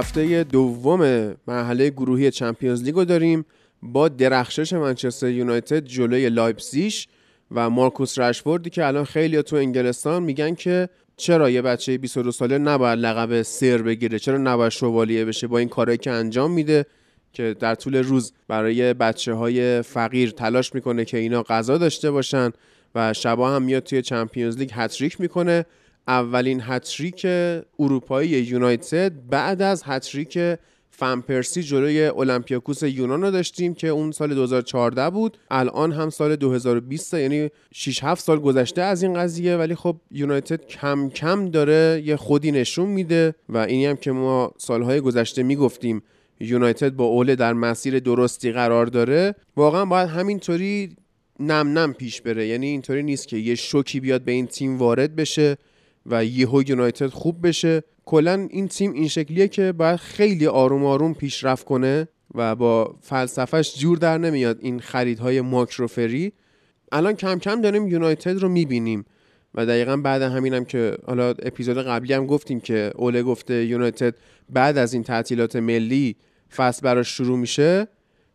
هفته دوم مرحله گروهی چمپیونز لیگ داریم با درخشش منچستر یونایتد جلوی لایپزیش و مارکوس رشفوردی که الان خیلی تو انگلستان میگن که چرا یه بچه 22 ساله نباید لقب سر بگیره؟ چرا نباید شوالیه بشه با این کارهایی که انجام میده که در طول روز برای بچه های فقیر تلاش می‌کنه که اینا غذا داشته باشن و شبا هم میاد توی چمپیونز لیگ هت‌تریک می‌کنه؟ اولین هتریک اروپایی یونایتد. بعد از هتریک فنپرسی جلوی اولمپیاکوس یونان رو داشتیم که اون سال 2014 بود. الان هم سال 2020 یعنی 6 7 سال گذشته از این قضیه. ولی خب یونایتد کم کم داره یه خودی نشون میده و اینی هم که ما سالهای گذشته می‌گفتیم یونایتد با اوله در مسیر درستی قرار داره. واقعا باید همینطوری نم نم پیش بره. یعنی اینطوری نیست که یه شوکی بیاد به این تیم وارد بشه. و یهو یونایتد خوب بشه. کلا این تیم این شکلیه که باید خیلی آروم آروم پیشرفت کنه و با فلسفهش جور در نمیاد این خریدهای ماکروفری الان کم کم داریم یونایتد رو می‌بینیم و دقیقا بعد همینم که حالا اپیزود قبلی هم گفتیم که اوله گفته یونایتد بعد از این تعطیلات ملی فصل براش شروع میشه.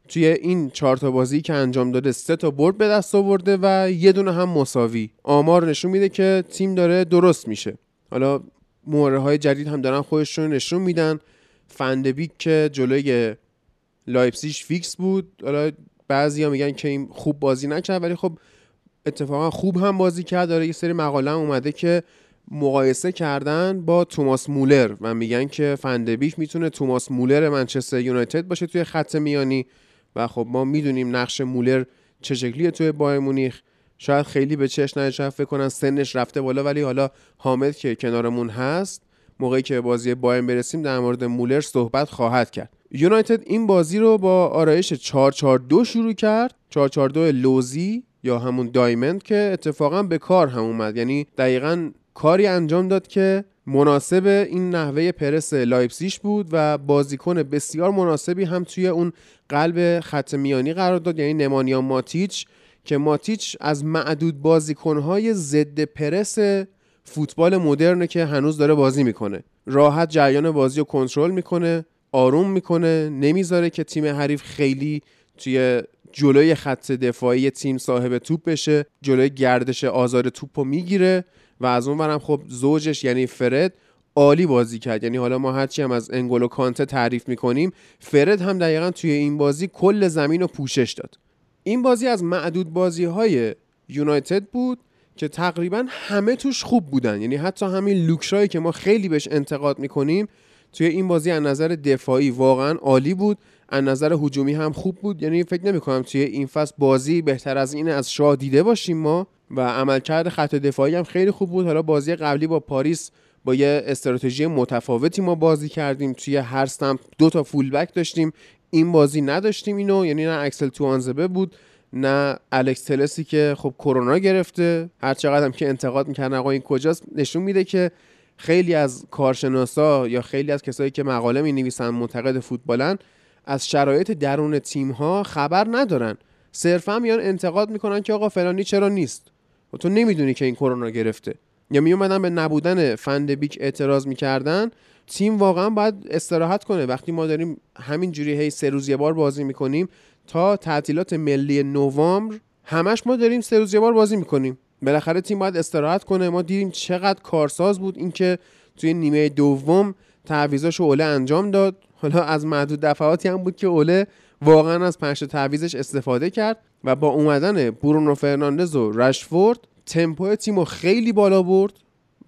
توی این چهار تا بازی که انجام داده سه تا برد به دست آورده و یه دونه هم مساوی. آمار نشون میده که تیم داره درست میشه. حالا مهره های جدید هم دارن خودشون نشون میدن. فندبیک که جلوی لایپسیش فیکس بود. حالا بعضیا میگن که این خوب بازی نکرد ولی خب اتفاقا خوب هم بازی کرد. داره یه سری مقاله هم اومده که مقایسه کردن با توماس مولر و میگن که فندبیک می‌تونه توماس مولر منچستر یونایتد باشه توی خط میانی. و خب ما می‌دونیم نقش مولر چه شکلیه توی بایرن مونیخ. شاید خیلی به چشم شاید فکر کنن سنش رفته بالا ولی حالا حامد که کنارمون هست موقعی که بازی بایرن برسیم در مورد مولر صحبت خواهد کرد. یونایتد این بازی رو با آرایش 442 شروع کرد. 442 لوزی یا همون diamond که اتفاقا به کار هم اومد. یعنی دقیقا کاری انجام داد که مناسب این نحوه پرس لایپسیش بود و بازیکن بسیار مناسبی هم توی اون قلب خط میانی قرار داد یعنی نمانیا ماتیچ که ماتیچ از معدود بازیکنهای ضد پرس فوتبال مدرنه که هنوز داره بازی می‌کنه. راحت جریان بازی رو کنترل می‌کنه آروم می‌کنه نمی‌ذاره که تیم حریف خیلی توی جلوی خط دفاعی تیم صاحب توپ بشه جلوی گردش آزار توپ رو می‌گیره. و از اون برم خب زوجش یعنی فرد عالی بازی کرد. یعنی حالا ما هرچی هم از انگولو کانته تعریف می‌کنیم فرد هم دقیقا توی این بازی کل زمین رو پوشش داد. این بازی از معدود بازی های یونایتد بود که تقریبا همه توش خوب بودن. یعنی حتی همین لوکشایی که ما خیلی بهش انتقاد می‌کنیم توی این بازی از نظر دفاعی واقعا عالی بود. از نظر هجومی هم خوب بود. یعنی فکر نمی کنم توی این فصل بازی بهتر از این از شاه دیده باشیم ما. و عملکرد خط دفاعی هم خیلی خوب بود. حالا بازی قبلی با پاریس با یه استراتژی متفاوتی ما بازی کردیم. توی هر سمت دو تا فول بک داشتیم. این بازی نداشتیم اینو یعنی نه اکسل توانزبه بود نه الکس تلسی که خب کرونا گرفته. هر چقدر هم که انتقاد می‌کردن آقا این کجاست نشون میده که خیلی از کارشناسا یا خیلی از کسایی که مقاله می نویسن منتقد فوتبالن از شرایط درون تیم ها خبر ندارن. صرفا میان انتقاد می‌کنن که آقا فلانی چرا نیست. و تو نمی‌دونی که این کرونا گرفته. یا می اومدن به نبودن فندبیک اعتراض می‌کردن. تیم واقعا باید استراحت کنه. وقتی ما داریم همین جوری هی سه روز یه بار بازی می‌کنیم تا تعطیلات ملی نوامبر همش ما داریم سه روز یه بار بازی می‌کنیم. بالاخره تیم باید استراحت کنه. ما دیدیم چقدر کارساز بود اینکه توی نیمه دوم تعویضاشو اوله انجام داد. حالا از معدود دفعاتی هم بود که اوله واقعا از پنج تعویزش استفاده کرد. و با اومدن برونو فرناندز و رشفورد تمپو تیم خیلی بالا برد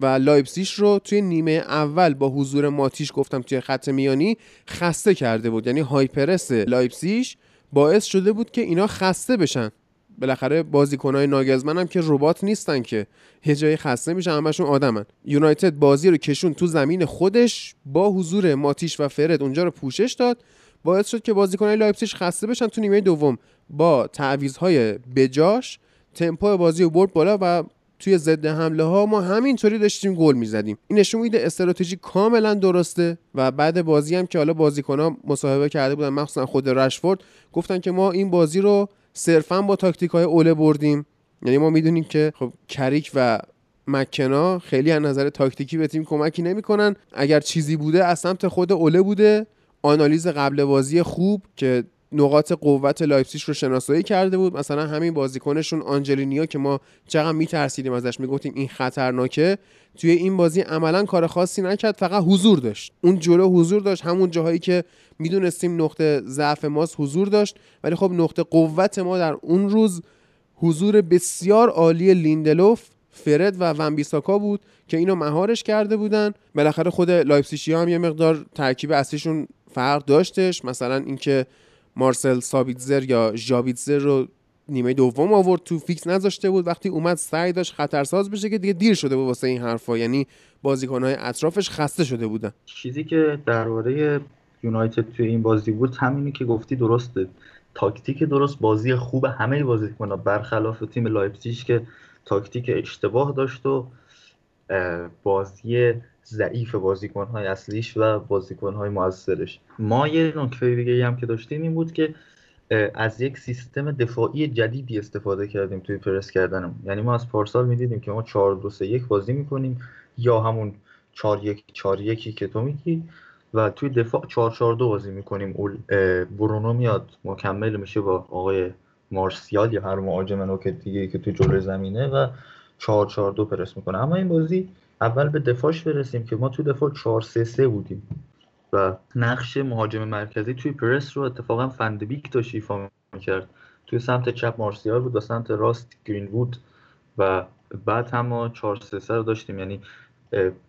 و لایپسیش رو توی نیمه اول با حضور ماتیش گفتم توی خط میانی خسته کرده بود. یعنی high press لایپسیش باعث شده بود که اینا خسته بشن. بالاخره بازیکنهای ناگزمن هم که ربات نیستن که یه جایی خسته میشن همشون آدمن. یونایتد بازی رو کشون تو زمین خودش با حضور ماتیش و فرد اونجا رو پوشش داد. باعث شد که بازیکنهای لایپزیگ خسته بشن تو نیمه دوم با تعویضهای بجاش. تمپو بازی رو برد بالا و توی ضد حمله ها ما همینطوری داشتیم گل می‌زدیم. این نشون میده استراتژی کاملا درسته و بعد بازی هم که حالا بازیکن ها مصاحبه کرده بودن مخصوصا خود رشفورد گفتن که ما این بازی رو صرفا با تاکتیک های اوله بردیم. یعنی ما می‌دونیم که خب کریک و مکنا خیلی از نظر تاکتیکی به تیم کمکی نمی‌کنن. اگر چیزی بوده از سمت خود اوله بوده. آنالیز قبل بازی خوب که نقاط قوت لایپسیش رو شناسایی کرده بود. مثلا همین بازیکنشون آنجلینو که ما چقدر میترسیدیم ازش می‌گفتیم این خطرناکه. توی این بازی عملا کار خاصی نکرد فقط حضور داشت. اون جلو حضور داشت. همون جاهایی که می‌دونستیم نقطه ضعف ماست حضور داشت. ولی خب نقطه قوت ما در اون روز حضور بسیار عالی لیندلوف فرد و ون‌بیساکا بود که اینو مهارش کرده بودن. بالاخره خود لایپسیشی هم یه مقدار ترکیب اصلیشون فرق داشتش. مثلا اینکه مارسل سابیتزر یا ژابیتزر رو نیمه دوم آورد تو فیکس نذاشته بود. وقتی اومد سعی داشت خطرساز بشه که دیگه دیر شده بود واسه این حرفا. یعنی بازیکنهای اطرافش خسته شده بودن. چیزی که درباره یونایتد توی این بازی بود همینی که گفتی درسته. تاکتیک درست بازی خوب همه بازیکن‌ها برخلاف تیم لایپزیگ که تاکتیک اشتباه داشت و بازی ضعیف بازیکنهای اصلیش و بازیکنهای موثرش. ما یه نکته دیگه هم که داشتیم این بود که از یک سیستم دفاعی جدیدی استفاده کردیم توی پرس کردنم یعنی ما از پارسال می‌دیدیم که ما 4 2 3 1 بازی می‌کنیم یا همون 4 1 4 1 که تو میگی و توی دفاع 4 4 2 بازی می‌کنیم. برونو میاد مکمل میشه با آقای مارسیال یا هر مهاجم نوک دیگه که تو جلوی زمینه و 4 4 2 پرس می‌کنه. اما این بازی اول به دفاعش برسیم که ما تو دفاع 4 3 3 بودیم. و نقش مهاجم مرکزی توی پرس رو اتفاقا فندبیک داشت ایفا می‌کرد. توی سمت چپ مارسیال بود و سمت راست گرین وود و بعد هم ما 4 3 3 رو داشتیم. یعنی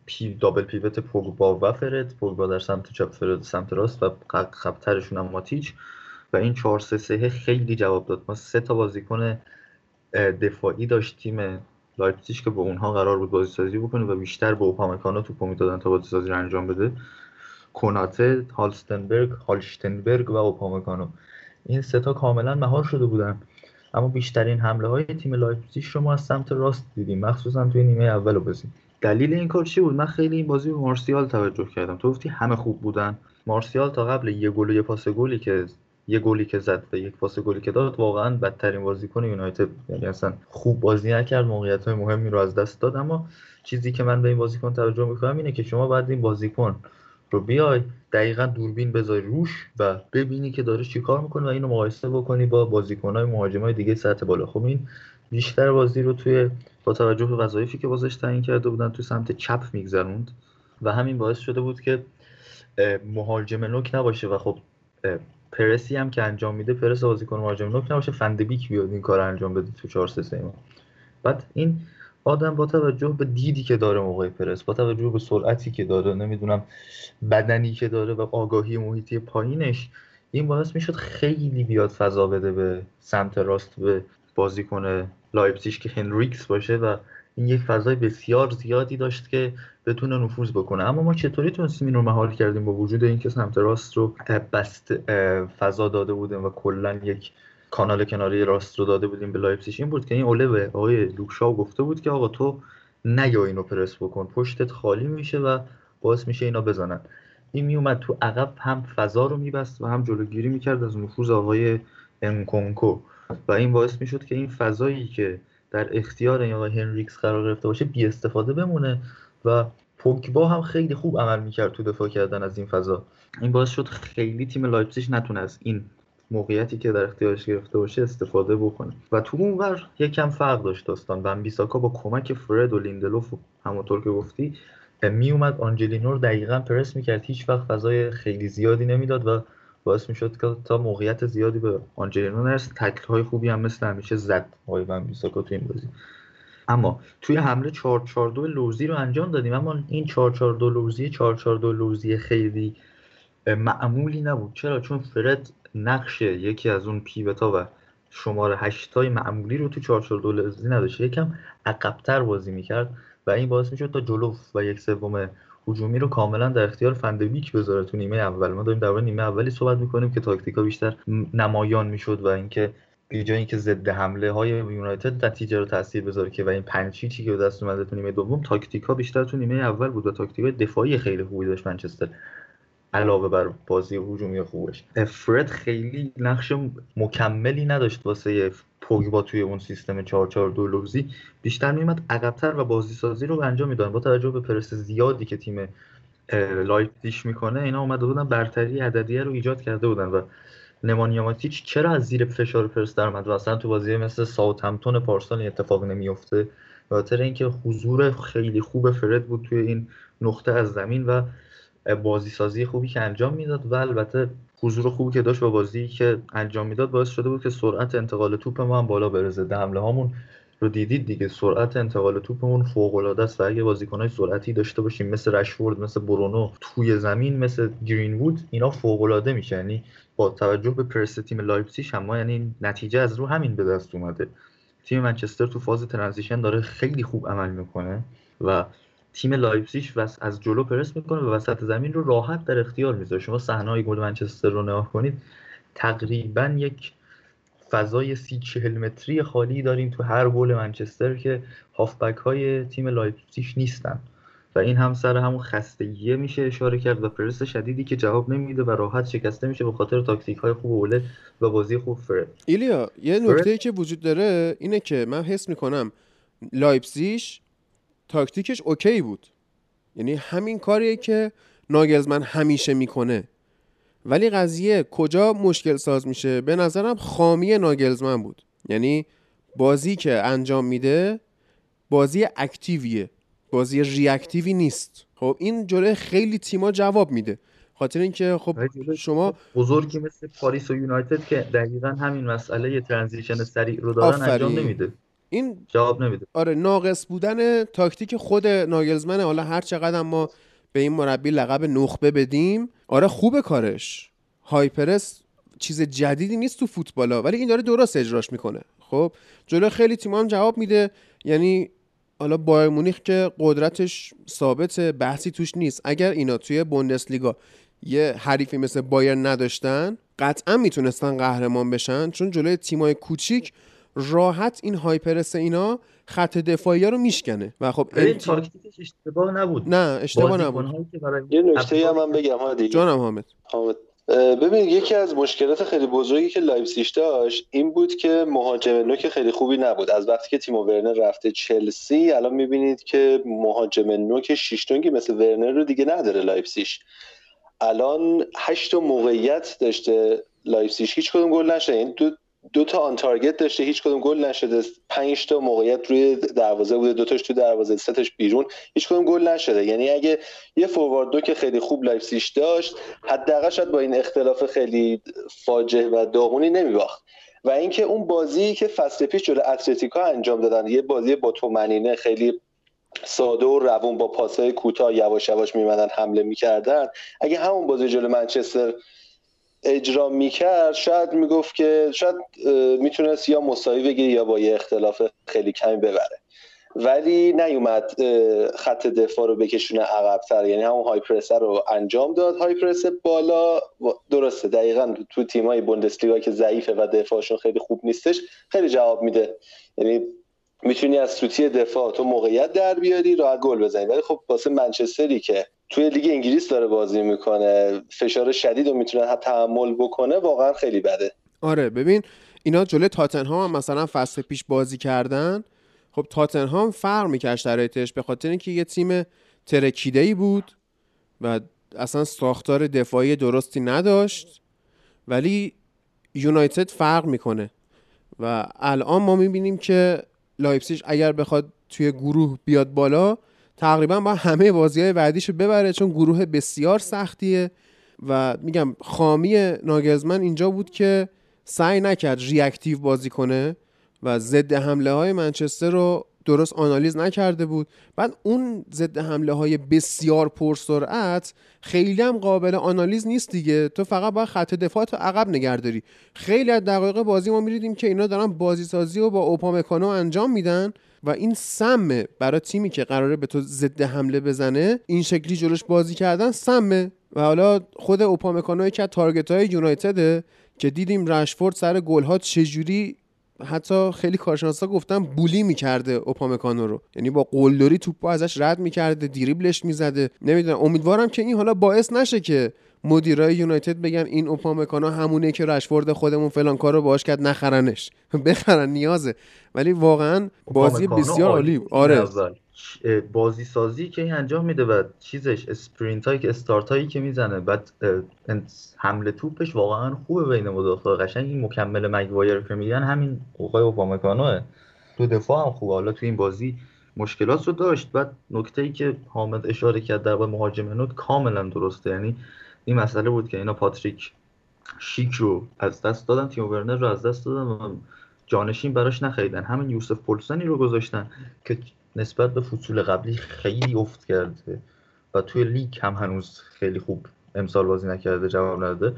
یه double pivot پوگبا و فرد پوگبا در سمت چپ فرد سمت راست و عقب‌ترشون هم ماتیچ. و این 4 3 3 خیلی جواب داد. ما سه تا بازیکن دفاعی داشتیم. لایپزیگ که با اونها قرار بود بازی سازی بکنه و بیشتر به اوپامکانو توپ می‌دادن تا بازی سازی رو انجام بده. کوناته هالستنبرگ هالشتنبرگ و اوپامکانو. این سه تا کاملا مهار شده بودن. اما بیشترین حمله های تیم لایپزیگ رو ما از سمت راست دیدیم. مخصوصا توی نیمه اول بازی دلیل این کار چی بود؟ من خیلی این بازی به مارسیال توجه کردم. تو گفتی همه خوب بودن. مارسیال تا قبل یه گل و یه پاس گلی که یه گلی که زد و یک پاس گلی که داد واقعا بدترین بازیکن یونایتد یعنی اصلا خوب بازی نکرد موقعیت های مهمی رو از دست داد. اما چیزی که من به این بازیکن توجه می‌کنم اینه که شما بعد این بازیکن رو بیای دقیقا دوربین بذاری روش و ببینی که داره چیکار می‌کنه و اینو مقایسه بکنی با بازیکنهای مهاجمای دیگه سطح بالا. خب این بیشتر بازی رو توی با توجه به وظایفی که بازش تعیین کرده بودن توی سمت چپ میگذروند و همین باعث شده بود که مهاجم نوک نباشه و خب پرسی هم که انجام میده پرس بازیکن مهاجم نوک نباشه فندبیک بیاد این کار انجام بده تو 4 3 ما بعد این آدم با توجه به دیدی که داره موقع پرس با توجه به سرعتی که داره نمی‌دونم بدنی که داره و آگاهی محیطی پایینش این باعث می‌شد خیلی بیاد فضا بده به سمت راست به بازیکن لایپزیگ که هنریکس باشه و این یک فضای بسیار زیادی داشت که بتونه نفوذ بکنه. اما ما چطوری تونستیم این رو مهار کردیم با وجود اینکه سمت راست رو بست فضا داده بودیم و کلا یک کانال کناری راست رو داده بودیم به لایپزیگ. این بود که این اوله به آقای لوکشاو گفته بود که آقا تو نیا اینو پرس بکن پشتت خالی میشه و باعث میشه اینا بزنن. این میومد تو عقب هم فضا رو میبست و هم جلوگیری می‌کرد از نفوذ آقای انکونکو. و این باعث می‌شد که این فضایی که در اختیار این هنریکس قرار گرفته باشه بی استفاده بمونه و پوگبا هم خیلی خوب عمل می‌کرد تو دفاع کردن از این فضا. این باعث شد خیلی تیم لایپزیگ نتونه از این موقعیتی که در اختیارش گرفته باشه استفاده بکنه. و تو اون ور یکم فرق داشت داستان. وان بیساکا با کمک فرد و لیندلوف همونطور که گفتی میومد آنجلینو رو دقیقا پرس می‌کرد. هیچ وقت فضای خیلی زیادی نمی‌داد و باعث می‌شد که تا موقعیت زیادی به آنجلینو نرسه. تکل های خوبی هم مثل همیشه زد آقای وان بیساکا تو این بازی. اما توی حمله 4 4 2 لوزی رو انجام دادیم. اما این 4 4 2 لوزی 4 4 2 لوزی خیلی معمولی نبود. چرا؟ چون فرد نقش یکی از اون پیوتا و شماره هشتای معمولی رو تو 442 نداشت. یکم عقبتر بازی می‌کرد و این باعث می‌شد تا جلو و یک سوم هجومی رو کاملا در اختیار فندویک بذاره تو نیمه اول. ما داریم در نیمه اولی صحبت می‌کنیم که تاکتیکا بیشتر نمایان می‌شد و اینکه به جای اینکه ضد حمله های یونایتد نتیجه رو تاثیر بذاره که و این پنچی چی که دست اومده تو نیمه دوم تاکتیکا بیشتر تو نیمه اول بود و تاکتیک دفاعی خیلی خوبی داشت منچستر علاوه بر بازی هجومی خوبش. فرد خیلی نقش مکملی نداشت واسه پوگبا توی اون سیستم 442 لوزی بیشتر میومد عقبتر و بازی سازی رو انجام می‌داد. با توجه به پرس زیادی که تیم لایپزیگ می‌کنه اینا اومده بودن برتری عددیه رو ایجاد کرده بودن و نمانیا ماتیچ چرا از زیر فشار پرس در اومد؟ و اصلا تو بازی مثل ساوثهمپتون پارسال اتفاق نمیفته خاطر اینکه حضور خیلی خوب فرد بود توی این نقطه از زمین و بازی سازی خوبی که انجام می‌داد و البته حضور خوبی که داشت با بازی که انجام می‌داد باعث شده بود که سرعت انتقال توپ ما هم بالا بره حمله هامون رو دیدید دیگه. سرعت انتقال توپمون فوق العاده است و اگه بازیکنای سرعتی داشته باشیم مثل رشفورد مثل برونو توی زمین مثل گرین وود اینا فوق العاده میشه یعنی با توجه به پرس تیم لایپزیگ هم یعنی نتیجه از رو همین به دست اومده. تیم منچستر تو فاز transition داره خیلی خوب عمل می‌کنه و تیم لایپزیگ هم از جلو پرس می‌کنه و وسط زمین رو راحت در اختیار می‌ذاره. شما صحنه گل منچستر رو نگاه کنید تقریبا یک فضای سی چهل متری خالی داریم تو هر گل منچستر که هافبک های تیم لایپزیگ نیستن. و این هم سر همون خستگیه میشه اشاره کرد و پرس شدیدی که جواب نمیده و راحت شکسته میشه به خاطر تاکتیک های خوب اوله و بازی خوب فرد. ایلیا یه نکته که وجود داره اینه که من حس می‌کنم لایپزیش تاکتیکش okay بود. یعنی همین کاریه که ناگلزمن همیشه می‌کنه. ولی قضیه کجا مشکل ساز میشه؟ به نظرم خامی ناگلزمن بود. یعنی بازی که انجام میده بازی active یه. بازی reactive ی نیست. خب این جلوی خیلی تیما جواب میده. خاطر اینکه خب شما بزرگی مثل پاریس و یونایتد که دقیقا همین مسئله transition سریع رو دارن انجام نمیده. این جواب نمیده. آره ناقص بودن تاکتیک خود ناگلزمنه. حالا هر چقدر ما به این مربی لقب نخبه بدیم آره خوبه کارش. هایپرس چیز جدیدی نیست تو فوتبالا ولی این داره درست اجراش می‌کنه. خب جلو خیلی تیم هم جواب میده. یعنی حالا بایر مونیخ که قدرتش ثابت بحثی توش نیست. اگر اینا توی بوندسلیگا یه حریفی مثل بایر نداشتن قطعا می‌تونستن قهرمان بشن چون جلوی تیمای کوچیک راحت این high press اینا خط دفاعی رو میشکنه. و خب این تاکتیکش اشتباه نبود. نه اشتباه نبود. یه نکته هم من بگم هادی. جانم حامد. حامد ببین یکی از مشکلات خیلی بزرگی که لایپسیش داشت این بود که مهاجم نوک خیلی خوبی نبود. از وقتی که تیم ورنر رفته چلسی الان می‌بینید که مهاجم نوک شیش دونگی مثل ورنر رو دیگه نداره لایپسیش الان هشت موقعیت داشته لایپسیش هیچ کدوم گل نشده. این دو دو تا on target داشته هیچ کدوم گل نشده. پنج تا موقعیت روی دروازه بوده دو تاش تو دروازه سه تاش بیرون. هیچ کدوم گل نشده. یعنی اگه یه فوروارد نوک خیلی خوب لایپزیگ داشت حداقل شاید با این اختلاف خیلی فاجعه و داغونی نمیباخت. و اینکه اون بازی که فصل پیش جلو اتلتیکا انجام دادن یه بازی با طمأنینه خیلی ساده و روون با پاسهای کوتاه یواش یواش میومدن حمله می‌کردن. اگه همون بازی جلو منچستر اجرا می‌کرد شاید می‌گفت که شاید می‌تونست یا مساوی بگیره یا با یه اختلاف خیلی کمی ببره. ولی نیومد خط دفاع رو بکشونه عقبتر. یعنی همون های رو انجام داد. های بالا درسته دقیقا تو تیمای بوندسلیگا که ضعیفه و دفاعشون خیلی خوب نیستش خیلی جواب میده. یعنی می‌تونی از سوتی دفاع تو موقعیت در بیاری راحت گل بزنی. ولی خب واسه منچستری که توی لیگ انگلیس داره بازی می‌کنه. فشار شدید رو می‌تونه تحمل بکنه واقعا خیلی بده. آره ببین اینا جلوی تاتنهام هم مثلا فصل پیش بازی کردن. خب تاتنهام فرق می‌کرد شرایطش به خاطر اینکه یه تیم ترکیده ای بود و اصلا ساختار دفاعی درستی نداشت. ولی یونایتد فرق می‌کنه. و الان ما می‌بینیم که لایپسیش اگر بخواد توی گروه بیاد بالا تقریبا با همه بازی های بعدیشو ببره چون گروه بسیار سختیه. و میگم خامی ناگزمن اینجا بود که سعی نکرد ریاکتیو بازی کنه و ضد حمله های منچستر رو درست آنالیز نکرده بود. بعد اون ضد حمله های بسیار پرسرعت خیلی هم قابل آنالیز نیست دیگه. تو فقط باید خط دفاع تو عقب نگرداری خیلی از دقایق بازی ما میریدیم که اینا دارن بازی سازی و با اوپامکانو انجام میدن. و این سمه برای تیمی که قراره به تو ضد حمله بزنه این شکلی جلوش بازی کردن سمه. و حالا خود اوپامکانو که تارگت های یونایتده که دیدیم رشفورد سر گل ها چجوری حتی خیلی کارشناسا گفتن بولی می‌کرده اوپامکانو رو. یعنی با قلدری توپو ازش رد می‌کرده دیریبلش می‌زده. نمی‌دونم امیدوارم که این حالا باعث نشه که مدیرای یونایتد بگن این اوپامکانو همونه که رشفورد خودمون فلان کار رو باش کرد نخرنش. بخرن نیازه. ولی واقعا بازی بسیار عالی. آره. بازی سازی که این انجام میده و چیزش اسپرینت هایی که استارت هایی که می‌زنه بعد حمله توپش واقعا خوبه بین مدافع قشنگ. این مکمل مگوایر که میگن همین اوقای اوپامکانوه. تو دفاع هم خوبه. حالا تو این بازی مشکلات رو داشت. بعد نکته ای که حامد اشاره کرد در مهاجم نوت کاملا درسته. یعنی این مسئله بود که اینا پاتریک شیک رو از دست دادن تیم ورنر رو از دست دادن و جانشین براش نخریدن. همین یوسف پولسنی رو گذاشتن که نسبت به فصول قبلی خیلی افت کرده و توی لیگ هم هنوز خیلی خوب امسال بازی نکرده جواب نداده.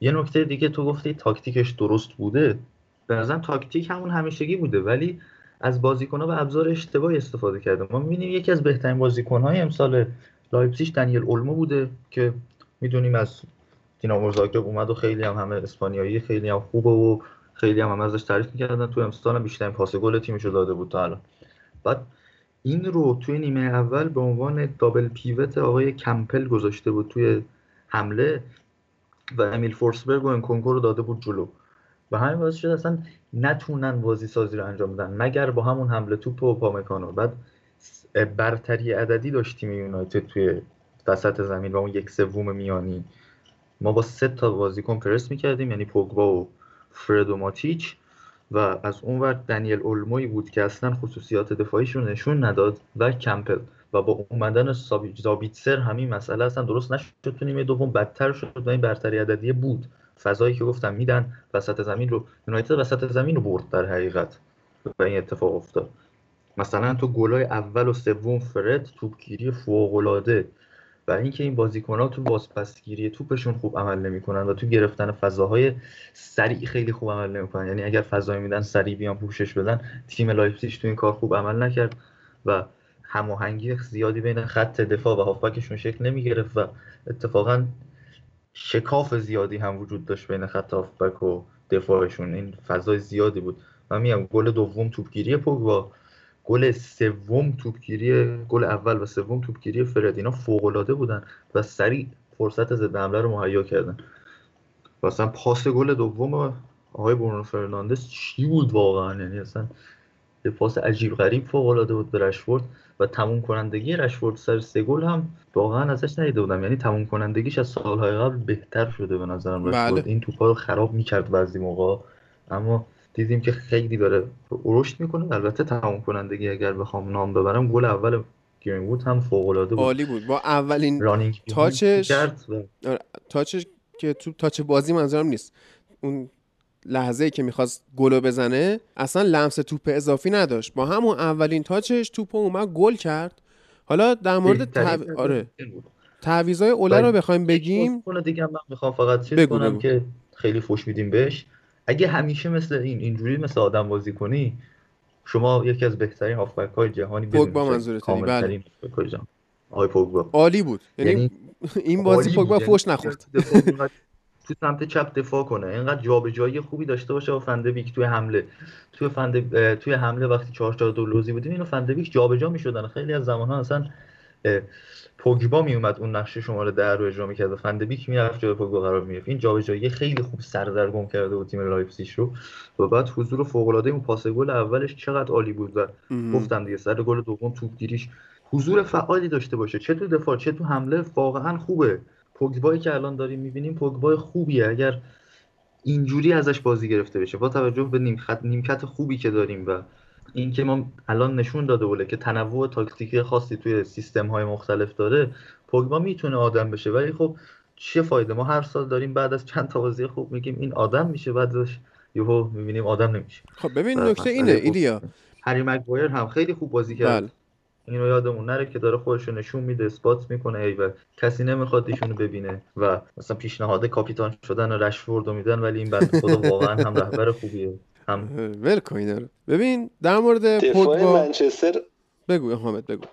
یه نکته دیگه تو گفتی تاکتیکش درست بوده. به نظرم تاکتیک همون همیشگی بوده ولی از بازیکنها و ابزار اشتباهی استفاده کرده. ما می‌بینیم یکی از بهترین بازیکنهای امسال لایپزیگ دنیل اولمو بوده که می‌دونیم از دینامو زاگرب اومد و خیلی هم همه اسپانیایی خیلی هم خوبه و خیلی هم, هم ازش تعریف می‌کردن. تو امسال هم بیشترین پاس گل تیمشو داده بود تا الان. بعد این رو توی نیمه اول به عنوان دابل پیوت آقای کمپل گذاشته بود توی حمله و امیل فورسبرگ و انکونکو رو داده بود جلو. و همین باعث شد اصلا نتونن بازی سازی رو انجام بدن. مگر با همون حمله توپ و پامکانو. بعد برتری عددی داشت تیم یونایتد توی وسط زمین و اون یک سوم میانی. ما با سه تا بازیکن پرس می‌کردیم یعنی پوگبا و فرد و ماتیچ. و از اون ور دنیل اولموی بود که اصلا خصوصیات دفاعیش رو نشون نداد و کمپل. و با اومدن زابیتسر همین مسئله اصلا درست نشد. تو نیمه دوم بدتر شد و این برتری عددی بود. فضایی که گفتم میدن وسط زمین رو یونایتد وسط زمین رو برد در حقیقت. و این اتفاق افتاد. مثلا تو گلای اول و سوم فرد توپگیری فوق‌العاده و اینکه این بازیکن‌ها تو بازپسگیری توپشون خوب عمل نمی‌کنن و تو گرفتن فضاهای سریع خیلی خوب عمل نمی‌کنن. یعنی اگر فضایی میدن سریع بیان پوشش بدن تیم لایپزیگ تو این کار خوب عمل نکرد و هماهنگی زیادی بین خط دفاع و هافبکشون شکل نمی‌گرفت و اتفاقا شکاف زیادی هم وجود داشت بین خط هافبک و دفاعشون. این فضای زیادی بود. من میگم گل دوم توپگیری پوگبا گل سوم توپگیری گل اول و سوم توپگیری فرد اینا فوق العاده بودن و سریع فرصت ضد حمله رو مهیا کردن. مثلا پاس گل دوم آقای برونو فرناندز چی بود واقعا؟ یعنی اصلا یه پاس عجیب غریب فوق العاده بود به رشفورد و تموم کنندگی رشفورد سر سه گل هم واقعا ازش ندیده بودم. یعنی تموم کنندگیش از سالهای قبل بهتر شده به نظرم بله. این توپا رو خراب می‌کرد بعضی موقع اما دیدیم که خیلی داره رشد می‌کنه. البته تمام کنندگی اگر بخوام نام ببرم گل اول گرین بود هم فوق العاده بود. عالی بود. با اولین رانینگ تاچش آره، تاچش که تو تاچ بازی منظورم نیست. اون لحظه که می‌خواست گلو بزنه اصلا لمس توپ اضافی نداشت. با همون اولین تاچش توپ اومد گل کرد. حالا در مورد تعو... آره. تعویضای اوله رو بخوایم بگیم. دیگه من می‌خوام فقط چیز کنم که خیلی فوش میدیم بهش. اگه همیشه مثل این اینجوری مثل آدم بازی کنی شما یکی از بهترین هافبک های جهانی پوگبا منظورت بله. آقای پوگبا. عالی بود. یعنی, یعنی این بازی پوگبا یعنی فوش نخورد. تو سمت چپ دفاع کنه. اینقدر جابجایی خوبی داشته باشه با فندبیک توی حمله. توی فند توی حمله وقتی 4 4 2 لوزی بودیم اینو فندبیک جابجا می‌شدن. خیلی از زمان ها اصلا پوگبا اومد اون نقش شماره ده رو اجرا می‌کرد و فندبیک می‌رفت جای پوگبا قرار می‌گرفت. این جابجایی خیلی خوب سردرگم کرده بود تیم لایپزیگ رو و بعد حضور فوق العاده اون پاس گل اولش چقدر عالی بود و گفتم دیگه سر گل دوم توپگیریش حضور فعالی داشته باشه. چه تو دفاع چه تو حمله واقعا خوبه. پوگبایی که الان داریم می‌بینیم پوگبای خوبیه. اگر اینجوری ازش بازی گرفته بشه با توجه به نیمکت خوبی که داریم و این که ما الان نشون داده بوده که تنوع تاکتیکی خاصی توی سیستم های مختلف داره پوگبا می‌تونه آدم بشه. ولی خب چه فایده؟ ما هر سال داریم بعد از چند تا بازی خوب میگیم این آدم میشه بعدش یهو می‌بینیم آدم نمیشه. خب ببین نکته اینه ایدیا. هری مگوایر هم خیلی خوب بازی کرد. بله. اینو یادمون نره که داره خودش رو نشون میده اثبات می‌کنه ای و کسی نمی‌خواد ایشونو ببینه و مثلا پیشنهاد کاپیتان شدن رشفورد رو میدن ولی این بنده خدا واقعا هم رهبر خوبیه. هم. ول اینا رو. ببین در مورد دفاع پوگبا منچستر بگو حامد بگو.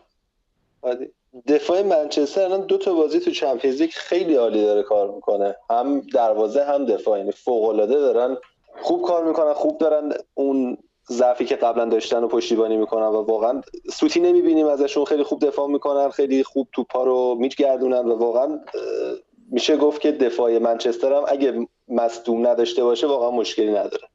عادی. دفاع منچستر الان دو تا بازی تو چمپیونز لیگ خیلی عالی داره کار می‌کنه. هم دروازه هم دفاع. یعنی فوق العاده دارن خوب کار می‌کنن خوب دارن اون ضعفی که قبلا داشتن و پشتیبانی می‌کنن و واقعا سوتی نمی‌بینیم ازشون. خیلی خوب دفاع می‌کنن خیلی خوب توپا رو میگردونن و واقعا میشه گفت که دفاع منچستر هم اگه مصدوم نداشته باشه واقعا مشکلی نداره.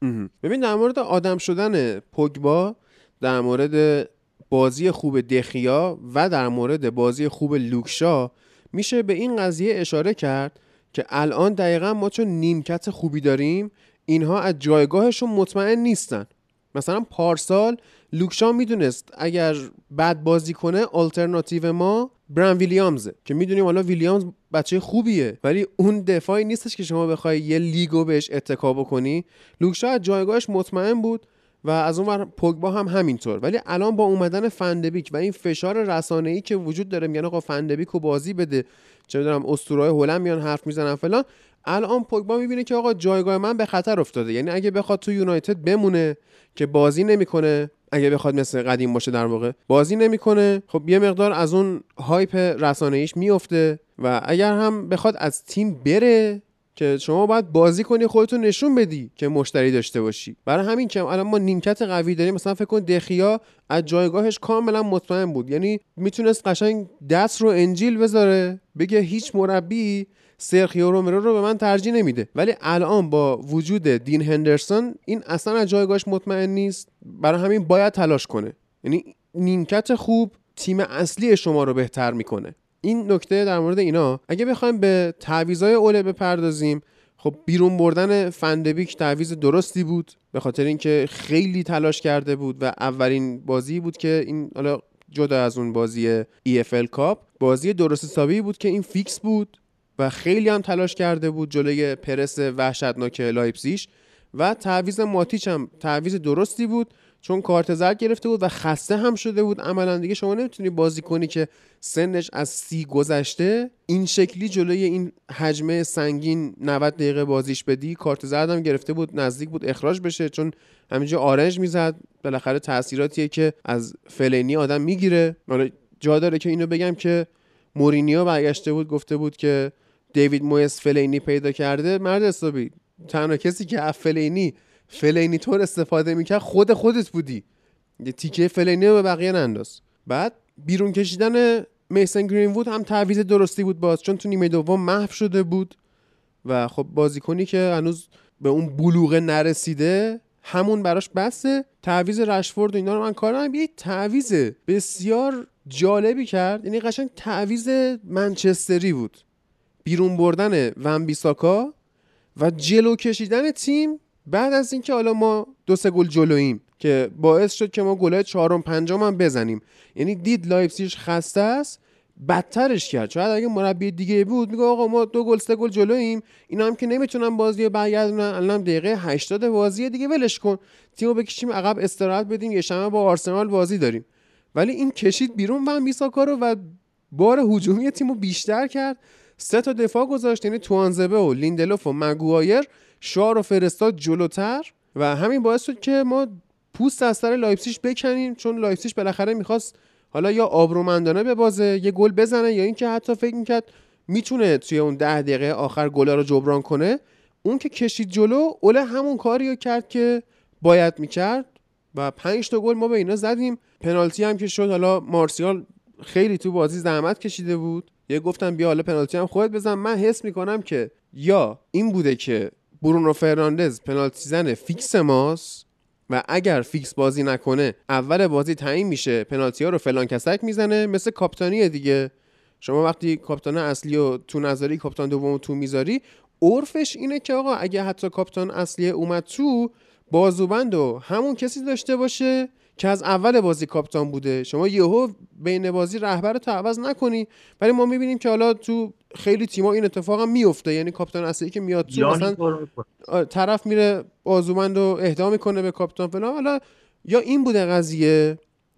ببین در مورد آدم شدن پوگبا در مورد بازی خوب دخیا و در مورد بازی خوب لوکشا میشه به این قضیه اشاره کرد که الان دقیقا ما چون نیمکت خوبی داریم اینها از جایگاهشون مطمئن نیستن مثلا پارسال لوکشا می‌دونست اگر بد بازی کنه آلترناتیو ما بران ویلیامزه که می‌دونیم حالا ویلیامز بچه خوبیه ولی اون دفاعی نیستش که شما بخوای یه لیگو بهش اتکا بکنی. لوکشا از جایگاهش مطمئن بود و از اون پوگبا هم همینطور. ولی الان با اومدن فندبیک و این فشار رسانه‌ای که وجود داره میگن آقا فندبیک رو بازی بده چه می‌دونم اسطورهای هلند میان حرف می‌زنن فلان. الان پوگبا می‌بینه که آقا جایگاه من به خطر افتاده. یعنی اگه بخواد تو یونایتد بمونه که بازی نمی‌کنه اگه بخواد مثل قدیم باشه در واقع بازی نمی‌کنه. خب یه مقدار از اون هایپ رسانه‌ایش میفته و اگر هم بخواد از تیم بره که شما باید بازی کنی خودتون نشون بدی که مشتری داشته باشی. برای همین که الان ما نیمکت قوی داریم. مثلا فکر کن دخیا از جایگاهش کاملا مطمئن بود. یعنی می‌تونست قشنگ دست رو انجیل بذاره بگه هیچ مربی سرخیو رومرو رو به من ترجیح نمیده. ولی الان با وجود دین هندرسون این اصلا از جایگاهش مطمئن نیست. برای همین باید تلاش کنه. یعنی نیمکت خوب تیم اصلی شما رو بهتر می‌کنه. این نکته در مورد اینا. اگه بخوایم به تعویضای اوله بپردازیم خب بیرون بردن فندبیک تعویض درستی بود به خاطر اینکه خیلی تلاش کرده بود و اولین بازی بود که این حالا جدا از اون بازی EFL Cup بازی درست حسابی بود که این فیکس بود. و خیلی هم تلاش کرده بود جلوی پرس وحشتناک لایپزیش و تعویض ماتیچ هم تعویض درستی بود چون کارت زرد گرفته بود و خسته هم شده بود. عملا دیگه شما نمی‌تونی بازی کنی که سنش از سی گذشته. این شکلی جلوی این حجمه سنگین 90 دقیقه بازیش بدی کارت زرد هم گرفته بود نزدیک بود اخراج بشه چون همینجا آرنج می‌زد. بالاخره تاثیراتیه که از فلینی آدم می‌گیره. حالا جا داره که اینو بگم که مورینیو برگشته بود گفته بود که دیوید مویس فلینی پیدا کرده مرد حسابی تنها کسی که از فلینی فلینی طور استفاده می‌کرد خود خودت بودی. یه تیکه فلینی رو به بقیه ننداز. بعد بیرون کشیدن میسن گرینوود هم تعویض درستی بود باز چون تو نیمه دوم محو شده بود و خب بازیکنی که هنوز به اون بلوغه نرسیده همون براش بسته تعویض رشفورد و اینا رو من کار یه تعویض بسیار جالبی کرد. یعنی قشنگ تعویض منچستری بود. بیرون بردن ون بیساکا و جلو کشیدن تیم بعد از اینکه حالا ما دو سه گل جلوییم که باعث شد که ما گلای چهارم پنجم هم بزنیم. یعنی دید لایپزیگ خسته است بدترش کرد. شاید اگه مربی دیگه بود میگه آقا ما دو گل سه گل جلوییم. اینا هم که نمی‌تونن بازی رو برگردونن. الان دقیقه 80 بازی دیگه ولش کن. تیمو بکشیم عقب استراحت بدیم یه شنبه با آرسنال بازی داریم. ولی این کشید بیرون ون بیساکا رو و بار هجومی تیمو بیشتر کرد. سه تا دفاع گذاشت یعنی توانزبه و لیندلوف و مگوایر. شاو رو فرستاد جلوتر و همین باعث شد که ما پوست از سر لایپسیش بکنیم چون لایپسیش بالاخره می‌خواست حالا یا آبرومندانه ببازه یه گل بزنه یا اینکه حتی فکر می‌کرد می‌تونه توی اون ده دقیقه آخر گلا رو جبران کنه. اون که کشید جلو اوله همون کاری رو کرد که باید می‌کرد و پنج تا گل ما به اینا زدیم. پنالتی هم که شد حالا مارسیال خیلی تو بازی زحمت کشیده بود. یه گفتم بیا حالا پنالتی هم خودت بزن. من حس می‌کنم که یا این بوده که برونو فرناندز پنالتی زن فیکس ماست و اگر فیکس بازی نکنه اول بازی تعیین میشه پنالتی ها رو فلان کسک می‌زنه مثل کاپیتانی دیگه. شما وقتی کاپیتان اصلی و تو نظری کاپیتان دوم تو می‌ذاری عرفش اینه که آقا اگه حتی کاپتان اصلی اومد تو بازوبند و همون کسی داشته باشه که از اول بازی کاپتان بوده. شما یهو بین بازی رهبر رو عوض نکنی. ولی ما می‌بینیم که حالا تو خیلی تیما این اتفاق هم میفته یعنی کاپتان اصلی که میاد تو مثلا طرف میره بازوبند رو اهدا می‌کنه به کاپتان فلان. حالا یا این بوده قضیه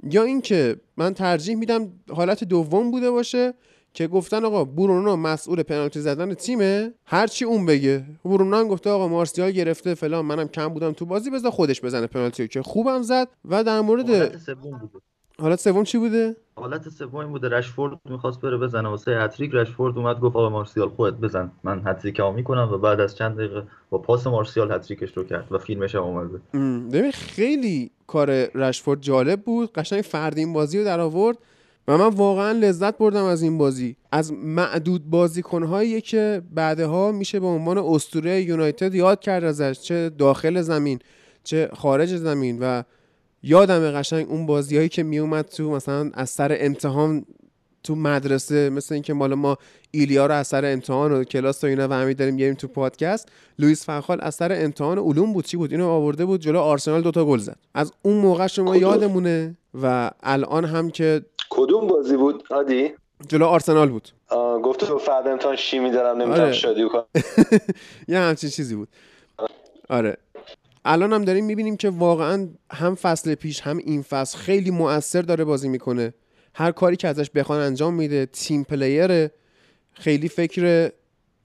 یا اینکه من ترجیح میدم حالت دوم بوده باشه. که گفتن آقا برونو مسئول پنالتی زدن تیمه؟ هرچی اون بگه. برونو هم گفته آقا مارسیال گرفته فلان. منم کم بودم تو بازی بذار خودش بزنه پنالتی که خوبم زد. و در مورد حالت سوم بوده. حالت سوم چی بوده؟ حالت سوم بوده. رشفورد می‌خواست بره بزنه. واسه هتریک رشفورد اومد گفت آقا مارسیال خودت بزن. من هتریک ها می‌کنم و بعد از چند دقیقه با پاس مارسیال هتریکش رو کرد و فیلمش هم اومده. ببین خیلی کار رشفورد جالب بود. قشنگ فردین بازی رو در آورد. و من واقعا لذت بردم از این بازی. از معدود بازیکنهایی که بعدها میشه به عنوان استوره یونایتد یاد کرد ازش چه داخل زمین چه خارج زمین و یادم قشنگ اون بازیهایی که میومد تو مثلا از سر امتحان تو مدرسه مثل اینکه مال ما ایلیا رو از سر امتحان و کلاس و اینا و همین داریم میاریم تو پادکست. لوئیس فخال از سر امتحان علوم بود. چی بود؟ اینو آورده بود جلو آرسنال دوتا گل زد. از اون موقع شما یادمونه و الان هم که کدوم بازی بود؟ یادته؟ جلو آرسنال بود. گفت تو فردا امتحان شیمی دارم نمی‌تونم آره. شادی کنم یه همچین چیزی بود. آره. الان هم داریم می‌بینیم که واقعا هم فصل پیش هم این فصل خیلی مؤثر داره بازی می‌کنه. هر کاری که ازش بخوان انجام میده team player خیلی فکر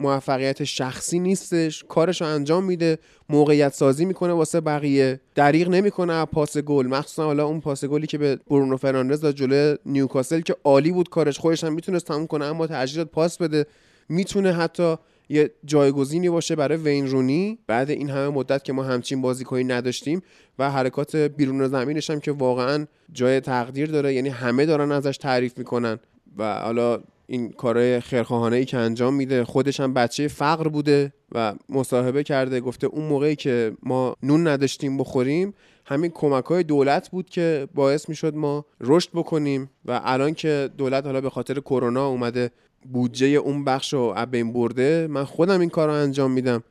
موفقیت شخصی نیستش. کارش رو انجام میده موقعیت سازی می‌کنه واسه بقیه. دریغ نمی‌کنه پاس گل. مخصوصا حالا اون پاس گلی که به برونو فرناندز داد جلوی نیوکاسل که عالی بود کارش. خودش هم می‌تونست تموم کنه اما ترجیح داد پاس بده. می‌تونه حتی یه جایگزینی باشه برای وین رونی. بعد این همه مدت که ما همچین بازیکنی نداشتیم و حرکات بیرون زمینش هم که واقعا جای تقدیر داره یعنی همه دارن ازش تعریف می‌کنن. و حالا این کارهای خیرخواهانه ای که انجام میده خودش هم بچه فقر بوده و مصاحبه کرده گفته اون موقعی که ما نون نداشتیم بخوریم همین کمک های دولت بود که باعث می‌شد ما رشد بکنیم و الان که دولت حالا به خاطر کرونا اومده بودجه اون بخش رو بین برده من خودم این کار رو انجام میدم.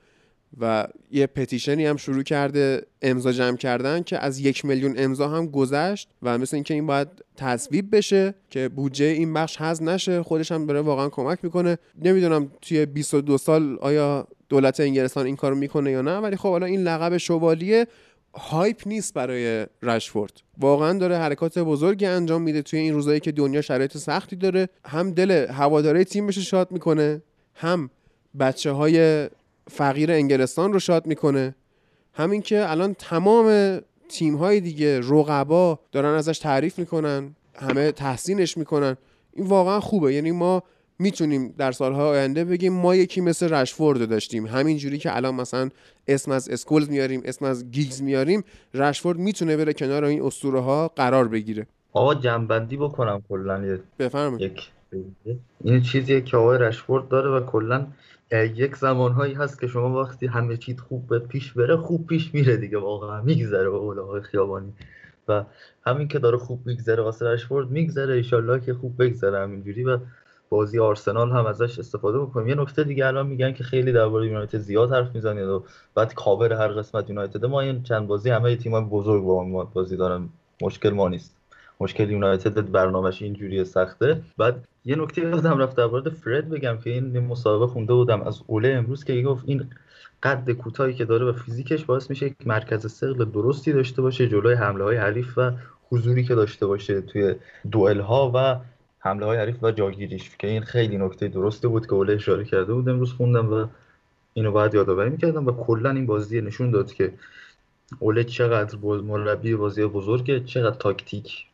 و یه پتیشنی هم شروع کرده امضا جمع کردن که از یک میلیون امضا هم گذشت و مثل اینکه این باید تصویب بشه که بودجه این بخش حذف نشه خودش هم داره واقعا کمک می‌کنه. نمی‌دونم توی 22 سال آیا دولت انگلستان این کارو می‌کنه یا نه ولی خب حالا این لقب شوالیه هایپ نیست برای رشفورد. واقعا داره حرکات بزرگی انجام میده توی این روزایی که دنیا شرایط سختی داره. هم دل هواداره تیمش شاد می‌کنه هم بچه های فقیر انگلستان رو شاد می‌کنه. همین که الان تمام تیم های دیگه رقبا دارن ازش تعریف می‌کنن همه تحسینش می‌کنن. این واقعا خوبه. یعنی ما می‌تونیم در سالهای آینده بگیم ما یکی مثل رشفورد داشتیم. همین جوری که الان مثلا اسم از اسکولز میاریم اسم از گیگز میاریم رشفورد می‌تونه بره کنار این اسطوره ها قرار بگیره. آقا جنبندی بکنم کلا بفرمایید. یک این چیزیه که آقای رشفورد داره و کلا یک زمانهایی هست که شما وقتی همه چیز خوب به پیش بره خوب پیش میره دیگه واقعا میگذره به قول خیابانی. و همین که داره خوب میگذره واسه رشفورد میگذره ایشالله که خوب بگذره همینجوری. و بازی آرسنال هم ازش استفاده بکنیم. یه نکته دیگه الان میگن که خیلی درباره یونایتد زیاد حرف می‌زنید و بعد کاور هر قسمت یونایتد. ما این چند بازی همه تیم‌های بزرگ با ما بازی دارن. مشکل ما نیست. مشکل یونایتد برنامهش اینجوری سخته. بعد یه نکته یادم رفت در مورد فرد بگم که این مصاحبه خونده بودم از اوله امروز که گفت این قد کوتاهی که داره و فیزیکش باعث میشه یک مرکز ثقل درستی داشته باشه جلوی حمله های حریف و حضوری که داشته باشه توی دوئل ها و حمله های حریف و جاگیریش که این خیلی نکته درستی بود که اوله اشاره کرده بود. امروز خوندم و اینو باید یادآوری می‌کردم و کلا این بازی نشون داد که اوله چقدر مربی بازی بزرگه چقدر تاکتیک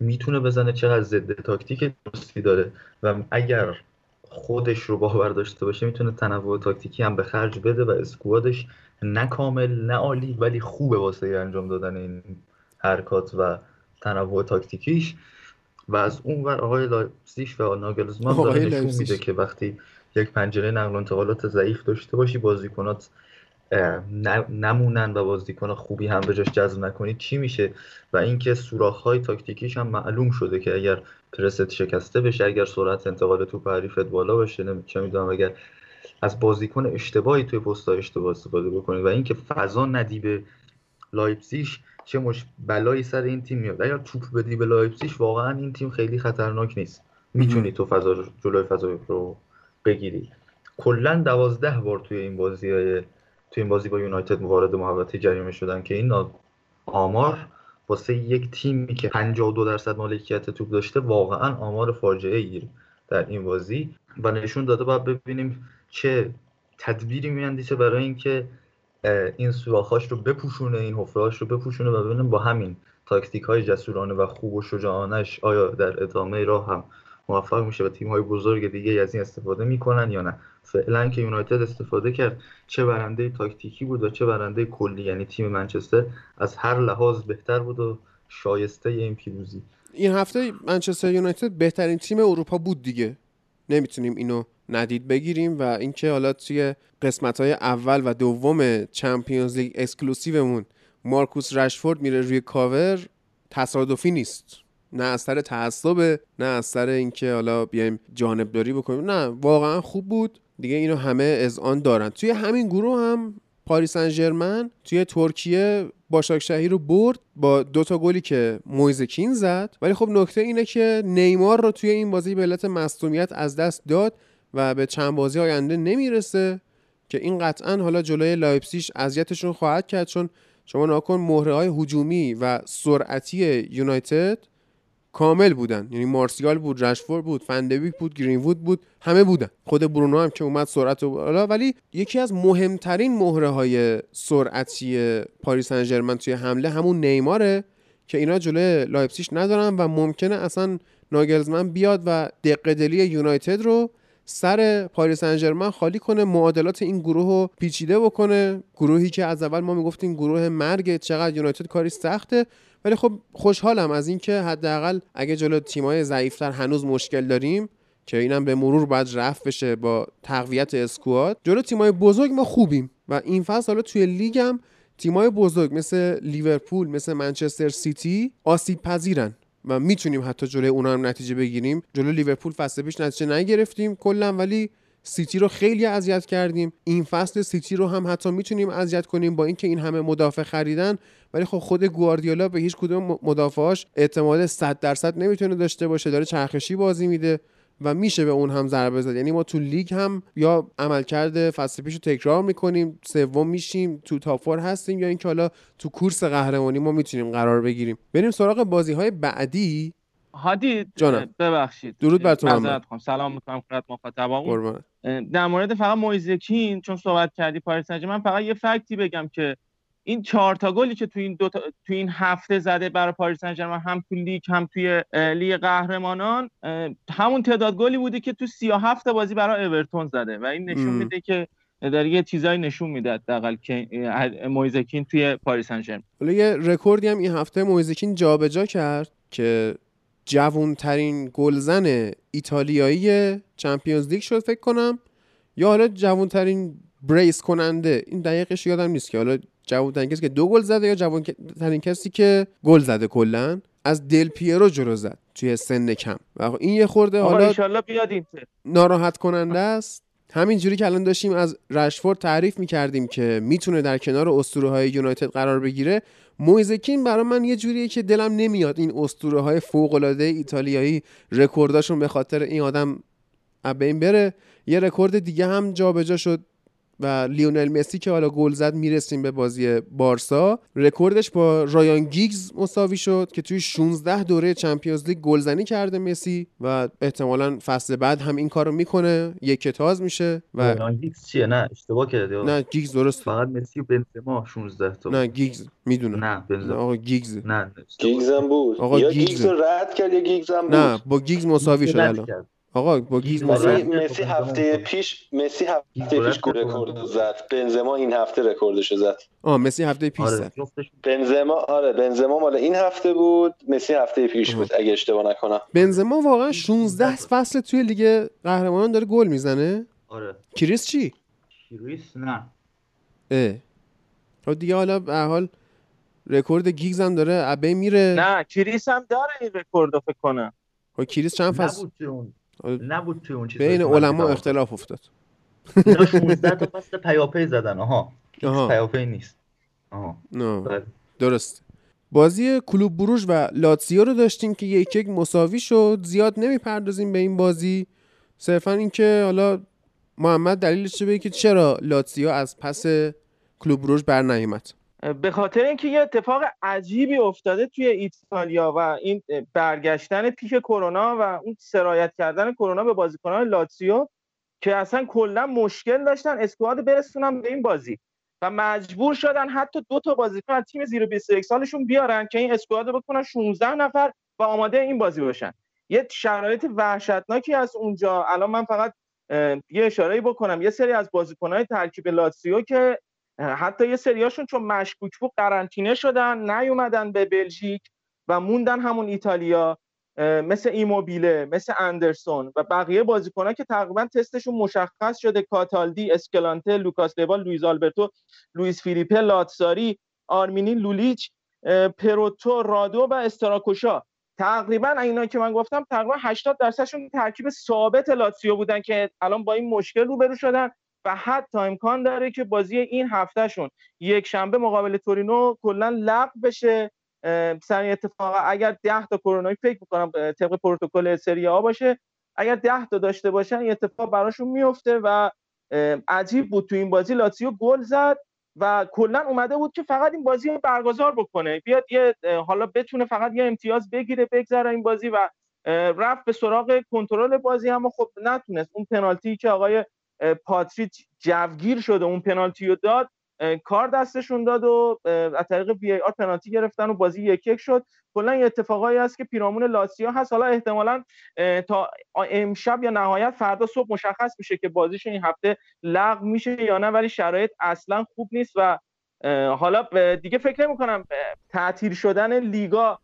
می‌تونه بزنه چقدر ضد تاکتیک درستی داره و اگر خودش رو باور داشته باشه می‌تونه تنوع تاکتیکی هم به خرج بده و squad ش نه کامل نه عالی ولی خوبه واسه انجام دادن این حرکات و تنوع تاکتیکیش. و از اون ور آقای لایپزیگ و ناگلزمان داره نشون میده که وقتی یک پنجره نقل و انتقالات ضعیف داشته باشی بازیکنات نمونن و بازیکن خوبی هم به جاش جذب نکنی چی میشه؟ و اینکه سوراخ های تاکتیکیش هم معلوم شده که اگر پرست شکسته بشه اگر سرعت انتقال توپ حریفت بالا باشه چه می‌دونم اگر از بازیکن اشتباهی توی پست اشتباه استفاده بکنی و اینکه فضا ندی به لایپزیش چه مش بلایی سر این تیم میاد. اگر توپ بدی به لایپزیش واقعا این تیم خیلی خطرناک نیست. می‌تونی تو فضا جلوی فضا رو بگیری. کلا دوازده بار توی این بازی های توی این بازی با یونایتد وارد محوطه جریمه شدن که این آمار واسه یک تیمی که 52 درصد مالکیت توپ داشته واقعا آمار فاجعه ای در این بازی. و نشون داده باید ببینیم چه تدبیری میاندیشه برای اینکه این سوراخاش رو بپوشونه این حفرهاش رو بپوشونه و ببینیم با همین تاکتیک های جسورانه و خوب و شجاعانش آیا در ادامه راه هم موفق میشه و تیم های بزرگ دیگه از این استفاده می‌کنن یا نه؟ فعلا که یونایتد استفاده کرد چه برنده تاکتیکی بود و چه برنده کلی. یعنی تیم منچستر از هر لحاظ بهتر بود و شایسته این پیروزی این هفته منچستر یونایتد بهترین تیم اروپا بود دیگه. نمی‌تونیم اینو ندید بگیریم و اینکه حالا توی قسمت های اول و دوم Champions League exclusive مون مارکوس رشفورد میره روی کاور تصادفی نیست. نه از سر تعصب نه از سر اینکه حالا بیایم جانبداری بکنیم. نه واقعا خوب بود. دیگه اینو همه اذعان دارن. توی همین گروه هم پاریس سن توی ترکیه باشاکشهیر رو برد با دو تا گلی که مویزکین زد. ولی خب نکته اینه که نیمار رو توی این بازی به علت مصدومیت از دست داد و به چند بازی آینده نمی‌رسه که این قطعا حالا جلوی لایپزیش اذیتشون خواهد کرد چون شما نگاه کن مهره های هجومی و سرعتی یونایتد کامل بودن. یعنی مارسیال بود رشفور بود فن‌دبیک بود گرینوود بود همه بودن. خود برونو هم که اومد سرعت و بالا. ولی یکی از مهمترین مهره های سرعتی پاریس سن توی حمله همون نیماره که اینا جلوی لایپزیش ندارن و ممکنه اصلا ناگلزمن بیاد و دق دلی یونایتد رو سر پاریس سن خالی کنه معادلات این گروه رو پیچیده بکنه. گروهی که از اول ما می‌گفتیم گروه مرگ چقدر یونایتد کارش سخته. ولی خب خوشحالم از اینکه حداقل اگه جلو تیمای ضعیفتر هنوز مشکل داریم که اینم به مرور باید رفع بشه با تقویت squad. جلو تیمای بزرگ ما خوبیم و این فصل حالا توی لیگم تیمای بزرگ مثل لیورپول مثل منچستر سیتی آسیب پذیرن و می‌تونیم حتی جلوی اونا هم نتیجه بگیریم. جلو لیورپول فصل پیش نتیجه نگرفتیم کلا ولی سیتی رو خیلی اذیت کردیم. این فصل سیتی رو هم حتی می‌تونیم اذیت کنیم با اینکه این همه مدافع خریدن. ولی خب خود گواردیولا به هیچ کدوم مدافعاش اعتماد 100 درصد نمی‌تونه داشته باشه. داره چرخشی بازی میده و میشه به اون هم ضربه زد. یعنی ما تو لیگ هم یا عملکرد فصل پیش رو تکرار می‌کنیم سوم میشیم تو top هستیم یا اینکه حالا تو کورس قهرمانی ما می‌تونیم قرار بگیریم. بریم سراغ بازی های بعدی. هادی جانم. ببخشید. درود بر تو سلام می‌کنم خدمت مخاطبامون در مورد فقط مویزکین چون صحبت کردی پاریس من فقط یه fact ی بگم که این چهار تا گلی که تو این دو تا، تو این هفته زده برای پاریس سن هم تو لیگ هم توی لیگ قهرمانان همون تعداد گلی بوده که تو 37 بازی برای اورتون زده و این نشون میده که در یه چیزایی نشون میده حداقل که مویزکین توی پاریس سن حالا یه رکوردی هم این هفته مویزکین جابجا کرد که جوانترین گلزن ایتالیایی Champions League شد فکر کنم. یا حالا جوانترین بریس کننده. این دقیقش یادم نیست که حالا جوانترین کسی که دو گل زده یا جوانترین کسی که گل زده کلا؟ از دل پیرو جلو زد توی سن کم. و این یه خورده حالا بیاد ناراحت کننده است. همین جوری که الان داشتیم از رشفورد تعریف می‌کردیم که می‌تونه در کنار اسطوره های یونایتد قرار بگیره مویزکین برای من یه جوریه که دلم نمیاد این اسطوره های فوق العاده ایتالیایی رکورداشون به خاطر این آدم بین بره. یه رکورد دیگه هم جابجا شد و لیونل مسی که حالا گل زد می‌رسیم به بازی بارسا. رکوردش با رایان گیگز مساوی شد که توی 16 دوره Champions League گلزنی کرده مسی و احتمالا فصل بعد هم این کارو می‌کنه. یکه‌تاز میشه و رایان گیگز چیه؟ نه اشتباه کردی نه گیگز درست. فقط مسی و بنزما 16 تا نه گیگز می‌دونه نه بنزما. آقا گیگز. نه گیگز هم بود. آقا یا گیگز. رد کرد یا گیگز هم بود؟ نه با گیگز مساوی شد الان. آقا با گیگز مسی هفته پیش مسی هفته پیش رکورد زد. بنزما این هفته رکوردش زد. آه مسی هفته پیش آره. زد. بنزما آره بنزما مال این هفته بود. مسی هفته پیش بود اگه اشتباه نکنم. بنزما واقعا 16 فصل توی لیگ قهرمانان داره گل می‌زنه. آره. کریس چی؟ کریس نه. اه. خب دیگه حالا به حال رکورد گیگز هم داره ابی میره. نه کریس هم داره این رکورد فکر کنم. خب کریس چند فصل؟ نبود توی اون چیز بین علما اختلاف افتاد. 16 تا پس پیاپی زدن. آها. پیاپی نیست. آها. بله. درست. بازی کلوب بروژ و لاتسیو رو داشتیم که یک یک مساوی شد. زیاد نمی‌پردازیم به این بازی. صرفا اینکه حالا محمد دلیلش چه که چرا لاتسیو از پس کلوب بروژ بر نیامد به خاطر اینکه یه اتفاق عجیبی افتاده توی ایتالیا و این برگشتن پیک کرونا و اون سرایت کردن کرونا به بازیکنان لاتسیو که اصلا کلا مشکل داشتن اسکواد برسونن به این بازی. و مجبور شدن حتی دو تا بازیکن از تیم زیر 21 سالشون بیارن که این اسکواد رو بکنن 16 نفر و آماده این بازی باشن. یه شرایط وحشتناکی از اونجا. الان من فقط یه اشاره بکنم. یه سری از بازیکنهای ترکیب لاتسیو که حتی یه سریاشون چون مشکوک بود قرنطینه شدن نیومدن به بلژیک و موندن همون ایتالیا مثل ایموبیله مثل اندرسون و بقیه بازیکنها که تقریبا تستشون مشخص شده. کاتالدی اسکالانته لوکاس لیوا لوئیز آلبرتو لوئیس فیلیپه لاتزاری آرمینی لولیچ پروتو رادو و استراکوشا. تقریبا اینا که من گفتم تقریبا 80 درصدشون ترکیب ثابت لاتسیو بودن که الان با این مشکل روبرو شدن. و حتی امکان داره که بازی این هفتهشون یک شنبه مقابل تورینو کلا لغو بشه. سر اتفاق اگر 10 تا کرونایی فکر می‌کنم طبق پروتکل سری ها باشه اگر 10 تا داشته باشن این اتفاق براشون میفته و عجیب بود تو این بازی لاتسیو گل زد و کلا اومده بود که فقط این بازی رو برگزار بکنه. بیاد یه حالا بتونه فقط یه امتیاز بگیره بگذره این بازی و رفت به سراغ کنترل بازی اما خب نتونست. اون پنالتی که آقای پاتریچ جوگیر شده اون پنالتی رو داد. کار دستشون داد و از طریق وی آر پنالتی گرفتن و بازی یک یک شد. کلا یه اتفاقایی هست که پیرامون لاسیا هست. حالا احتمالا تا امشب یا نهایت فردا صبح مشخص میشه که بازیش این هفته لغو میشه یا نه ولی شرایط اصلا خوب نیست و حالا دیگه فکر نمی کنم تعطیل شدن لیگا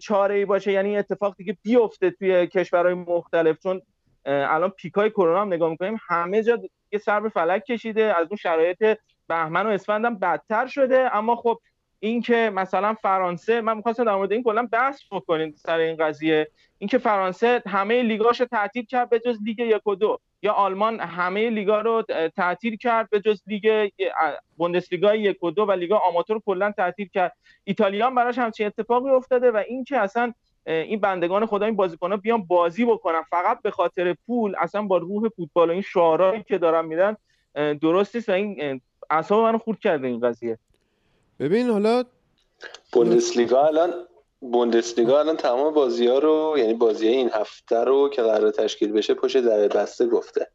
چاره ای باشه. یعنی اتفاق دیگه بیفته توی کشورهای مختلف. چون الان پیکای کرونا هم نگاه می‌کنیم همه جا یه سر به فلک کشیده از اون شرایط بهمن و اسفند هم بدتر شده. اما خب اینکه مثلا فرانسه من می‌خواستم در مورد این کلا بحث بکنیم سر این قضیه. اینکه فرانسه همه لیگاشو تعطیل کرد به جز لیگ یک و دو یا آلمان همه لیگا رو تعطیل کرد به جز لیگ بوندسلیگا یک و دو و لیگا آماتور کلا تعطیل کرد. ایتالیا هم براش همچین اتفاقی افتاده و اینکه اصلا این بندگان خدا این بازیکن‌ها بیان بازی بکنن. فقط به خاطر پول اصلا با روح فوتبال و این شعارهایی که دارن میدن درست نیست و این اعصاب منو خورد کرده این قضیه. ببین حالا بوندسلیگا الان بوندسلیگا الان تمام بازی ها رو یعنی بازی این هفته رو که قرار تشکیل بشه پشت در بسته گفته.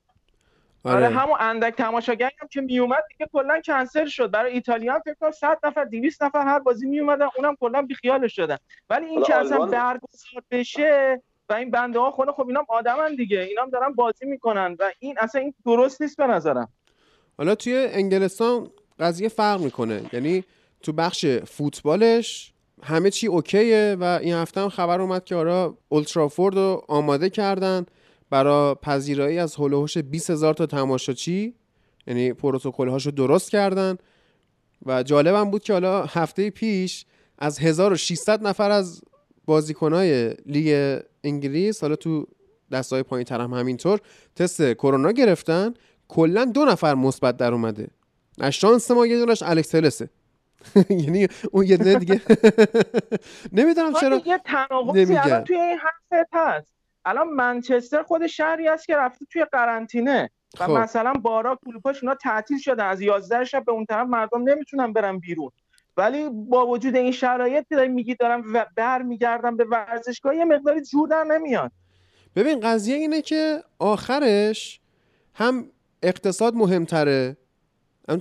آره, آره همون اندک تماشاگری هم که میومد دیگه کلا کنسل شد. برای ایتالیا هم فکر کنم 100 نفر 200 نفر هر بازی میومدن اونم کلا بی خیالش شدن. ولی این که اصلا برگزار بشه و این بنده ها خود خب اینا آدمن دیگه. اینا هم دارن بازی می‌کنن و این اصلا این درست نیست به نظرم. حالا توی انگلستان قضیه فرق می‌کنه. یعنی تو بخش فوتبالش همه چی اوکیه و این هفته هم خبر اومد که آرا اولترافورد رو آماده کردن. برای پذیرایی از هلوهوش 20 هزار تا تماشاچی یعنی پروتکل هاشو درست کردن. و جالبم بود که حالا هفته پیش از 1600 نفر از بازیکنهای لیگ انگلیس حالا تو دستای پایین تر هم همینطور تست کرونا گرفتن. کلا دو نفر مثبت در اومده. از شانس ما یه دونش الکس تلسه. یعنی اون یه دونه دیگه. نمی‌دونم چرا الان توی این هست الان منچستر خود شهری است که رفته توی قرنطینه و خب. مثلا بارا کلوپاش اونا تعطیل شده. از 11 شب به اون طرف مردم نمی‌تونن برن بیرون. ولی با وجود این شرایط که داری میگی دارم و برمیگردم به ورزشگاه یه مقداری جور در نمیاد. ببین قضیه اینه که آخرش هم اقتصاد مهمتره.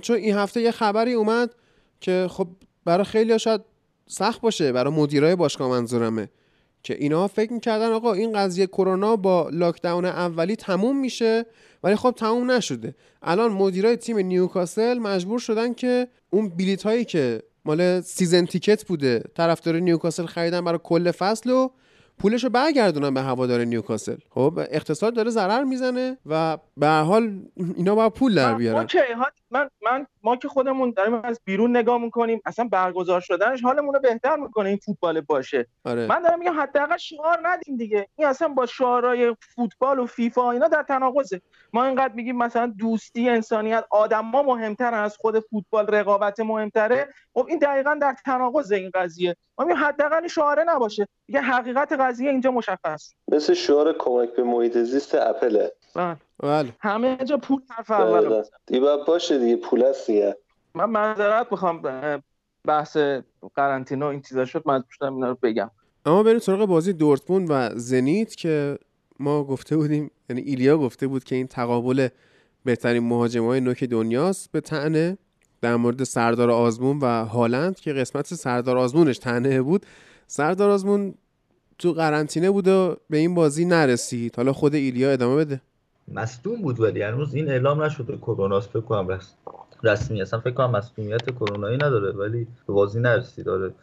چون این هفته یه خبری اومد که خب برای خیلی شاید سخت باشه برای مدیرای باشگاه منظورمه. که اینا فکر می‌کردن آقا این قضیه کرونا با lockdown اولی تموم میشه ولی خب تموم نشده. الان مدیرای تیم نیوکاسل مجبور شدن که اون بلیت هایی که مال season ticket بوده طرفدار نیوکاسل خریدن برای کل فصل و پولش رو برگردونن به هوادار نیوکاسل. خب اقتصاد داره ضرر می‌زنه و به حال اینا باید پول در بیارن. من من ما که خودمون داریم از بیرون نگاه می‌کنیم اصلا برگزار شدنش حالمون رو بهتر می‌کنه این فوتبال باشه. آره. من دارم میگم حداقل شعار ندیم دیگه. این اصلا با شعارهای فوتبال و فیفا اینا در تناقضه. ما اینقدر میگیم مثلا دوستی انسانیت آدم ما مهمتر از خود فوتبال رقابت مهمتره. خب این دقیقا در تناقض این قضیه. ما میگیم حداقل شعاره نباشه. دیگه حقیقت قضیه اینجا مشخص. مثل شعار کمک به محیط زیست اپله. بله. بله. همه جا پول حرف اول دیگه باشه دیگه پول است دیگه. من معذرت می‌خوام بحث قرنطینه این چیزا شد مجبور شدم اینا رو بگم. اما بریم سراغ بازی دورتموند و زنیت که ما گفته بودیم یعنی ایلیا گفته بود که این تقابل بهترین مهاجم های نوک دنیاست. به تنه در مورد سردار آزمون و هالند که قسمت سردار آزمونش تنه بود. سردار آزمون تو قرنطینه بود و به این بازی نرسید. حالا خود ایلیا ادامه بده. مصدوم بود ولی هنوز این اعلام نشده کرونا فکر کنم رسمی اصلا فکر کنم مصدومیت کرونایی نداره ولی به بازی نرسید. داره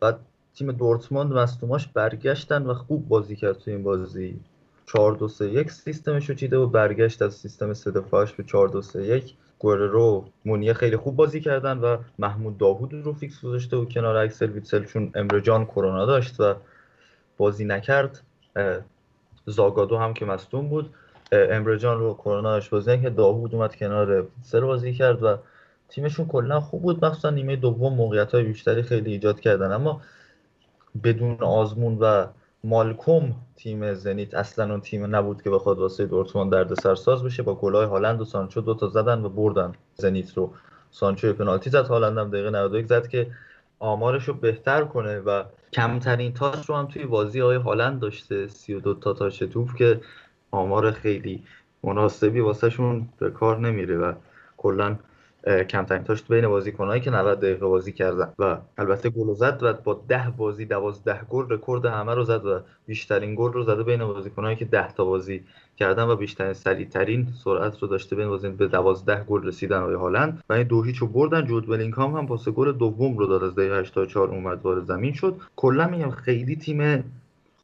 بعد تیم دورتموند مصدوماش برگشتن و خوب بازی کرد تو این بازی. 4 2 3 1 سیستمش رو چیده و برگشت از سیستم 3 دفاعش به 4 2 3 1 گررو مونیه خیلی خوب بازی کردن و محمود داوود رو fix گذاشته و کنار اکسل ویتسل چون امره جان کرونا داشت و بازی نکرد. زاگادو هم که مصدوم بود. امره جان رو کرونا بازی که داوود اومد کنار ویتسل بازی کرد و تیمشون کلا خوب بود. مخصوصا نیمه دوم موقعیت های بیشتری خیلی ایجاد کردن. اما بدون آزمون و مالکوم تیم زنیت اصلا اون تیم نبود که بخواد واسه دورتموند درد سرساز بشه. با گلای هالند و سانچو دوتا زدن و بردن زنیت رو. سانچو پنالتی زد هالند هم دقیقه 91 زد که آمارش رو بهتر کنه و کمترین تاچ رو هم توی بازی های هالند داشته 32 تا تاچ توپ که آمار خیلی مناسبی واسه شون به کار نمیره و کلا کمترین تاش بین بازیکنایی که 90 دقیقه بازی کردن. و البته گل زد و با 10 بازی 12 گل رکورد همه رو زد و بیشترین گل رو زده بین بازیکنایی که 10 تا بازی کردن و بیشترین سریعترین سرعت رو داشته بین بازی به 12 گل رسیدن آقای هالند. و این دو هیچ رو بردن. جود بلینگهام هم پاس گل دوم رو داد. از دقیقه 84 اومد وارد زمین شد. کلا میگم خیلی تیم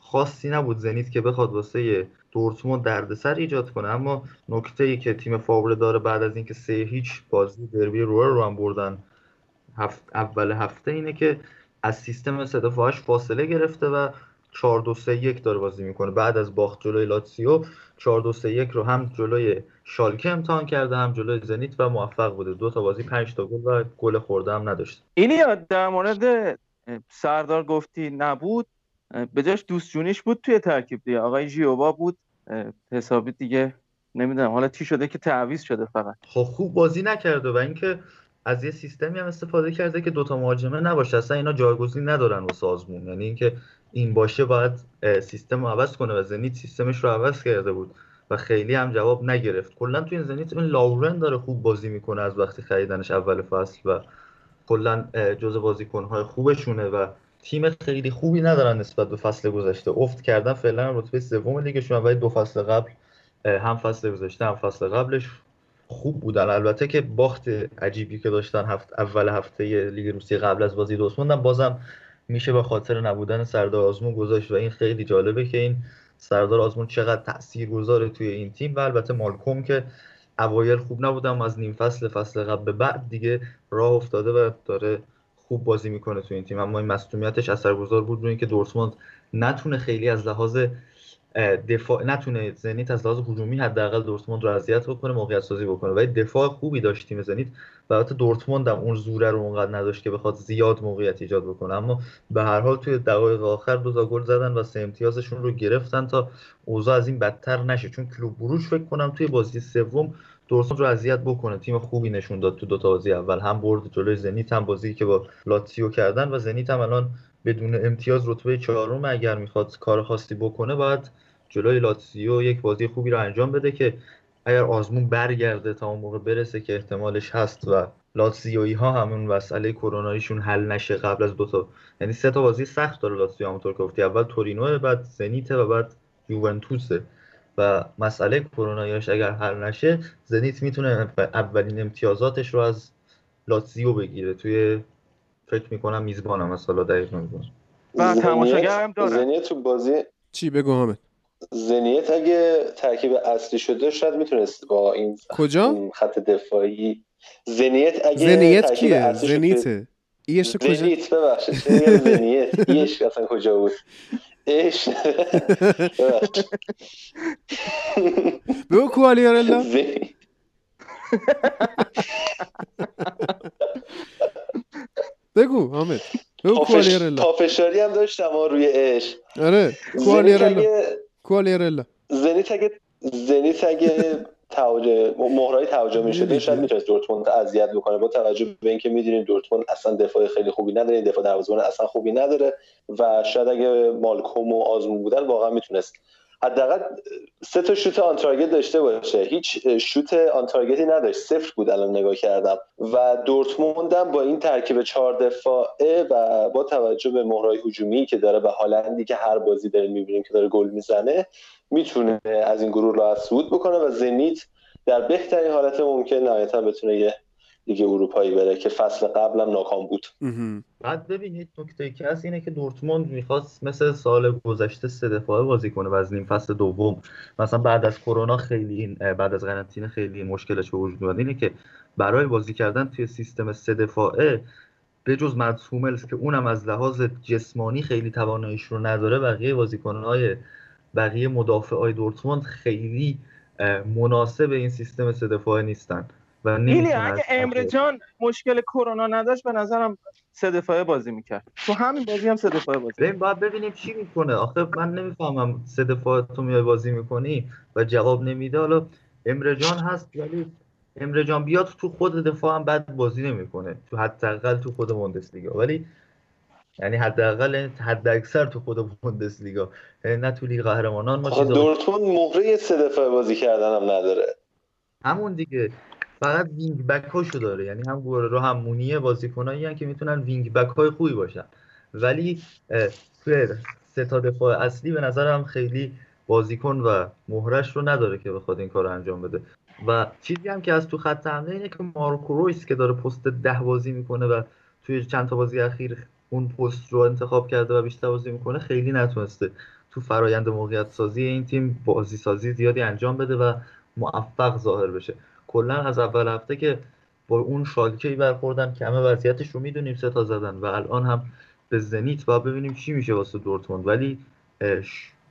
خاصی نبود زنیت که بخواد واسه دورتموند دردسر ایجاد کنه. اما نکته ای که تیم فاوره داره بعد از اینکه سه هیچ بازی دربی روئر رو هم بردن هفت اول هفته اینه که از سیستم سه فاصله گرفته و 4 2 3 1 داره بازی می‌کنه. بعد از باخت جلوی لاتسیو 4 2 3 1 رو هم جلوی شالکه امتحان کرده هم جلوی زنیت و موفق بوده. دو تا بازی 5 تا گل و گل خورده هم نداشته اینی در مورد سردار گفتی نبود. به جاش دوست جونیش بود توی ترکیب دیگه. آقای ژیوبا بود. حسابی دیگه نمی‌دونم. حالا تی شده که تعویض شده فقط. خب خوب بازی نکرده و اینکه از یه سیستمی هم استفاده کرده که دوتا مهاجمه نباشه. اصلا اینا جایگزین ندارن و سازمون یعنی اینکه این باشه باید سیستم رو عوض کنه و زنیت سیستمش رو عوض کرده بود و خیلی هم جواب نگرفت. کلا تو این زنیت این لاورن داره خوب بازی می‌کنه از وقتی خریدنش اول فصل و کلا جزء بازیکنهای خوبشونه و تیم خیلی خوبی ندارن نسبت به فصل گذشته. افت کردن فعلا رتبه سوم لیگشون ولی دو فصل قبل هم فصل گذشته هم فصل قبلش خوب بودن. البته که باخت عجیبی که داشتن هفت اول هفته لیگ روسیه قبل از بازی دوستموندم بازم میشه به خاطر نبودن سردار آزمون گذاشت و این خیلی جالبه که این سردار آزمون چقدر تأثیر گذاره توی این تیم و البته مالکوم که اوایل خوب نبودم از نیم فصل فصل قبل به بعد دیگه راه افتاده و داره خوب بازی می‌کنه تو این تیم. اما این مصونیتش اثرگذار بود روی اینکه دورتموند نتونه خیلی از لحاظ دفاع نتونه زنیت از لحاظ هجومی حداقل دورتموند رو اذیت بکنه موقعیت سازی بکنه. ولی دفاع خوبی داشت تیم زنیت. و دورتموند هم اون زوره رو اونقدر نداشت که بخواد زیاد موقعیت ایجاد بکنه. اما به هر حال توی دقایق آخر دو تا گل زدن و سه امتیازشون رو گرفتن تا اوضاع از این بدتر نشه. چون کلوب بروش فکر کنم توی بازی سوم دورتموند رو اذیت بکنه. تیم خوبی نشون داد تو دو تا بازی اول. هم برد جلوی زنیت هم بازی که با لاتسیو کردن و زنیت هم الان بدون امتیاز رتبه چهارم اگر می‌خواد کار خاصی بکنه باید جلوی لاتسیو یک بازی خوبی رو انجام بده که اگر آزمون برگرده تا اون موقع برسه که احتمالش هست و لاتسیوی ها همون مسئله کروناییشون حل نشه قبل از دو تا. یعنی سه تا بازی سخت داره لاتسیو همونطور که گفتی. اول تورینو بعد زنیت و بعد یوونتوسه. و مسئله کروناییش اگر حل نشه زنیت می‌تونه اولین امتیازاتش رو از لاتزیو بگیره. توی فکر می‌کنم میزبانم مثلا دقیق نمی‌دونم. و تماشاگر هم داره زنیت تو بازی چی بگو همه زنیت اگه ترکیب اصلی شده شاید می‌تونست با این کجا؟ خط دفاعی. زنیت اگه زنیت کیه؟ زنیته ایش کجا؟ زنیت ببخشید. زنیت ایش اصلا کجا بود؟ ايش؟ بگو کوالیارلا بگو حامد. بگو کوالیارلا پافشاری هم داشتم روی اش آره کوالیارلا کوالیارلا زنیت اگه زنیت اگه مهرای تهاجمی شده شاید می‌تونست دورتموند اذیت بکنه. با توجه به اینکه می‌دونیم دورتموند اصلا دفاع خیلی خوبی نداره دفاع دروازه‌بان اصلا خوبی نداره و شاید اگه مالکوم و آزمون بودن واقعا می‌تونست. حداقل سه تا شوت آن تارگت داشته باشه. هیچ شوت آن تارگتی نداشت. صفر بود الان نگاه کردم. و دورتموند با این ترکیب چهار دفاعه و با توجه به مهرای هجومی که داره و هالندی که هر بازی داره می‌بینیم که داره گل می‌زنه می‌تونه از این گروه راحت صعود بکنه و زنیت در بهترین حالت ممکن نهایتا بتونه یه لیگ اروپایی بره که فصل قبلم ناکام بود. بعد ببینید نکته که هست اینه که دورتموند می‌خواست مثل سال گذشته سه دفاعه بازی کنه و از نیم فصل دوم. مثلا بعد از کرونا خیلی بعد از قرنطینه خیلی مشکلش به وجود اومد. اینه که برای بازی کردن توی سیستم سه دفاعه به جز مدس که اونم از لحاظ جسمانی خیلی تواناییش رو نداره بقیه بازیکنهای بقیه مدافع های دورتموند خیلی مناسب این سیستم سه دفاعه نیستن و اگه امره جان مشکل کرونا نداشت به نظرم سه دفاعه بازی می‌کرد. تو همین بازی هم سه دفاعه بازی ببین باید ببینیم چی می‌کنه. آخه من نمی‌فهمم سه دفاعه تو میای بازی می‌کنی و جواب نمیده. حالا امره جان هست ولی امره جان بیاد تو خود دفاع هم بد بازی نمی‌کنه. تو حداقل تو خود بوندسلیگا. ولی یعنی حداقل حد اکثر تو خود بوندسلیگا. یعنی نه تو لیگ قهرمانان ما دورتموند مهره سه دفاعه بازی کردن هم نداره. همون دیگه. فقط wing back هاشو داره. یعنی هم گررو هم مونیه بازیکنایی که می‌تونن wing back های خوبی باشن. ولی توی سه تا دفاع اصلی به نظرم خیلی بازیکن و مهرش رو نداره که بخواد این کار رو انجام بده. و چیزی هم که از تو خط حمله اینه که مارکو رویس که داره پست ده بازی می‌کنه و توی چند تا بازی اخیر اون پست رو انتخاب کرده و بیشتر بازی می‌کنه خیلی نتونسته تو فرایند موقعیت سازی این تیم بازی سازی زیادی انجام بده و موفق ظاهر بشه. کلا از اول هفته که با اون شالکه برخوردن که همه وضعیتش رو می‌دونیم سه تا زدن و الان هم به زنیت و ببینیم چی میشه واسه دورتموند. ولی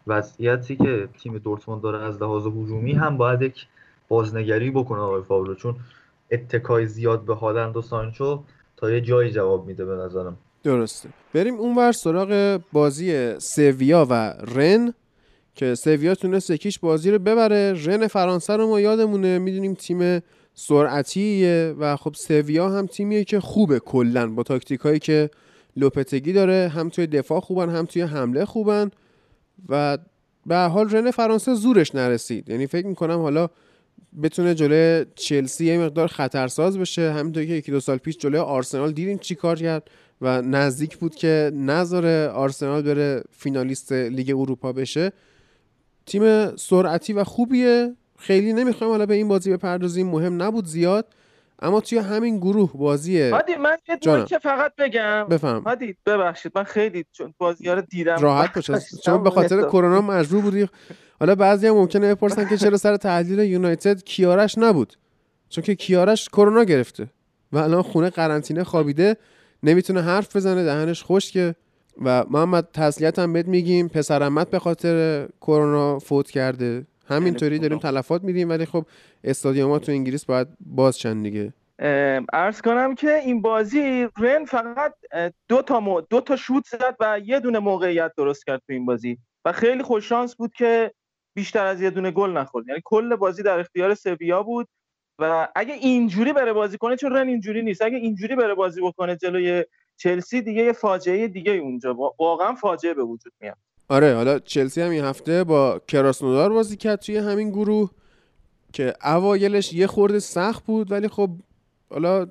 وضعیتی که تیم دورتموند داره از لحاظ هجومی هم باید یک بازنگری بکنه آقای فاولو. چون اتکای زیاد به هالند و سانچو تا یه جایی جواب میده به نظرم. درسته. بریم اونور سراغ بازی سویا و رن که سویا تونست یکیش بازی رو ببره. رن فرانسه رو ما یادمونه می‌دونیم تیم سرعتیه و خب سویا هم تیمیه که خوبه کلا با تاکتیک هایی که لوپتگی داره. هم توی دفاع خوبن هم توی حمله خوبن. و به حال رن فرانسه زورش نرسید. یعنی فکر می‌کنم حالا بتونه جلوی چلسی یه مقدار خطرساز بشه. همینطور که یکی دو سال پیش جلوی آرسنال دیدیم چی کار کرد. و نزدیک بود که نظر آرسنال بره فینالیست لیگ اروپا بشه. تیم سرعتی و خوبیه. خیلی نمی‌خوایم حالا به این بازی بپردازیم. مهم نبود زیاد. اما توی همین گروه بازی هادی من یه که فقط بگم. بفهم. هادی ببخشید. من خیلی چون بازی رو دیدم. راحت باش. چون به خاطر کرونا مجبور بودی. حالا بعضی هم ممکنه بپرسن که چرا سر تحلیل یونایتد کیارش نبود. چون که کیارش کرونا گرفته و الان خونه قرنطینه خوابیده. نمی‌تونه حرف بزنه دهنش خشکه و محمد تسلیت هم بهت میگیم. پسرمت به خاطر کرونا فوت کرده. همینطوری داریم تلفات میدیم ولی خب استادیومات تو انگلیس باید باز چند دیگه. ارز کنم که این بازی رن فقط دو تا, دو تا شوت زد و یه دونه موقعیت درست کرد تو این بازی. و خیلی خوش شانس بود که بیشتر از یه دونه گل نخورد. یعنی کل بازی در اختیار سویا بود. و اگه اینجوری بره بازی کنه چون رن اینجوری نیست. اگه اینجوری بره بازی بکنه جلوی چلسی دیگه یه فاجعه دیگه اونجا. واقعا فاجعه به وجود میاد. آره حالا چلسی هم این هفته با کراسنودار بازی کرد توی همین گروه که اوایلش یه خورده سخت بود ولی خب حالا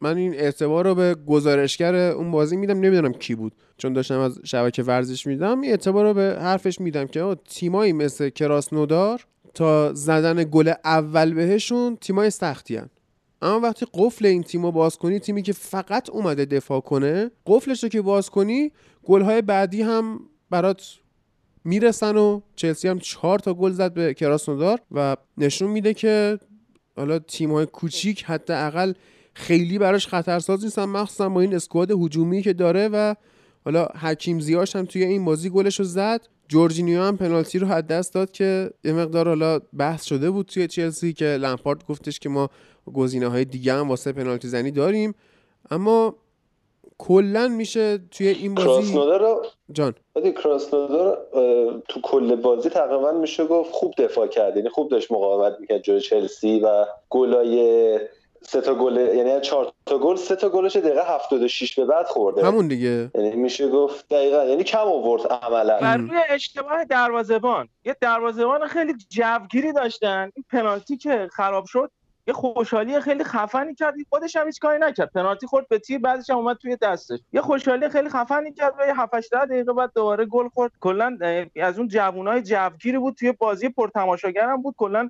من این اعتبار رو به گزارشگر اون بازی میدم. نمی‌دونم کی بود. چون داشتم از شبکه ورزش میدم این اعتبار رو به حرفش میدم که تیمایی مثل کراسنودار تا زدن گل اول بهشون تیمای سختی هن. اما وقتی قفل این تیم رو باز کنی تیمی که فقط اومده دفاع کنه قفلش رو که باز کنی گلهای بعدی هم برات می‌رسن و چلسی هم چهار تا گل زد به کراسنودار و نشون میده که حالا تیم های کوچیک حداقل خیلی براش خطرساز نیستن مخصوصا با این اسکواد هجومی که داره و حالا حکیم زیاش هم توی این بازی گلش رو زد جورجینیو هم پنالتی رو حد دست داد که یه مقدار حالا بحث شده بود توی چلسی که لمپارد گفتش که ما گزینه های دیگه هم واسه پنالتی زنی داریم. اما کلا میشه توی این بازی کراسنودار جان. کراسنودار تو کل بازی تقریبا میشه گفت خوب دفاع کرد. یعنی خوب داشت مقاومت می‌کرد جلوی چلسی و گلای سه تا گل یعنی چهار تا گل سه تا گلش دقیقه 76 به بعد خورده. همون دیگه. یعنی میشه گفت دقیقا یعنی کم آورد عملا. بر روی اشتباه دروازه‌بان یه دروازه‌بان خیلی جوگیری داشتن. این پنالتی که خراب شد یه خوشحالی خیلی خفنی کرد. خودش هم هیچ کاری نکرد. پنالتی خورد به تیر بعدش هم اومد توی دستش. یه خوشحالی خیلی خفنی کرد. و یه 7 دقیقه بعد دوباره گل خورد. کلا از اون جوونای جوگیری بود. توی بازی پرتماشاگرم بود. کلا